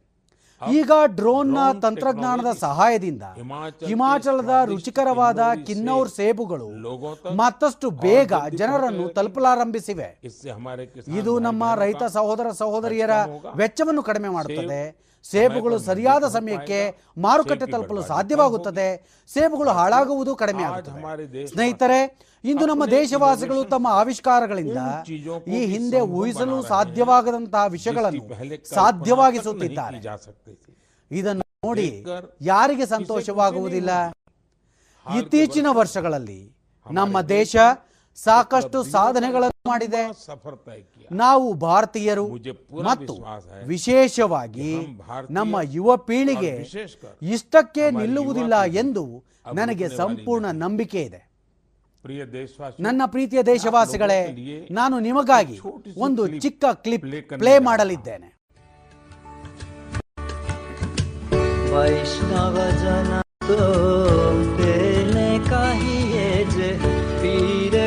Speaker 11: ಈಗ ಡ್ರೋನ್ನ ತಂತ್ರಜ್ಞಾನದ ಸಹಾಯದಿಂದ ಹಿಮಾಚಲದ ರುಚಿಕರವಾದ ಕಿನ್ನೌರ್ ಸೇಬುಗಳು ಮತ್ತಷ್ಟು ಬೇಗ ಜನರನ್ನು ತಲುಪಲಾರಂಭಿಸಿವೆ. ಇದು ನಮ್ಮ ರೈತ ಸಹೋದರ ಸಹೋದರಿಯರ ವೆಚ್ಚವನ್ನು ಕಡಿಮೆ ಮಾಡುತ್ತದೆ. ಸೇಬುಗಳು ಸರಿಯಾದ ಸಮಯಕ್ಕೆ ಮಾರುಕಟ್ಟೆ ತಲುಪಲು ಸಾಧ್ಯವಾಗುತ್ತದೆ. ಸೇಬುಗಳು ಹಾಳಾಗುವುದು ಕಡಿಮೆ ಆಗುತ್ತದೆ ಸ್ನೇಹಿತರೆ ಇಂದು ನಮ್ಮ ದೇಶವಾಸಿಗಳು ತಮ್ಮ ಆವಿಷ್ಕಾರಗಳಿಂದ ಈ ಹಿಂದೆ ಊಹಿಸಲು ಸಾಧ್ಯವಾಗದಂತಹ ವಿಷಯಗಳನ್ನು ಸಾಧ್ಯವಾಗಿಸುತ್ತಿದ್ದಾರೆ. ಇದನ್ನು ನೋಡಿ ಯಾರಿಗೆ ಸಂತೋಷವಾಗುವುದಿಲ್ಲ? ಇತ್ತೀಚಿನ ವರ್ಷಗಳಲ್ಲಿ ನಮ್ಮ ದೇಶ ಸಾಕಷ್ಟು ಸಾಧನೆಗಳನ್ನು ಮಾಡಿದೆ. ನಾವು ಭಾರತೀಯರು ಮತ್ತು ವಿಶೇಷವಾಗಿ ನಮ್ಮ ಯುವ ಪೀಳಿಗೆ ಇಷ್ಟಕ್ಕೆ ನಿಲ್ಲುವುದಿಲ್ಲ ಎಂದು ನನಗೆ ಸಂಪೂರ್ಣ ನಂಬಿಕೆ ಇದೆ. ನನ್ನ ಪ್ರೀತಿಯ ದೇಶವಾಸಿಗಳೇ ನಾನು ನಿಮಗಾಗಿ ಒಂದು ಚಿಕ್ಕ ಕ್ಲಿಪ್ ಪ್ಲೇ ಮಾಡಲಿದ್ದೇನೆ.
Speaker 12: ವೈಷ್ಣವ ಜನ ಕಹಿಯೇ ಜೆ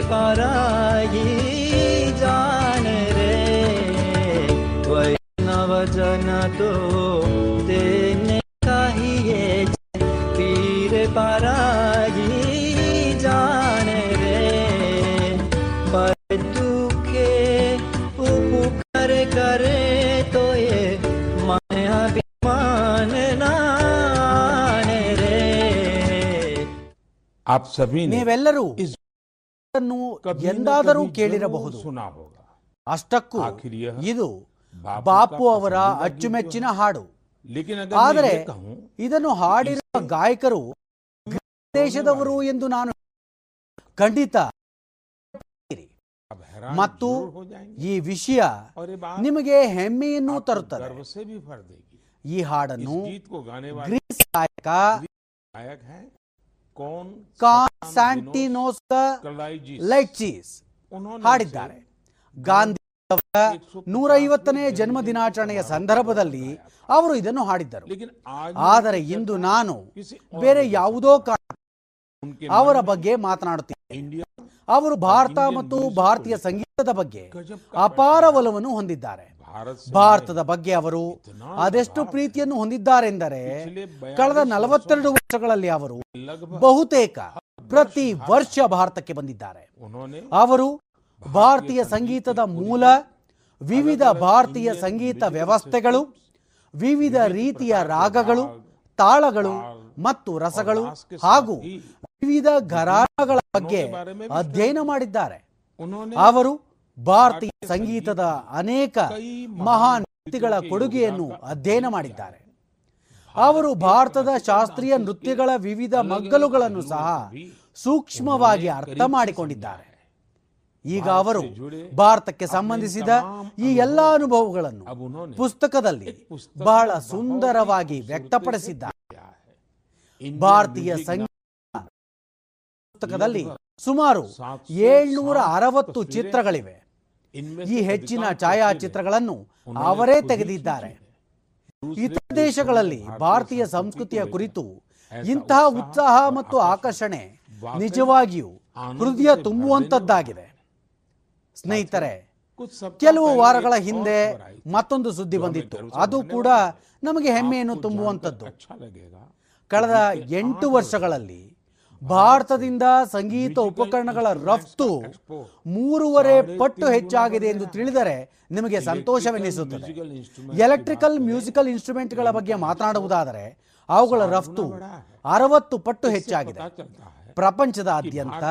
Speaker 12: ಪರಾಯಿ ಜಾಣ ರೇ. ವೈಷ್ಣವ ಜನ ತೋ
Speaker 10: आप सभी ने
Speaker 11: ನೀವೆಲ್ಲರೂ ಇದನ್ನು ಎಂದಾದರೂ ಕೇಳಿರಬಹುದು
Speaker 10: सुना होगा
Speaker 11: ಅಷ್ಟಕ್ಕೂ
Speaker 10: आखिर यह
Speaker 11: ಇದು
Speaker 10: बापू
Speaker 11: ಬಾಪು
Speaker 10: का
Speaker 11: ಅವರ
Speaker 10: पसंदीदा
Speaker 11: ಅಚ್ಚುಮೆಚ್ಚಿನ
Speaker 10: गीत तो है।
Speaker 11: ಹಾಡು
Speaker 10: लेकिन अगर
Speaker 11: ಆದರೆ
Speaker 10: मैं ये कहूं
Speaker 11: ಇದನ್ನು ಹಾಡಿರುವ ಗಾಯಕರು ದೇಶದವರು ಎಂದು ನಾನು ಖಂಡಿತ
Speaker 10: अब हैरान
Speaker 11: ಮತ್ತು
Speaker 10: जरूर हो जाएंगे
Speaker 11: ಈ ವಿಷಯ
Speaker 10: और ये बात
Speaker 11: ನಿಮಗೆ ಹೆಮ್ಮೆಯನ್ನು
Speaker 10: आपको
Speaker 11: ತರುತ್ತದೆ
Speaker 10: गर्व से भी भर देगी
Speaker 11: ಈ ಹಾಡನ್ನು
Speaker 10: इस गीत को गाने वाले
Speaker 11: ಗ್ರೀಸ್ ಗಾಯಕ
Speaker 10: गायक हैं कौन
Speaker 11: ಕಾನ್ಸ್ಟಾಂಟಿನೋಸ್
Speaker 10: ಲೈಚೀಸ್
Speaker 11: ಹಾಡಿದ್ದಾರೆ. ಗಾಂಧಿ ಅವರ ನೂರೈವತ್ತನೇ ಜನ್ಮ ದಿನಾಚರಣೆಯ ಸಂದರ್ಭದಲ್ಲಿ ಅವರು ಇದನ್ನು ಹಾಡಿದ್ದರು. ಆದರೆ ಇಂದು ನಾನು ಬೇರೆ ಯಾವುದೋ ಕಾರಣ ಅವರ ಬಗ್ಗೆ ಮಾತನಾಡುತ್ತೇನೆ. ಅವರು ಭಾರತ ಮತ್ತು ಭಾರತೀಯ ಸಂಗೀತದ ಬಗ್ಗೆ ಅಪಾರ ಒಲವನ್ನು ಹೊಂದಿದ್ದಾರೆ. ಭಾರತದ ಬಗ್ಗೆ ಅವರು ಅದೆಷ್ಟು ಪ್ರೀತಿಯನ್ನು ಹೊಂದಿದ್ದಾರೆಂದರೆ ಕಳೆದ ನಲವತ್ತೆರಡು ವರ್ಷಗಳಲ್ಲಿ ಅವರು ಬಹುತೇಕ ಪ್ರತಿ ವರ್ಷ ಭಾರತಕ್ಕೆ ಬಂದಿದ್ದಾರೆ. ಅವರು ಭಾರತೀಯ ಸಂಗೀತದ ಮೂಲ ವಿವಿಧ ಭಾರತೀಯ ಸಂಗೀತ ವ್ಯವಸ್ಥೆಗಳು ವಿವಿಧ ರೀತಿಯ ರಾಗಗಳು ತಾಳಗಳು ಮತ್ತು ರಸಗಳು ಹಾಗೂ ವಿವಿಧ ಘರಾಣಗಳ ಬಗ್ಗೆ ಅಧ್ಯಯನ ಮಾಡಿದ್ದಾರೆ. ಅವರು ಭಾರತೀಯ ಸಂಗೀತದ ಅನೇಕ ಮಹಾನ್ ವ್ಯಕ್ತಿಗಳ ಕೊಡುಗೆಯನ್ನು ಅಧ್ಯಯನ ಮಾಡಿದ್ದಾರೆ. ಅವರು ಭಾರತದ ಶಾಸ್ತ್ರೀಯ ನೃತ್ಯಗಳ ವಿವಿಧ ಮಗ್ಗಲುಗಳನ್ನು ಸಹ ಸೂಕ್ಷ್ಮವಾಗಿ ಅರ್ಥ ಮಾಡಿಕೊಂಡಿದ್ದಾರೆ. ಈಗ ಅವರು ಭಾರತಕ್ಕೆ ಸಂಬಂಧಿಸಿದ ಈ ಎಲ್ಲ ಅನುಭವಗಳನ್ನು ಪುಸ್ತಕದಲ್ಲಿ ಬಹಳ ಸುಂದರವಾಗಿ ವ್ಯಕ್ತಪಡಿಸಿದ್ದಾರೆ. ಭಾರತೀಯ ಸಂಗೀತ ಪುಸ್ತಕದಲ್ಲಿ ಸುಮಾರು ಏಳ್ನೂರ ಅರವತ್ತು ಚಿತ್ರಗಳಿವೆ. ಈ ಹೆಚ್ಚಿನ ಛಾಯಾಚಿತ್ರಗಳನ್ನು ಅವರೇ ತೆಗೆದಿದ್ದಾರೆ. ಇತರ ದೇಶಗಳಲ್ಲಿ
Speaker 10: ಭಾರತೀಯ
Speaker 11: ಸಂಸ್ಕೃತಿಯ ಕುರಿತು ಇಂತಹ ಉತ್ಸಾಹ ಮತ್ತು
Speaker 10: ಆಕರ್ಷಣೆ
Speaker 11: ನಿಜವಾಗಿಯೂ ಹೃದಯ ತುಂಬುವಂತದ್ದಾಗಿದೆ ಸ್ನೇಹಿತರೆ ಕೆಲವು ವಾರಗಳ ಹಿಂದೆ ಮತ್ತೊಂದು ಸುದ್ದಿ ಬಂದಿತ್ತು. ಅದು ಕೂಡ ನಮಗೆ ಹೆಮ್ಮೆಯನ್ನು ತುಂಬುವಂತದ್ದು ಕಳೆದ ಎಂಟು ವರ್ಷಗಳಲ್ಲಿ ಭಾರತದಿಂದ ಸಂಗೀತ ಉಪಕರಣಗಳ ರಫ್ತು ಮೂರುವರೆ ಪಟ್ಟು ಹೆಚ್ಚಾಗಿದೆ ಎಂದು ತಿಳಿದರೆ ನಿಮಗೆ ಸಂತೋಷವೆನಿಸುತ್ತದೆ. ಎಲೆಕ್ಟ್ರಿಕಲ್ ಮ್ಯೂಸಿಕಲ್ ಇನ್ಸ್ಟ್ರೂಮೆಂಟ್ಗಳ ಬಗ್ಗೆ ಮಾತನಾಡುವುದಾದರೆ ಅವುಗಳ ರಫ್ತು ಅರವತ್ತು ಪಟ್ಟು ಹೆಚ್ಚಾಗಿದೆ. ಪ್ರಪಂಚದಾದ್ಯಂತ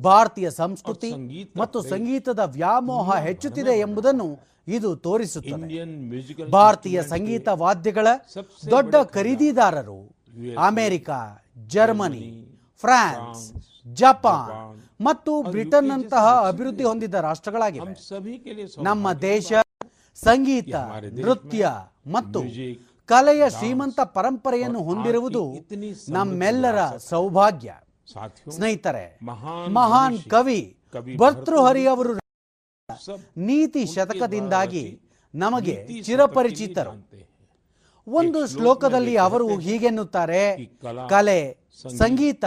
Speaker 11: ಭಾರತೀಯ ಸಂಸ್ಕೃತಿ ಮತ್ತು ಸಂಗೀತದ ವ್ಯಾಮೋಹ ಹೆಚ್ಚುತ್ತಿದೆ ಎಂಬುದನ್ನು ಇದು ತೋರಿಸುತ್ತದೆ. ಭಾರತೀಯ ಸಂಗೀತ ವಾದ್ಯಗಳ ದೊಡ್ಡ ಖರೀದಿದಾರರು ಅಮೆರಿಕ ಜರ್ಮನಿ ಫ್ರಾನ್ಸ್ ಜಪಾನ್ ಮತ್ತು ಬ್ರಿಟನ್ ಬ್ರಿಟನ್ನಂತಹ ಅಭಿವೃದ್ಧಿ ಹೊಂದಿದ ರಾಷ್ಟ್ರಗಳಾಗಿವೆ. ನಮ್ಮ ದೇಶ ಸಂಗೀತ ನೃತ್ಯ ಮತ್ತು ಕಲೆಯ ಶ್ರೀಮಂತ ಪರಂಪರೆಯನ್ನು ಹೊಂದಿರುವುದು ನಮ್ಮೆಲ್ಲರ ಸೌಭಾಗ್ಯ. ಸ್ನೇಹಿತರೆ ಮಹಾನ್ ಕವಿ ಭರ್ತೃಹರಿ ಅವರು ನೀತಿ ಶತಕದಿಂದಾಗಿ ನಮಗೆ ಚಿರಪರಿಚಿತರು. ಒಂದು ಶ್ಲೋಕದಲ್ಲಿ ಅವರು ಹೀಗೆನ್ನುತ್ತಾರೆ ಕಲೆ ಸಂಗೀತ.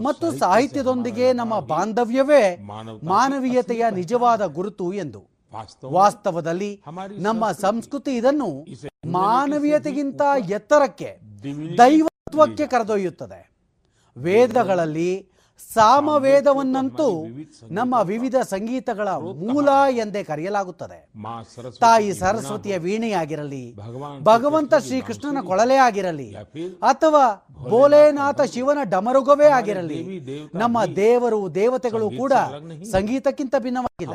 Speaker 11: ಮತ್ತು ಸಾಹಿತ್ಯದೊಂದಿಗೆ ನಮ್ಮ ಬಾಂಧವ್ಯವೇ ಮಾನವೀಯತೆಯ ನಿಜವಾದ ಗುರುತು ಎಂದು. ವಾಸ್ತವದಲ್ಲಿ ನಮ್ಮ ಸಂಸ್ಕೃತಿ ಇದನ್ನು ಮಾನವೀಯತೆಗಿಂತ ಎತ್ತರಕ್ಕೆ ದೈವತ್ವಕ್ಕೆ ಕರೆದೊಯ್ಯುತ್ತದೆ. ವೇದಗಳಲ್ಲಿ ಸಾಮವೇದವನ್ನಂತೂ ನಮ್ಮ ವಿವಿಧ ಸಂಗೀತಗಳ ಮೂಲ ಎಂದೇ ಕರೆಯಲಾಗುತ್ತದೆ. ತಾಯಿ ಸರಸ್ವತಿಯ ವೀಣೆಯಾಗಿರಲಿ, ಭಗವಂತ ಶ್ರೀಕೃಷ್ಣನ ಕೊಳಲೆ ಆಗಿರಲಿ, ಅಥವಾ ಭೋಲೇನಾಥ ಶಿವನ ಡಮರುಗವೇ ಆಗಿರಲಿ, ನಮ್ಮ ದೇವರು, ದೇವತೆಗಳು ಕೂಡ ಸಂಗೀತಕ್ಕಿಂತ ಭಿನ್ನವಾಗಿಲ್ಲ.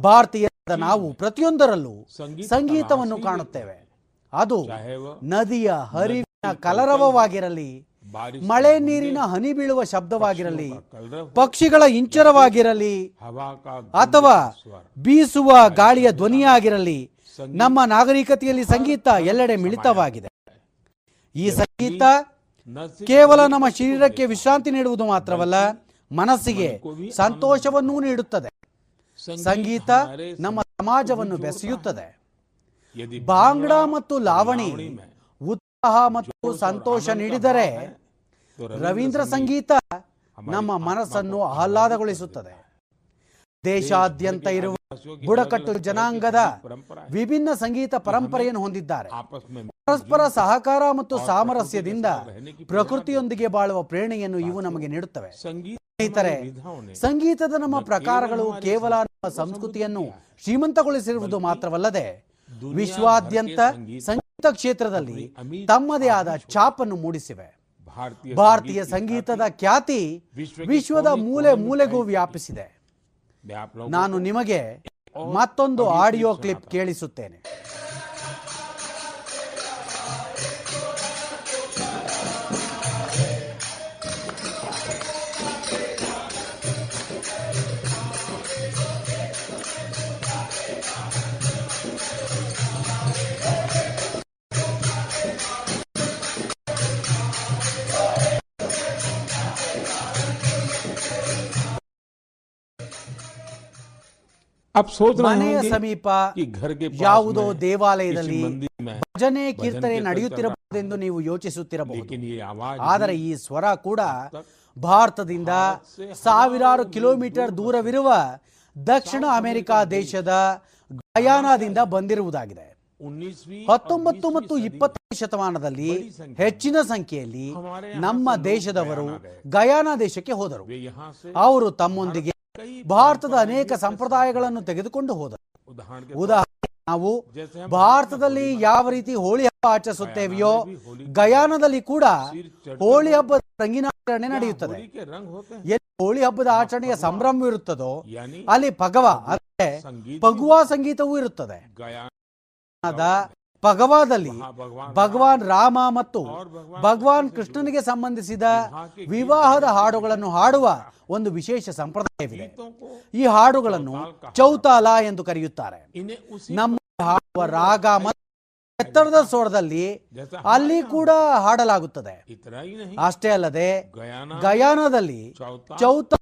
Speaker 11: ಭಾರತೀಯ ನಾವು ಪ್ರತಿಯೊಂದರಲ್ಲೂ ಸಂಗೀತವನ್ನು ಕಾಣುತ್ತೇವೆ. ಅದು ನದಿಯ ಹರಿವಿನ ಕಲರವವಾಗಿರಲಿ ಮಳೆ ನೀರಿನ ಹನಿ ಬೀಳುವ ಶಬ್ದವಾಗಿರಲಿ ಪಕ್ಷಿಗಳ ಇಂಚರವಾಗಿರಲಿ ಅಥವಾ ಬೀಸುವ ಗಾಳಿಯ ಧ್ವನಿಯಾಗಿರಲಿ ನಮ್ಮ ನಾಗರಿಕತೆಯಲ್ಲಿ ಸಂಗೀತ ಎಲ್ಲೆಡೆ ಮಿಳಿತವಾಗಿದೆ. ಈ ಸಂಗೀತ ಕೇವಲ ನಮ್ಮ ಶರೀರಕ್ಕೆ ವಿಶ್ರಾಂತಿ ನೀಡುವುದು ಮಾತ್ರವಲ್ಲ ಮನಸ್ಸಿಗೆ ಸಂತೋಷವನ್ನೂ ನೀಡುತ್ತದೆ. ಸಂಗೀತ ನಮ್ಮ ಸಮಾಜವನ್ನು ಬೆಸೆಯುತ್ತದೆ. ಬಾಂಗ್ಡಾ ಮತ್ತು ಲಾವಣಿ ಮತ್ತು ಸಂತೋಷ ನೀಡಿದರೆ ರವೀಂದ್ರ ಸಂಗೀತ ನಮ್ಮ ಮನಸ್ಸನ್ನು ಆಹ್ಲಾದಗೊಳಿಸುತ್ತದೆ. ದೇಶಾದ್ಯಂತ ಇರುವ ಬುಡಕಟ್ಟು ಜನಾಂಗದ ವಿಭಿನ್ನ ಸಂಗೀತ ಪರಂಪರೆಯನ್ನು ಹೊಂದಿದ್ದಾರೆ. ಪರಸ್ಪರ ಸಹಕಾರ ಮತ್ತು ಸಾಮರಸ್ಯದಿಂದ ಪ್ರಕೃತಿಯೊಂದಿಗೆ ಬಾಳುವ ಪ್ರೇರಣೆಯನ್ನು ಇವು ನಮಗೆ ನೀಡುತ್ತವೆ. ಸ್ನೇಹಿತರೆ ಸಂಗೀತದ ನಮ್ಮ ಪ್ರಕಾರಗಳು ಕೇವಲ ನಮ್ಮ ಸಂಸ್ಕೃತಿಯನ್ನು ಶ್ರೀಮಂತಗೊಳಿಸಿರುವುದು ಮಾತ್ರವಲ್ಲದೆ ವಿಶ್ವಾದ್ಯಂತ ಕ್ಷೇತ್ರದಲ್ಲಿ ತಮ್ಮದೇ ಆದ ಛಾಪನ್ನು ಮೂಡಿಸಿವೆ. ಭಾರತೀಯ ಸಂಗೀತದ ಖ್ಯಾತಿ ವಿಶ್ವದ ಮೂಲೆ ಮೂಲೆಗೂ ವ್ಯಾಪಿಸಿದೆ. ನಾನು ನಿಮಗೆ ಮತ್ತೊಂದು ಆಡಿಯೋ ಕ್ಲಿಪ್ ಕೇಳಿಸುತ್ತೇನೆ.
Speaker 10: अब सोच रहे
Speaker 11: ಮನೆಯ
Speaker 10: होंगे
Speaker 11: ಸಮೀಪ
Speaker 10: कि घर के पास
Speaker 11: ಯಾವುದೋ
Speaker 10: में
Speaker 11: ದೇವಾಲಯದಲ್ಲಿ
Speaker 10: किसी मंदिर में
Speaker 11: ಭಜನೆ ಕೀರ್ತನೆ
Speaker 10: कीर्तन
Speaker 11: ನಡೆಯುತ್ತಿರಬಹುದೆಂದು ನೀವು ಯೋಚಿಸುತ್ತಿರಬಹುದು
Speaker 10: लेकिन ये आवाज
Speaker 11: ಆದರೆ ಈ ಸ್ವರ ಕೂಡ ಭಾರತದಿಂದ ಸಾವಿರಾರು ಕಿಲೋಮೀಟರ್ ದೂರವಿರುವ ದಕ್ಷಿಣ ಅಮೆರಿಕ ದೇಶದ ಗಯಾನಾದಿಂದ ಬಂದಿರುವುದಾಗಿದೆ ಹತ್ತೊಂಬತ್ತು ಮತ್ತು ಇಪ್ಪತ್ತನೇ ಶತಮಾನದಲ್ಲಿ ಹೆಚ್ಚಿನ ಸಂಖ್ಯೆಯಲ್ಲಿ ನಮ್ಮ ದೇಶದವರು ಗಯಾನ ದೇಶಕ್ಕೆ ಹೋದರು ಅವರು ತಮ್ಮೊಂದಿಗೆ ಭಾರತದ ಅನೇಕ ಸಂಪ್ರದಾಯಗಳನ್ನು ತೆಗೆದುಕೊಂಡು ಹೋದ. ಉದಾಹರಣೆ ನಾವು ಭಾರತದಲ್ಲಿ ಯಾವ ರೀತಿ ಹೋಳಿ ಹಬ್ಬ ಆಚರಿಸುತ್ತೇವೆಯೋ ಗಯಾನದಲ್ಲಿ ಕೂಡ ಹೋಳಿ ಹಬ್ಬದ ರಂಗಿನಾಚರಣೆ ನಡೆಯುತ್ತದೆ. ಎಲ್ಲಿ ಹೋಳಿ ಹಬ್ಬದ ಆಚರಣೆಯ ಸಂಭ್ರಮವಿರುತ್ತದೋ ಅಲ್ಲಿ ಪಗವ ಅಂದ್ರೆ ಪಗುವಾ ಸಂಗೀತವೂ ಇರುತ್ತದೆ. ಗಯಾನದ ಪಗವಾದಲ್ಲಿ ಭಗವಾನ್ ರಾಮ ಮತ್ತು ಭಗವಾನ್ ಕೃಷ್ಣನಿಗೆ ಸಂಬಂಧಿಸಿದ ವಿವಾಹದ ಹಾಡುಗಳನ್ನು ಹಾಡುವ ಒಂದು ವಿಶೇಷ ಸಂಪ್ರದಾಯವಿದೆ. ಈ ಹಾಡುಗಳನ್ನು ಚೌತಾಲ ಎಂದು ಕರೆಯುತ್ತಾರೆ. ನಮ್ಮ ಹಾಡುವ ರಾಗ ಮತ್ತು ಎತ್ತರದ ಸ್ವರದಲ್ಲಿ ಅಲ್ಲಿ ಕೂಡ ಹಾಡಲಾಗುತ್ತದೆ. ಅಷ್ಟೇ ಅಲ್ಲದೆ ಗಯಾನದಲ್ಲಿ ಚೌತ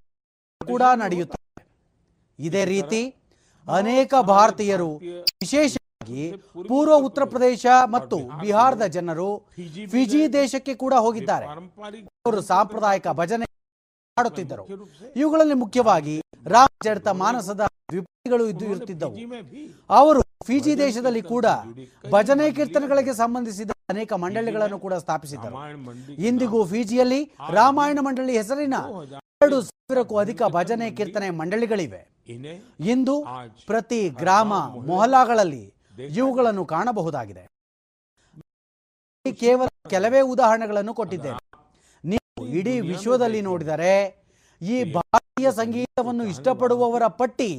Speaker 11: ಕೂಡ ನಡೆಯುತ್ತದೆ. ಇದೇ ರೀತಿ ಅನೇಕ ಭಾರತೀಯರು ವಿಶೇಷವಾಗಿ ಪೂರ್ವ ಉತ್ತರ ಪ್ರದೇಶ ಮತ್ತು ಬಿಹಾರದ ಜನರು ಫಿಜಿ ದೇಶಕ್ಕೆ ಕೂಡ ಹೋಗಿದ್ದಾರೆ. ಅವರು ಸಾಂಪ್ರದಾಯಿಕ ಭಜನೆ ಮಾಡುತ್ತಿದ್ದರು ಇವುಗಳಲ್ಲಿ ಮುಖ್ಯವಾಗಿ ರಾಮಚರಿತ ಮಾನಸದ ವಿಪತ್ತಿಗಳು ಇದ್ದು ಇರುತ್ತಿದ್ದವು. ಅವರು ಫಿಜಿ ದೇಶದಲ್ಲಿ ಕೂಡ ಭಜನೆ ಕೀರ್ತನೆಗಳಿಗೆ ಸಂಬಂಧಿಸಿದ ಅನೇಕ ಮಂಡಳಿಗಳನ್ನು ಕೂಡ ಸ್ಥಾಪಿಸಿದ್ದರು. ಇಂದಿಗೂ ಫಿಜಿಯಲ್ಲಿ ರಾಮಾಯಣ ಮಂಡಳಿ ಹೆಸರಿನ ಎರಡು ಸಾವಿರಕ್ಕೂ ಅಧಿಕ ಭಜನೆ ಕೀರ್ತನೆ ಮಂಡಳಿಗಳಿವೆ. ಇಂದು ಪ್ರತಿ ಗ್ರಾಮ ಮೊಹಲ್ಲಾಗಳಲ್ಲಿ ಇವುಗಳನ್ನು ಕಾಣಬಹುದಾಗಿದೆ. ಕೇವಲ ಕೆಲವೇ ಉದಾಹರಣೆಗಳನ್ನು ಕೊಟ್ಟಿದ್ದೇನೆ. ನೀವು ಇಡೀ ವಿಶ್ವದಲ್ಲಿ ನೋಡಿದರೆ ಈ ಭಾರತೀಯ ಸಂಗೀತವನ್ನು ಇಷ್ಟಪಡುವವರ ಪಟ್ಟಿ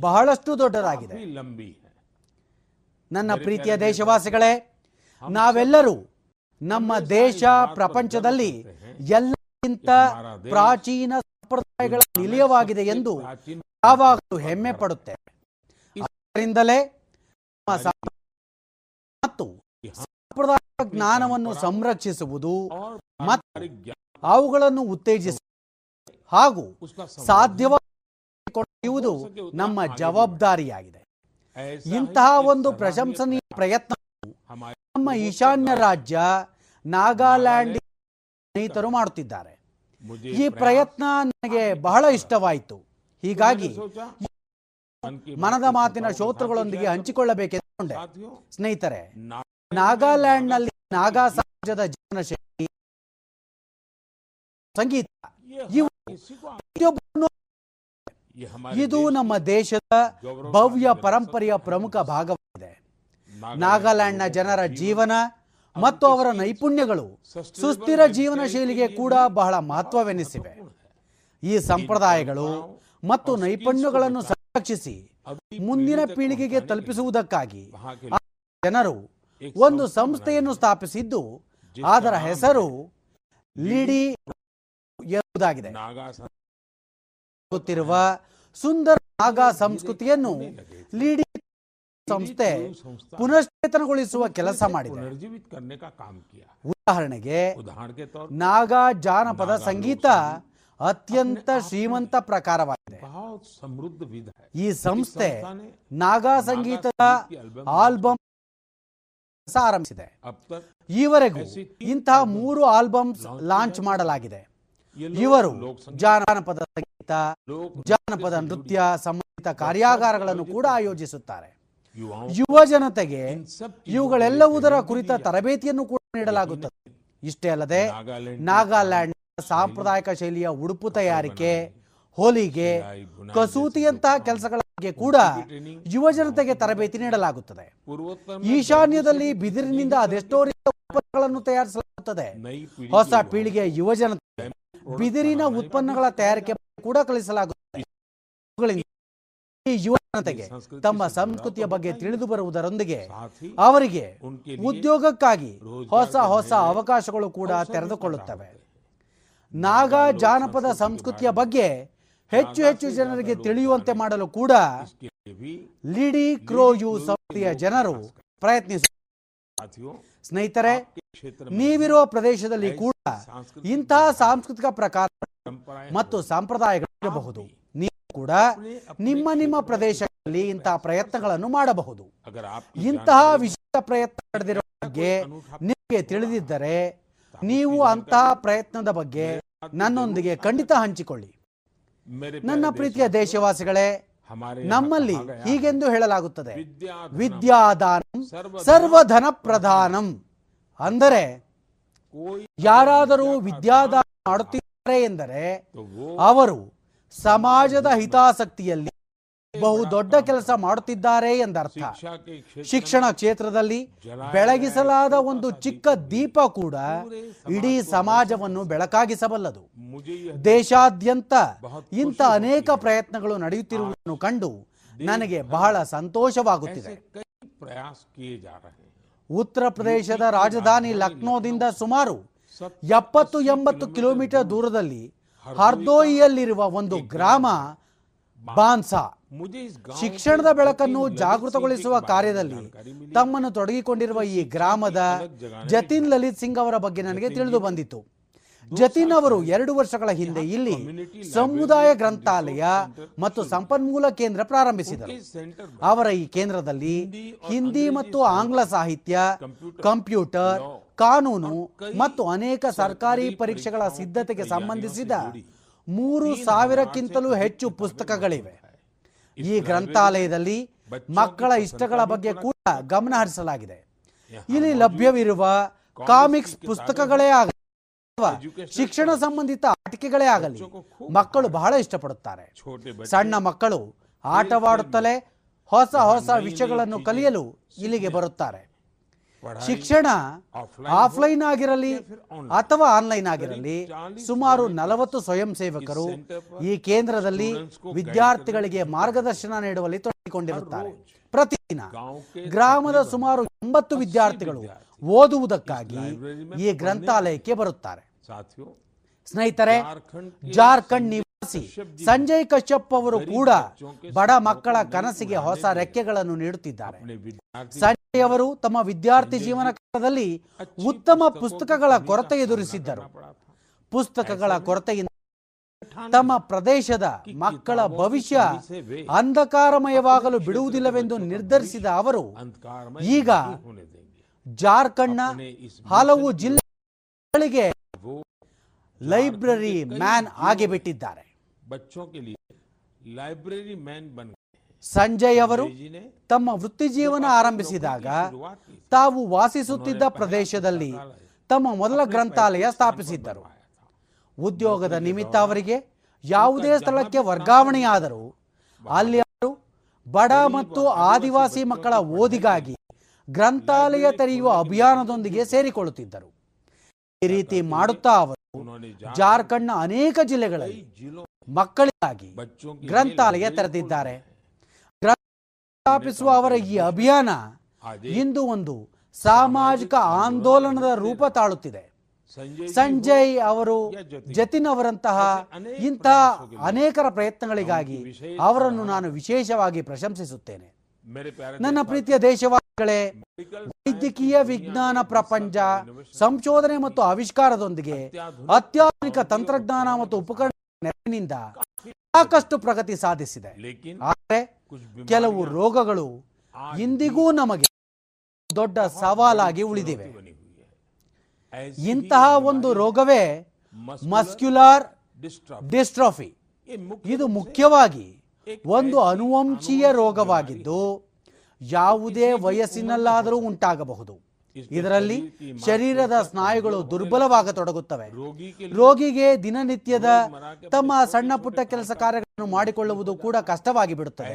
Speaker 11: ಬಹಳಷ್ಟು ದೊಡ್ಡದಾಗಿದೆ. ನನ್ನ ಪ್ರೀತಿಯ ದೇಶವಾಸಿಗಳೇ ನಾವೆಲ್ಲರೂ ನಮ್ಮ ದೇಶ ಪ್ರಪಂಚದಲ್ಲಿ ಎಲ್ಲಕ್ಕಿಂತ ಪ್ರಾಚೀನ ಸಂಪ್ರದಾಯಗಳ ನಿಲಯವಾಗಿದೆ ಎಂದು ಯಾವಾಗಲೂ ಹೆಮ್ಮೆ ಪಡುತ್ತೆ ಸಂಪ್ರದಾಯ ಮತ್ತು ಸಾಂಪ್ರದಾಯಿಕ ಜ್ಞಾನವನ್ನು ಸಂರಕ್ಷಿಸುವುದು ಮತ್ತು ಅವುಗಳನ್ನು ಉತ್ತೇಜಿಸುವುದು ಹಾಗೂ ಸಾಧ್ಯವಾಗುವುದು ನಮ್ಮ ಜವಾಬ್ದಾರಿಯಾಗಿದೆ. ಇಂತಹ ಒಂದು ಪ್ರಶಂಸನೀಯ ಪ್ರಯತ್ನ ನಮ್ಮ ಈಶಾನ್ಯ ರಾಜ್ಯ ನಾಗಾಲ್ಯಾಂಡ್ ಸ್ನೇಹಿತರು ಮಾಡುತ್ತಿದ್ದಾರೆ. ಈ ಪ್ರಯತ್ನ ನನಗೆ ಬಹಳ ಇಷ್ಟವಾಯಿತು. ಹೀಗಾಗಿ ಮನದ ಮಾತಿನ ಶ್ರೋತೃಗಳೊಂದಿಗೆ ಹಂಚಿಕೊಳ್ಳಬೇಕೆಂದುಕೊಂಡೆ ಸ್ನೇಹಿತರೆ ನಾಗಾಲ್ಯಾಂಡ್ನಲ್ಲಿ ನಾಗಾ ಸಮಾಜದ ಜೀವನ ಶೈಲಿ ಸಂಗೀತ ಇದು ನಮ್ಮ ದೇಶದ ಭವ್ಯ ಪರಂಪರೆಯ ಪ್ರಮುಖ ಭಾಗವಾಗಿದೆ. ನಾಗಾಲ್ಯಾಂಡ್ನ ಜನರ ಜೀವನ ಮತ್ತು ಅವರ ನೈಪುಣ್ಯಗಳು ಸುಸ್ಥಿರ ಜೀವನ ಶೈಲಿಗೆ ಕೂಡ ಬಹಳ ಮಹತ್ವವೆನಿಸಿವೆ. ಈ ಸಂಪ್ರದಾಯಗಳು ಮತ್ತು ನೈಪುಣ್ಯಗಳನ್ನು ರಕ್ಷಿಸಿ ಮುಂದಿನ ಪೀಳಿಗೆಗೆ ತಲುಪಿಸುವುದಕ್ಕಾಗಿ ಜನರು ಒಂದು ಸಂಸ್ಥೆಯನ್ನು ಸ್ಥಾಪಿಸಿದ್ದು ಅದರ ಹೆಸರು ಲಿಡಿ ಎಂಬುದಾಗಿದೆ. ಗೊತ್ತಿರುವ ಸುಂದರ ನಾಗಾ ಸಂಸ್ಕೃತಿಯನ್ನು ಲಿಡಿ ಸಂಸ್ಥೆ ಪುನಶ್ಚೇತನಗೊಳಿಸುವ ಕೆಲಸ ಮಾಡಿದೆ. ಉದಾಹರಣೆಗೆ ನಾಗಾ ಜಾನಪದ ಸಂಗೀತ ಅತ್ಯಂತ ಶ್ರೀಮಂತ ಪ್ರಕಾರವಾಗಿದೆ.
Speaker 10: ಸಮೃದ್ಧ
Speaker 11: ಈ ಸಂಸ್ಥೆ ನಾಗಾ ಸಂಗೀತದ ಆಲ್ಬಮ್ ಆರಂಭಿಸಿದೆ. ಈವರೆಗೂ ಇಂತಹ ಮೂರು ಆಲ್ಬಮ್ಸ್ ಲಾಂಚ್ ಮಾಡಲಾಗಿದೆ. ಇವರು ಜಾನಪದ ಸಂಗೀತ, ಜಾನಪದ ನೃತ್ಯ ಸಂಬಂಧಿತ ಕಾರ್ಯಾಗಾರಗಳನ್ನು ಕೂಡ ಆಯೋಜಿಸುತ್ತಾರೆ. ಯುವ ಜನತೆಗೆ ಇವುಗಳೆಲ್ಲವುದರ ಕುರಿತ ತರಬೇತಿಯನ್ನು ಕೂಡ ನೀಡಲಾಗುತ್ತದೆ. ಇಷ್ಟೇ ಅಲ್ಲದೆ ನಾಗಾಲ್ಯಾಂಡ್ ಸಾಂಪ್ರದಾಯಿಕ ಶೈಲಿಯ ಉಡುಪು ತಯಾರಿಕೆ ಹೋಲಿಗೆ ಕಸೂತಿಯಂತಹ ಕೆಲಸಗಳ ಬಗ್ಗೆ ಕೂಡ ಯುವ ಜನತೆಗೆ ತರಬೇತಿ ನೀಡಲಾಗುತ್ತದೆ. ಈಶಾನ್ಯದಲ್ಲಿ ಬಿದಿರಿನಿಂದ ಅದೆಷ್ಟೋ ರೀತಿಯ ಉತ್ಪನ್ನಗಳನ್ನು ತಯಾರಿಸಲಾಗುತ್ತದೆ? ಹೊಸ ಪೀಳಿಗೆಯ ಯುವ ಜನತೆ ಬಿದಿರಿನ ಉತ್ಪನ್ನಗಳ ತಯಾರಿಕೆ ಕೂಡ ಕಲಿಸಲಾಗುತ್ತದೆ. ಈ ಯುವ ಜನತೆಗೆ ತಮ್ಮ ಸಂಸ್ಕೃತಿಯ ಬಗ್ಗೆ ತಿಳಿದು ಬರುವುದರೊಂದಿಗೆ ಅವರಿಗೆ ಉದ್ಯೋಗಕ್ಕಾಗಿ ಹೊಸ ಹೊಸ ಅವಕಾಶಗಳು ಕೂಡ ತೆರೆದುಕೊಳ್ಳುತ್ತವೆ. ನಾಗಾ ಜಾನಪದ ಸಂಸ್ಕೃತಿಯ ಬಗ್ಗೆ ಹೆಚ್ಚು ಹೆಚ್ಚು ಜನರಿಗೆ ತಿಳಿಯುವಂತೆ ಮಾಡಲು ಕೂಡ ಲಿಡಿ ಕ್ರೋಯು ಸಂಸ್ಥೆಯ ಜನರು ಪ್ರಯತ್ನಿಸ ಸ್ನೇಹಿತರೆ ನೀವಿರುವ ಪ್ರದೇಶದಲ್ಲಿ ಕೂಡ ಇಂತಹ ಸಾಂಸ್ಕೃತಿಕ ಪ್ರಕಾರ ಮತ್ತು ಸಂಪ್ರದಾಯಗಳಿರಬಹುದು. ನೀವು ಕೂಡ ನಿಮ್ಮ ನಿಮ್ಮ ಪ್ರದೇಶಗಳಲ್ಲಿ ಇಂತಹ ಪ್ರಯತ್ನಗಳನ್ನು ಮಾಡಬಹುದು. ಇಂತಹ ವಿಶಿಷ್ಟ ಪ್ರಯತ್ನ ನಡೆದಿರುವ ಬಗ್ಗೆ ನಿಮಗೆ ತಿಳಿದಿದ್ದರೆ ನೀವು ಅಂತಹ ಪ್ರಯತ್ನದ ಬಗ್ಗೆ ನನ್ನೊಂದಿಗೆ ಖಂಡಿತ ಹಂಚಿಕೊಳ್ಳಿ. ನನ್ನ ಪ್ರೀತಿಯ ದೇಶವಾಸಿಗಳೇ ನಮ್ಮಲ್ಲಿ ಹೀಗೆಂದು ಹೇಳಲಾಗುತ್ತದೆ. ವಿದ್ಯಾದಾನಂ ಸರ್ವಧನ ಪ್ರಧಾನಂ ಅಂದರೆ ಯಾರಾದರೂ ವಿದ್ಯಾದಾನ ಮಾಡುತ್ತಿದ್ದಾರೆ ಎಂದರೆ ಅವರು ಸಮಾಜದ ಹಿತಾಸಕ್ತಿಯಲ್ಲಿ ಬಹು ದೊಡ್ಡ ಕೆಲಸ ಮಾಡುತ್ತಿದ್ದಾರೆ ಎಂದರ್ಥ. ಶಿಕ್ಷಣ ಕ್ಷೇತ್ರದಲ್ಲಿ ಬೆಳಗಿಸಲಾದ ಒಂದು ಚಿಕ್ಕ ದೀಪ ಕೂಡ ಇಡೀ ಸಮಾಜವನ್ನು ಬೆಳಕಾಗಿಸಬಲ್ಲದು. ದೇಶಾದ್ಯಂತ ಇಂಥ ಅನೇಕ ಪ್ರಯತ್ನಗಳು ನಡೆಯುತ್ತಿರುವುದನ್ನು ಕಂಡು ನನಗೆ ಬಹಳ ಸಂತೋಷವಾಗುತ್ತಿದೆ. ಉತ್ತರ ಪ್ರದೇಶದ ರಾಜಧಾನಿ ಲಕ್ನೋದಿಂದ ಸುಮಾರು ಎಪ್ಪತ್ತು ಎಂಬತ್ತು ಕಿಲೋಮೀಟರ್ ದೂರದಲ್ಲಿ ಹರ್ದೋಯಿಯಲ್ಲಿರುವ ಒಂದು ಗ್ರಾಮ ಬಾನ್ಸಾ ಶಿಕ್ಷಣದ ಬೆಳಕನ್ನು ಜಾಗೃತಗೊಳಿಸುವ ಕಾರ್ಯದಲ್ಲಿ ತಮ್ಮನ್ನು ತೊಡಗಿಕೊಂಡಿರುವ ಈ ಗ್ರಾಮದ ಜತಿನ್ ಲಲಿತ್ ಸಿಂಗ್ ಅವರ ಬಗ್ಗೆ ನನಗೆ ತಿಳಿದು ಬಂದಿತ್ತು ಜತಿನ್ ಅವರು ಎರಡು ವರ್ಷಗಳ ಹಿಂದೆ ಇಲ್ಲಿ ಸಮುದಾಯ ಗ್ರಂಥಾಲಯ ಮತ್ತು ಸಂಪನ್ಮೂಲ ಕೇಂದ್ರ ಪ್ರಾರಂಭಿಸಿದರು. ಅವರ ಈ ಕೇಂದ್ರದಲ್ಲಿ ಹಿಂದಿ ಮತ್ತು ಆಂಗ್ಲ ಸಾಹಿತ್ಯ, ಕಂಪ್ಯೂಟರ್, ಕಾನೂನು ಮತ್ತು ಅನೇಕ ಸರ್ಕಾರಿ ಪರೀಕ್ಷೆಗಳ ಸಿದ್ಧತೆಗೆ ಸಂಬಂಧಿಸಿದ ಮೂರು ಸಾವಿರಕ್ಕಿಂತಲೂ ಹೆಚ್ಚು ಪುಸ್ತಕಗಳಿವೆ. ಈ ಗ್ರಂಥಾಲಯದಲ್ಲಿ ಮಕ್ಕಳ ಇಷ್ಟಗಳ ಬಗ್ಗೆ ಕೂಡ ಗಮನ ಹರಿಸಲಾಗಿದೆ. ಇಲ್ಲಿ ಲಭ್ಯವಿರುವ ಕಾಮಿಕ್ಸ್ ಪುಸ್ತಕಗಳೇ ಆಗಲಿ ಅಥವಾ ಶಿಕ್ಷಣ ಸಂಬಂಧಿತ ಆಟಿಕೆಗಳೇ ಆಗಲಿ ಮಕ್ಕಳು ಬಹಳ ಇಷ್ಟಪಡುತ್ತಾರೆ. ಸಣ್ಣ ಮಕ್ಕಳು ಆಟವಾಡುತ್ತಲೇ ಹೊಸ ಹೊಸ ವಿಷಯಗಳನ್ನು ಕಲಿಯಲು ಇಲ್ಲಿಗೆ ಬರುತ್ತಾರೆ. ಶಿಕ್ಷಣ ಆಫ್ಲೈನ್ ಆಗಿರಲಿ ಅಥವಾ ಆನ್ಲೈನ್ ಆಗಿರಲಿ ಸುಮಾರು ನಲವತ್ತು ಸ್ವಯಂ ಸೇವಕರು ಈ ಕೇಂದ್ರದಲ್ಲಿ ವಿದ್ಯಾರ್ಥಿಗಳಿಗೆ ಮಾರ್ಗದರ್ಶನ ನೀಡುವಲ್ಲಿ ತೊಡಗಿಕೊಂಡಿರುತ್ತಾರೆ. ಪ್ರತಿದಿನ ಗ್ರಾಮದ ಸುಮಾರು ಎಂಬತ್ತು ವಿದ್ಯಾರ್ಥಿಗಳು ಓದುವುದಕ್ಕಾಗಿ ಈ ಗ್ರಂಥಾಲಯಕ್ಕೆ ಬರುತ್ತಾರೆ. ಸ್ನೇಹಿತರೆ ಜಾರ್ಖಂಡ್ ನಿವಾಸಿ ಸಂಜಯ್ ಕಶ್ಯಪ್ ಅವರು ಕೂಡ ಬಡ ಮಕ್ಕಳ ಕನಸಿಗೆ ಹೊಸ ರೆಕ್ಕೆಗಳನ್ನು ನೀಡುತ್ತಿದ್ದಾರೆ. ಸಂಜಯ್ ಅವರು ತಮ್ಮ ವಿದ್ಯಾರ್ಥಿ ಜೀವನ ಕಾಲದಲ್ಲಿ ಉತ್ತಮ ಪುಸ್ತಕಗಳ ಕೊರತೆ ಎದುರಿಸಿದ್ದರು. ಪುಸ್ತಕಗಳ ಕೊರತೆಯಿಂದ ತಮ್ಮ ಪ್ರದೇಶದ ಮಕ್ಕಳ ಭವಿಷ್ಯ ಅಂಧಕಾರಮಯವಾಗಲು ಬಿಡುವುದಿಲ್ಲವೆಂದು ನಿರ್ಧರಿಸಿದ ಅವರು ಈಗ ಜಾರ್ಖಂಡ್ನ ಹಲವು ಜಿಲ್ಲೆಗಳಿಗೆ ಲೈಬ್ರರಿ ಮ್ಯಾನ್ ಆಗಿಬಿಟ್ಟಿದ್ದಾರೆ
Speaker 10: बच्चों के लिए लाइब्रेरी मैन बन गए
Speaker 11: ಸಂಜಯ್ ಅವರು ತಮ್ಮ ವೃತ್ತಿ ಜೀವನ ಆರಂಭಿಸಿದಾಗ ತಾವು ವಾಸಿಸುತ್ತಿದ್ದ ಪ್ರದೇಶದಲ್ಲಿ ತಮ್ಮ ಮೊದಲ ಗ್ರಂಥಾಲಯ ಸ್ಥಾಪಿಸಿದ್ದರು ಉದ್ಯೋಗದ ನಿಮಿತ್ತ ಅವರಿಗೆ ಯಾವುದೇ ಸ್ಥಳಕ್ಕೆ ವರ್ಗಾವಣೆಯಾದರೂ ಅಲ್ಲಿ ಅವರು ಬಡ ಮತ್ತು ಆದಿವಾಸಿ ಮಕ್ಕಳ ಓದಿಗಾಗಿ ಗ್ರಂಥಾಲಯ ತೆರೆಯುವ ಅಭಿಯಾನದೊಂದಿಗೆ ಸೇರಿಕೊಳ್ಳುತ್ತಿದ್ದರು ಈ ರೀತಿ ಮಾಡುತ್ತಾ ಅವರು ಜಾರ್ಖಂಡ್ನ ಅನೇಕ ಜಿಲ್ಲೆಗಳಲ್ಲಿ ಮಕ್ಕಳಿಗಾಗಿ ಗ್ರಂಥಾಲಯ ತೆರೆದಿದ್ದಾರೆ. ಸ್ಥಾಪಿಸುವ ಅವರ ಈ ಅಭಿಯಾನ ಇಂದು ಒಂದು ಸಾಮಾಜಿಕ ಆಂದೋಲನದ ರೂಪ ತಾಳುತ್ತಿದೆ. ಸಂಜಯ್ ಅವರು ಜತಿನ್ ಅವರಂತಹ ಇಂತಹ ಅನೇಕರ ಪ್ರಯತ್ನಗಳಿಗಾಗಿ ಅವರನ್ನು ನಾನು ವಿಶೇಷವಾಗಿ ಪ್ರಶಂಸಿಸುತ್ತೇನೆ. ನನ್ನ ಪ್ರೀತಿಯ ದೇಶವಾಸಿಗಳೇ ವೈದ್ಯಕೀಯ ವಿಜ್ಞಾನ ಪ್ರಪಂಚ ಸಂಶೋಧನೆ ಮತ್ತು ಆವಿಷ್ಕಾರದೊಂದಿಗೆ ಅತ್ಯಾಧುನಿಕ ತಂತ್ರಜ್ಞಾನ ಮತ್ತು ಉಪಕರಣ ನೆರವಿನಿಂದ ಸಾಕಷ್ಟು ಪ್ರಗತಿ ಸಾಧಿಸಿದೆ. ಆದರೆ ಕೆಲವು ರೋಗಗಳು ಇಂದಿಗೂ ನಮಗೆ ದೊಡ್ಡ ಸವಾಲಾಗಿ ಉಳಿದಿವೆ. ಇಂತಹ ಒಂದು ರೋಗವೇ ಮಸ್ಕ್ಯುಲಾರ್ ಡಿಸ್ಟ್ರಾಫಿ. ಇದು ಮುಖ್ಯವಾಗಿ ಒಂದು ಅನುವಂಶೀಯ ರೋಗವಾಗಿದ್ದು ಯಾವುದೇ ವಯಸ್ಸಿನಲ್ಲಾದರೂ ಉಂಟಾಗಬಹುದು. ಇದರಲ್ಲಿ ಶರೀರದ ಸ್ನಾಯುಗಳು ದುರ್ಬಲವಾಗತೊಡಗುತ್ತವೆ ರೋಗಿಗೆ ದಿನನಿತ್ಯದ ತಮ್ಮ ಸಣ್ಣ ಪುಟ್ಟ ಕೆಲಸ ಕಾರ್ಯಗಳನ್ನು ಮಾಡಿಕೊಳ್ಳುವುದು ಕೂಡ ಕಷ್ಟವಾಗಿ ಬಿಡುತ್ತದೆ.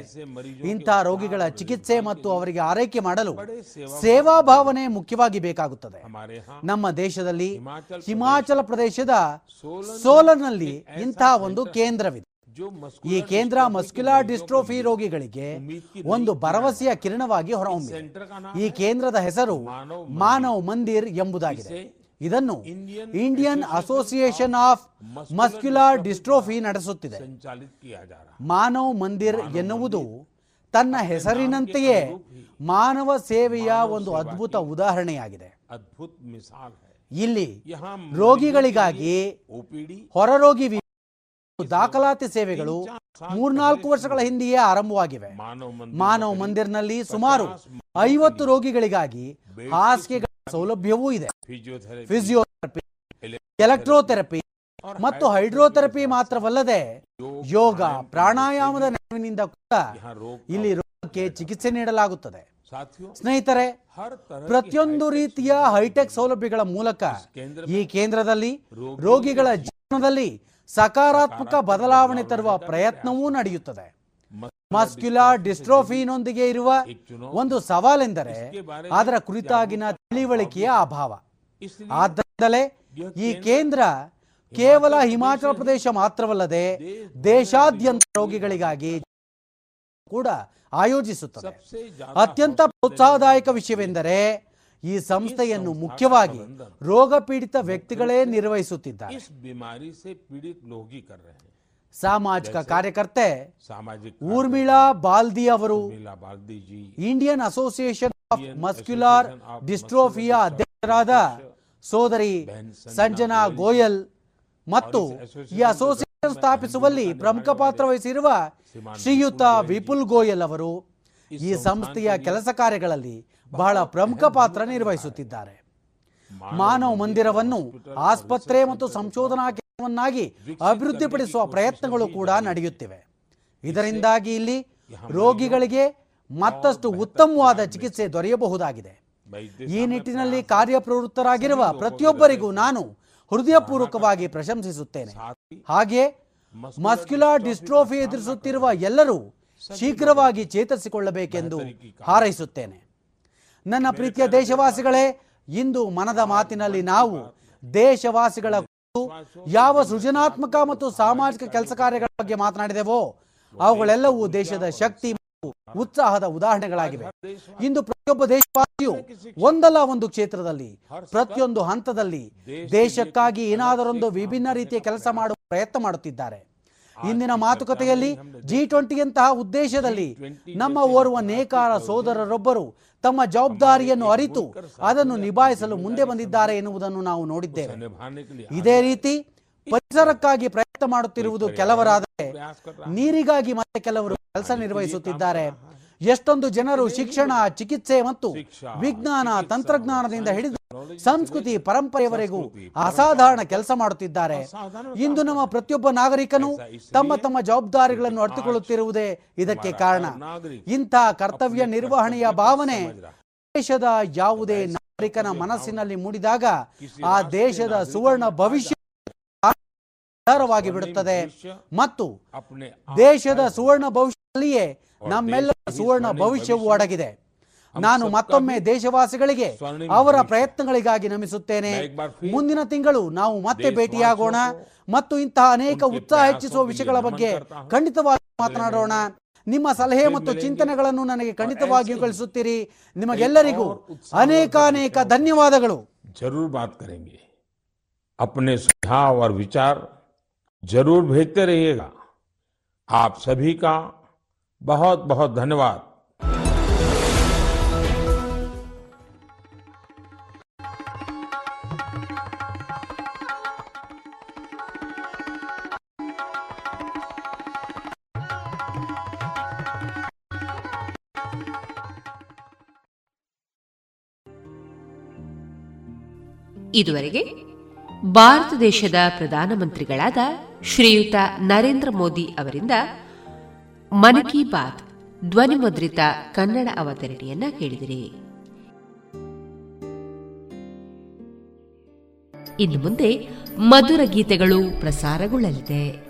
Speaker 11: ಇಂತಹ ರೋಗಿಗಳ ಚಿಕಿತ್ಸೆ ಮತ್ತು ಅವರಿಗೆ ಆರೈಕೆ ಮಾಡಲು ಸೇವಾ ಭಾವನೆ ಮುಖ್ಯವಾಗಿ ಬೇಕಾಗುತ್ತದೆ. ನಮ್ಮ ದೇಶದಲ್ಲಿ ಹಿಮಾಚಲ ಪ್ರದೇಶದ ಸೋಲನ್ನಲ್ಲಿ ಇಂತಹ ಒಂದು ಕೇಂದ್ರವಿದೆ. ಈ ಕೇಂದ್ರ ಮಸ್ಕ್ಯುಲಾರ್ ಡಿಸ್ಟ್ರೋಫಿ ರೋಗಿಗಳಿಗೆ ಒಂದು ಭರವಸೆಯ ಕಿರಣವಾಗಿ ಹೊರಹೊಮ್ಮಿದೆ ಈ ಕೇಂದ್ರದ ಹೆಸರು ಮಾನವ್ ಮಂದಿರ್. ಎಂಬುದಾಗಿದೆ. ಇದನ್ನು Indian Association of Muscular Dystrophy ನಡೆಸುತ್ತಿದೆ. ಮಾನವ್ ಮಂದಿರ್ ಎನ್ನುವುದು ತನ್ನ ಹೆಸರಿನಂತೆಯೇ ಮಾನವ ಸೇವೆಯ ಒಂದು ಅದ್ಭುತ ಉದಾಹರಣೆಯಾಗಿದೆ. ಇಲ್ಲಿ ರೋಗಿಗಳಿಗಾಗಿ ಹೊರರೋಗಿ ದಾಖಲಾತಿ ಸೇವೆಗಳು ಮೂರ್ನಾಲ್ಕು ವರ್ಷಗಳ ಹಿಂದೆಯೇ ಆರಂಭವಾಗಿವೆ. ಮಾನವ ಮಂದಿರ್ನಲ್ಲಿ ಸುಮಾರು ಐವತ್ತು ರೋಗಿಗಳಿಗಾಗಿ ಹಾಸಿಗೆಗಳ ಸೌಲಭ್ಯವೂ ಇದೆ. ಫಿಸಿಯೋಥೆರಪಿ ಎಲೆಕ್ಟ್ರೋಥೆರಪಿ ಮತ್ತು ಹೈಡ್ರೋಥೆರಪಿ ಮಾತ್ರವಲ್ಲದೆ ಯೋಗ, ಪ್ರಾಣಾಯಾಮದ ನೆರವಿನಿಂದ ಕೂಡ ಇಲ್ಲಿ ರೋಗಕ್ಕೆ ಚಿಕಿತ್ಸೆ ನೀಡಲಾಗುತ್ತದೆ. ಸ್ನೇಹಿತರೆ, ಪ್ರತಿಯೊಂದು ರೀತಿಯ ಹೈಟೆಕ್ ಸೌಲಭ್ಯಗಳ ಮೂಲಕ ಈ ಕೇಂದ್ರದಲ್ಲಿ ರೋಗಿಗಳ ಜೀವನದಲ್ಲಿ ಸಕಾರಾತ್ಮಕ ಬದಲಾವಣೆ ತರುವ ಪ್ರಯತ್ನವೂ ನಡೆಯುತ್ತದೆ. ಮಸ್ಕ್ಯುಲಾರ್ ಡಿಸ್ಟ್ರೋಫಿನೊಂದಿಗೆ ಇರುವ ಒಂದು ಸವಾಲೆಂದರೆ ಅದರ ಕುರಿತಾಗಿನ ತಿಳಿವಳಿಕೆಯ ಅಭಾವ. ಆದ್ದರಿಂದಲೇ ಈ ಕೇಂದ್ರ ಕೇವಲ ಹಿಮಾಚಲ ಪ್ರದೇಶ ಮಾತ್ರವಲ್ಲದೆ ದೇಶಾದ್ಯಂತ ರೋಗಿಗಳಿಗಾಗಿ ಕೂಡ ಆಯೋಜಿಸುತ್ತದೆ. ಅತ್ಯಂತ ಪ್ರೋತ್ಸಾಹದಾಯಕ ವಿಷಯವೆಂದರೆ ಈ ಸಂಸ್ಥೆಯನ್ನು ಮುಖ್ಯವಾಗಿ ರೋಗ ಪೀಡಿತ ವ್ಯಕ್ತಿಗಳೇ ನಿರ್ವಹಿಸುತ್ತಿದ್ದಾರೆ. ಸಾಮಾಜಿಕ ಕಾರ್ಯಕರ್ತೆ ಊರ್ಮಿಳಾ ಬಾಲ್ದಿ ಅವರು ಇಂಡಿಯನ್ ಅಸೋಸಿಯೇಷನ್ ಆಫ್ ಮಸ್ಕ್ಯುಲಾರ್ ಡಿಸ್ಟ್ರೋಫಿಯಾ ಅಧ್ಯಕ್ಷರಾದ ಸೋದರಿ ಸಂಜನಾ ಗೋಯಲ್. ಮತ್ತು ಈ ಅಸೋಸಿಯೇಷನ್ ಸ್ಥಾಪಿಸುವಲ್ಲಿ ಪ್ರಮುಖ ಪಾತ್ರ ವಹಿಸಿರುವ ಶ್ರೀಯುತ ವಿಪುಲ್ ಗೋಯಲ್ ಅವರು ಈ ಸಂಸ್ಥೆಯ ಕೆಲಸ ಕಾರ್ಯಗಳಲ್ಲಿ ಬಹಳ ಪ್ರಮುಖ ಪಾತ್ರ ನಿರ್ವಹಿಸುತ್ತಿದ್ದಾರೆ. ಮಾನವ ಮಂದಿರವನ್ನು ಆಸ್ಪತ್ರೆ ಮತ್ತು ಸಂಶೋಧನಾ ಕೇಂದ್ರವನ್ನಾಗಿ ಅಭಿವೃದ್ಧಿಪಡಿಸುವ ಪ್ರಯತ್ನಗಳು ಕೂಡ ನಡೆಯುತ್ತಿವೆ. ಇದರಿಂದಾಗಿ ಇಲ್ಲಿ ರೋಗಿಗಳಿಗೆ ಮತ್ತಷ್ಟು ಉತ್ತಮವಾದ ಚಿಕಿತ್ಸೆ ದೊರೆಯಬಹುದಾಗಿದೆ. ಈ ನಿಟ್ಟಿನಲ್ಲಿ ಕಾರ್ಯಪ್ರವೃತ್ತರಾಗಿರುವ ಪ್ರತಿಯೊಬ್ಬರಿಗೂ ನಾನು ಹೃದಯಪೂರ್ವಕವಾಗಿ ಪ್ರಶಂಸಿಸುತ್ತೇನೆ. ಹಾಗೆ ಮಸ್ಕ್ಯುಲಾರ್ ಡಿಸ್ಟ್ರೋಫಿ ಎದುರಿಸುತ್ತಿರುವ ಎಲ್ಲರೂ ಶೀಘ್ರವಾಗಿ ಚೇತರಿಸಿಕೊಳ್ಳಬೇಕೆಂದು ಹಾರೈಸುತ್ತೇನೆ. ನನ್ನ ಪ್ರೀತಿಯ ದೇಶವಾಸಿಗಳೇ ಇಂದು ಮನದ ಮಾತಿನಲ್ಲಿ ನಾವು ದೇಶವಾಸಿಗಳ ಯಾವ ಸೃಜನಾತ್ಮಕ ಮತ್ತು ಸಾಮಾಜಿಕ ಕೆಲಸ ಕಾರ್ಯಗಳ ಬಗ್ಗೆ ಮಾತನಾಡಿದೆವೋ ಅವುಗಳೆಲ್ಲವೂ ದೇಶದ ಶಕ್ತಿ ಮತ್ತು ಉತ್ಸಾಹದ ಉದಾಹರಣೆಗಳಾಗಿವೆ. ಇಂದು ಪ್ರತಿಯೊಬ್ಬ ದೇಶವಾಸಿಯು ಒಂದಲ್ಲ ಒಂದು ಕ್ಷೇತ್ರದಲ್ಲಿ ಪ್ರತಿಯೊಂದು ಹಂತದಲ್ಲಿ ದೇಶಕ್ಕಾಗಿ ಏನಾದರೊಂದು ವಿಭಿನ್ನ ರೀತಿಯ ಕೆಲಸ ಮಾಡುವ ಪ್ರಯತ್ನ ಮಾಡುತ್ತಿದ್ದಾರೆ. ಇಂದಿನ ಮಾತುಕತೆಯಲ್ಲಿ ಜಿ ಟ್ವೆಂಟಿಯಂತಹ ಉದ್ದೇಶದಲ್ಲಿ ನಮ್ಮ ಓರ್ವ ನೇಕಾರ ಸೋದರರೊಬ್ಬರು ತಮ್ಮ ಜವಾಬ್ದಾರಿಯನ್ನು ಅರಿತು ಅದನ್ನು ನಿಭಾಯಿಸಲು ಮುಂದೆ ಬಂದಿದ್ದಾರೆ ಎನ್ನುವುದನ್ನು ನಾವು ನೋಡಿದ್ದೇವೆ. ಇದೇ ರೀತಿ ಪರಿಸರಕ್ಕಾಗಿ ಪ್ರಯತ್ನ ಮಾಡುತ್ತಿರುವುದು ಕೆಲವರಾದರೆ ನೀರಿಗಾಗಿ ಮತ್ತೆ ಕೆಲವರು ಕೆಲಸ ನಿರ್ವಹಿಸುತ್ತಿದ್ದಾರೆ. ಎಷ್ಟೊಂದು ಜನರು ಶಿಕ್ಷಣ ಚಿಕಿತ್ಸೆ ಮತ್ತು ವಿಜ್ಞಾನ ತಂತ್ರಜ್ಞಾನದಿಂದ ಹಿಡಿದು ಸಂಸ್ಕೃತಿ ಪರಂಪರೆಯವರೆಗೂ ಅಸಾಧಾರಣ ಕೆಲಸ ಮಾಡುತ್ತಿದ್ದಾರೆ. ಇಂದು ನಮ್ಮ ಪ್ರತಿಯೊಬ್ಬ ನಾಗರಿಕನು ತಮ್ಮ ತಮ್ಮ ಜವಾಬ್ದಾರಿಗಳನ್ನು ಅರ್ಥಕೊಳ್ಳುತ್ತಿರುವುದೇ ಇದಕ್ಕೆ ಕಾರಣ. ಇಂಥ ಕರ್ತವ್ಯ ನಿರ್ವಹಣೆಯ ಭಾವನೆ ದೇಶದ ಯಾವುದೇ ನಾಗರಿಕನ ಮನಸ್ಸಿನಲ್ಲಿ ಮೂಡಿದಾಗ ಆ ದೇಶದ ಸುವರ್ಣ ಭವಿಷ್ಯ ಬಿಡುತ್ತದೆ ಮತ್ತು ದೇಶದ ಸುವರ್ಣ ಭವಿಷ್ಯದಲ್ಲಿಯೇ ನಮ್ಮೆಲ್ಲರ ಸುವರ್ಣ ಭವಿಷ್ಯವು ಅಡಗಿದೆ ನಾನು ಮತ್ತೊಮ್ಮೆ ದೇಶವಾಸಿಗಳಿಗೆ ಅವರ ಪ್ರಯತ್ನಗಳಿಗಾಗಿ ನಮಿಸುತ್ತೇನೆ ಮುಂದಿನ ತಿಂಗಳು ನಾವು ಮತ್ತೆ ಭೇಟಿಯಾಗೋಣ ಮತ್ತು ಇಂತಹ ಅನೇಕ ಉತ್ಸಾಹ ಹೆಚ್ಚಿಸುವ ವಿಷಯಗಳ ಬಗ್ಗೆ ಖಂಡಿತವಾಗಿ ಮಾತನಾಡೋಣ ನಿಮ್ಮ ಸಲಹೆ ಮತ್ತು ಚಿಂತನೆಗಳನ್ನು ನನಗೆ ಖಂಡಿತವಾಗಿಯೂ ಕಳಿಸುತ್ತೀರಿ ನಿಮಗೆಲ್ಲರಿಗೂ ಅನೇಕಾನೇಕ ಧನ್ಯವಾದಗಳು
Speaker 10: जरूर बात करेंगे अपने सुझाव और विचार जरूर भेजते रहिएगा आप सभी का बहुत बहुत धन्यवाद
Speaker 5: ಇದುವರೆಗೆ ಭಾರತ ದೇಶದ ಪ್ರಧಾನಮಂತ್ರಿಗಳಾದ ಶ್ರೀಯುತ ನರೇಂದ್ರ ಮೋದಿ ಅವರಿಂದ ಮನ್ ಕಿ ಬಾತ್ ಧ್ವನಿಮುದ್ರಿತ ಕನ್ನಡ ಅವತರಣಿಯನ್ನ ಕೇಳಿದಿರಿ. ಇನ್ನು ಮುಂದೆ ಮಧುರ ಗೀತೆಗಳು ಪ್ರಸಾರಗೊಳ್ಳಲಿದೆ.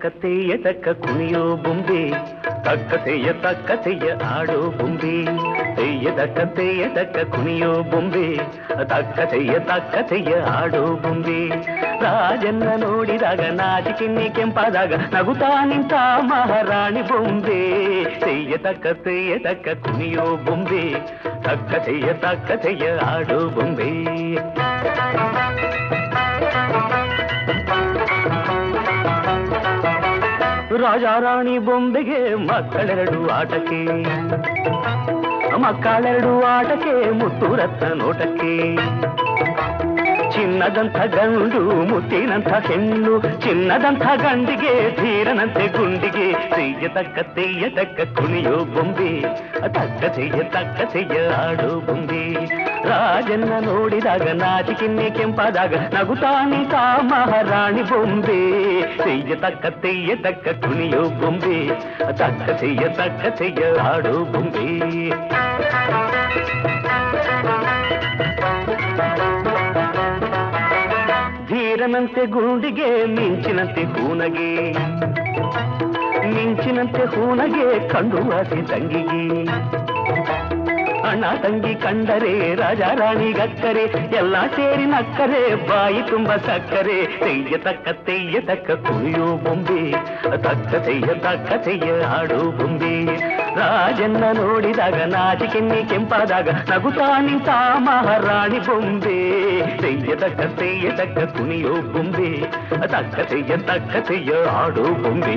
Speaker 4: ತಕ್ಕ ತಕ್ಕ ಕುಣಿಯೋ ಬೊಂಬೆ ತಕ್ಕ ತೆಯ್ಯ ತಕ್ಕ ತೆಯ್ಯ ಆಡೋ ಬೊಂಬೆ ತೆಯ್ಯ ತಕ್ಕ ತೆಯ್ಯ ತಕ್ಕ ಕುಣಿಯೋ ಬೊಂಬೆ ತಕ್ಕ ತೆಯ್ಯ ತಕ್ಕ ತೆಯ್ಯ ಆಡೋ ಬೊಂಬೆ ರಾಜನ್ನ ನೋಡಿದಾಗ ನಾಚಿಕಿನ್ನಿ ಕೆಂಪಾದಾಗ ನಗುತ್ತಾ ನಿಂತ ಮಹಾರಾಣಿ ಬೊಂಬೆ ತೆಯ್ಯ ತಕ್ಕ ತೆಯ್ಯ ತಕ್ಕ ಕುಣಿಯೋ ಬೊಂಬೆ ತಕ್ಕ ತೆಯ್ಯ ತಕ್ಕ ತೆಯ್ಯ ಆಡೋ ಬೊಂಬೆ ರಾಜಾರಾಣಿ ಬೊಂಬೆಗೆ ಮಕ್ಕಳೆರಡು ಆಟಕ್ಕೆ. ಮಕ್ಕಳೆರಡು ಆಟಕ್ಕೆ ಮುತ್ತು ರತ್ನ ನೋಟಕ್ಕೆ. ಚಿನ್ನದಂಥ ಗಂಡು ಮುತ್ತಿನಂಥ ಹೆಣ್ಣು ಚಿನ್ನದಂಥ ಗಂಡಿಗೆ ಧೀರನಂತೆ ಗುಂಡಿಗೆ ತೆಯ್ಯ ತಕ್ಕ ತೆಯ್ಯ ತಕ್ಕ ಕುಣಿಯೋ ಬೊಂಬೆ ತಕ್ಕ ತೆಯ್ಯ ತಕ್ಕ ತೆಯ್ಯ ಆಡೋ ಬೊಂಬೆ ರಾಜನ್ನ ನೋಡಿದಾಗ ನಾಚಿಕಿನ್ನೆ ಕೆಂಪಾದಾಗ ನಗುತ್ತಾ ನಿಂತ ಮಹಾರಾಣಿ ಬೊಂಬೆ ತೆಯ್ಯ ತಕ್ಕ ತೆಯ್ಯ ತಕ್ಕ ಕುಣಿಯೋ ಬೊಂಬೆ ತಕ್ಕ ತೆಯ್ಯ ತಕ್ಕ ತೆಯ್ಯ ಆಡೋ ಬೊಂಬೆ ಧೀರನಂತೆ ಗುಂಡಿಗೆ ಮಿಂಚಿನಂತೆ ಹೂನಗೆ ಮಿಂಚಿನಂತೆ ಹೂನಗೆ ಕಂಡು ಆಸೆ ತಂಗಿಗೆ ಅಣ್ಣ ತಂಗಿ ಕಂಡರೆ ರಾಜ ರಾಣಿ ಗಕ್ಕರೆ ಎಲ್ಲ ಸೇರಿ ನಕ್ಕರೆ ಬಾಯಿ ತುಂಬ ಸಕ್ಕರೆ ತೆಯ್ಯ ತಕ್ಕ ತೆಯ್ಯ ತಕ್ಕ ಕುಣಿಯೋ ಬೊಂಬೆ ತಕ್ಕ ತೆಯ್ಯ ತಕ್ಕ ತೆಯ್ಯ ಆಡೋ ಬೊಂಬೆ ರಾಜನ್ನ ನೋಡಿದಾಗ ನಾಚಿಕೆನ್ನಿ ಕೆಂಪಾದಾಗ ನಗುತ್ತಾ ನಿಂತ ಮಹಾರಾಣಿ ಬೊಂಬೆ ತೆಯ್ಯ ತಕ್ಕ ತೆಯ್ಯ ತಕ್ಕ ಕುಣಿಯೋ ಬೊಂಬೆ ತಕ್ಕ ತೆಯ್ಯ ತಕ್ಕ ತೆಯ್ಯ ಆಡೋ ಬೊಂಬೆ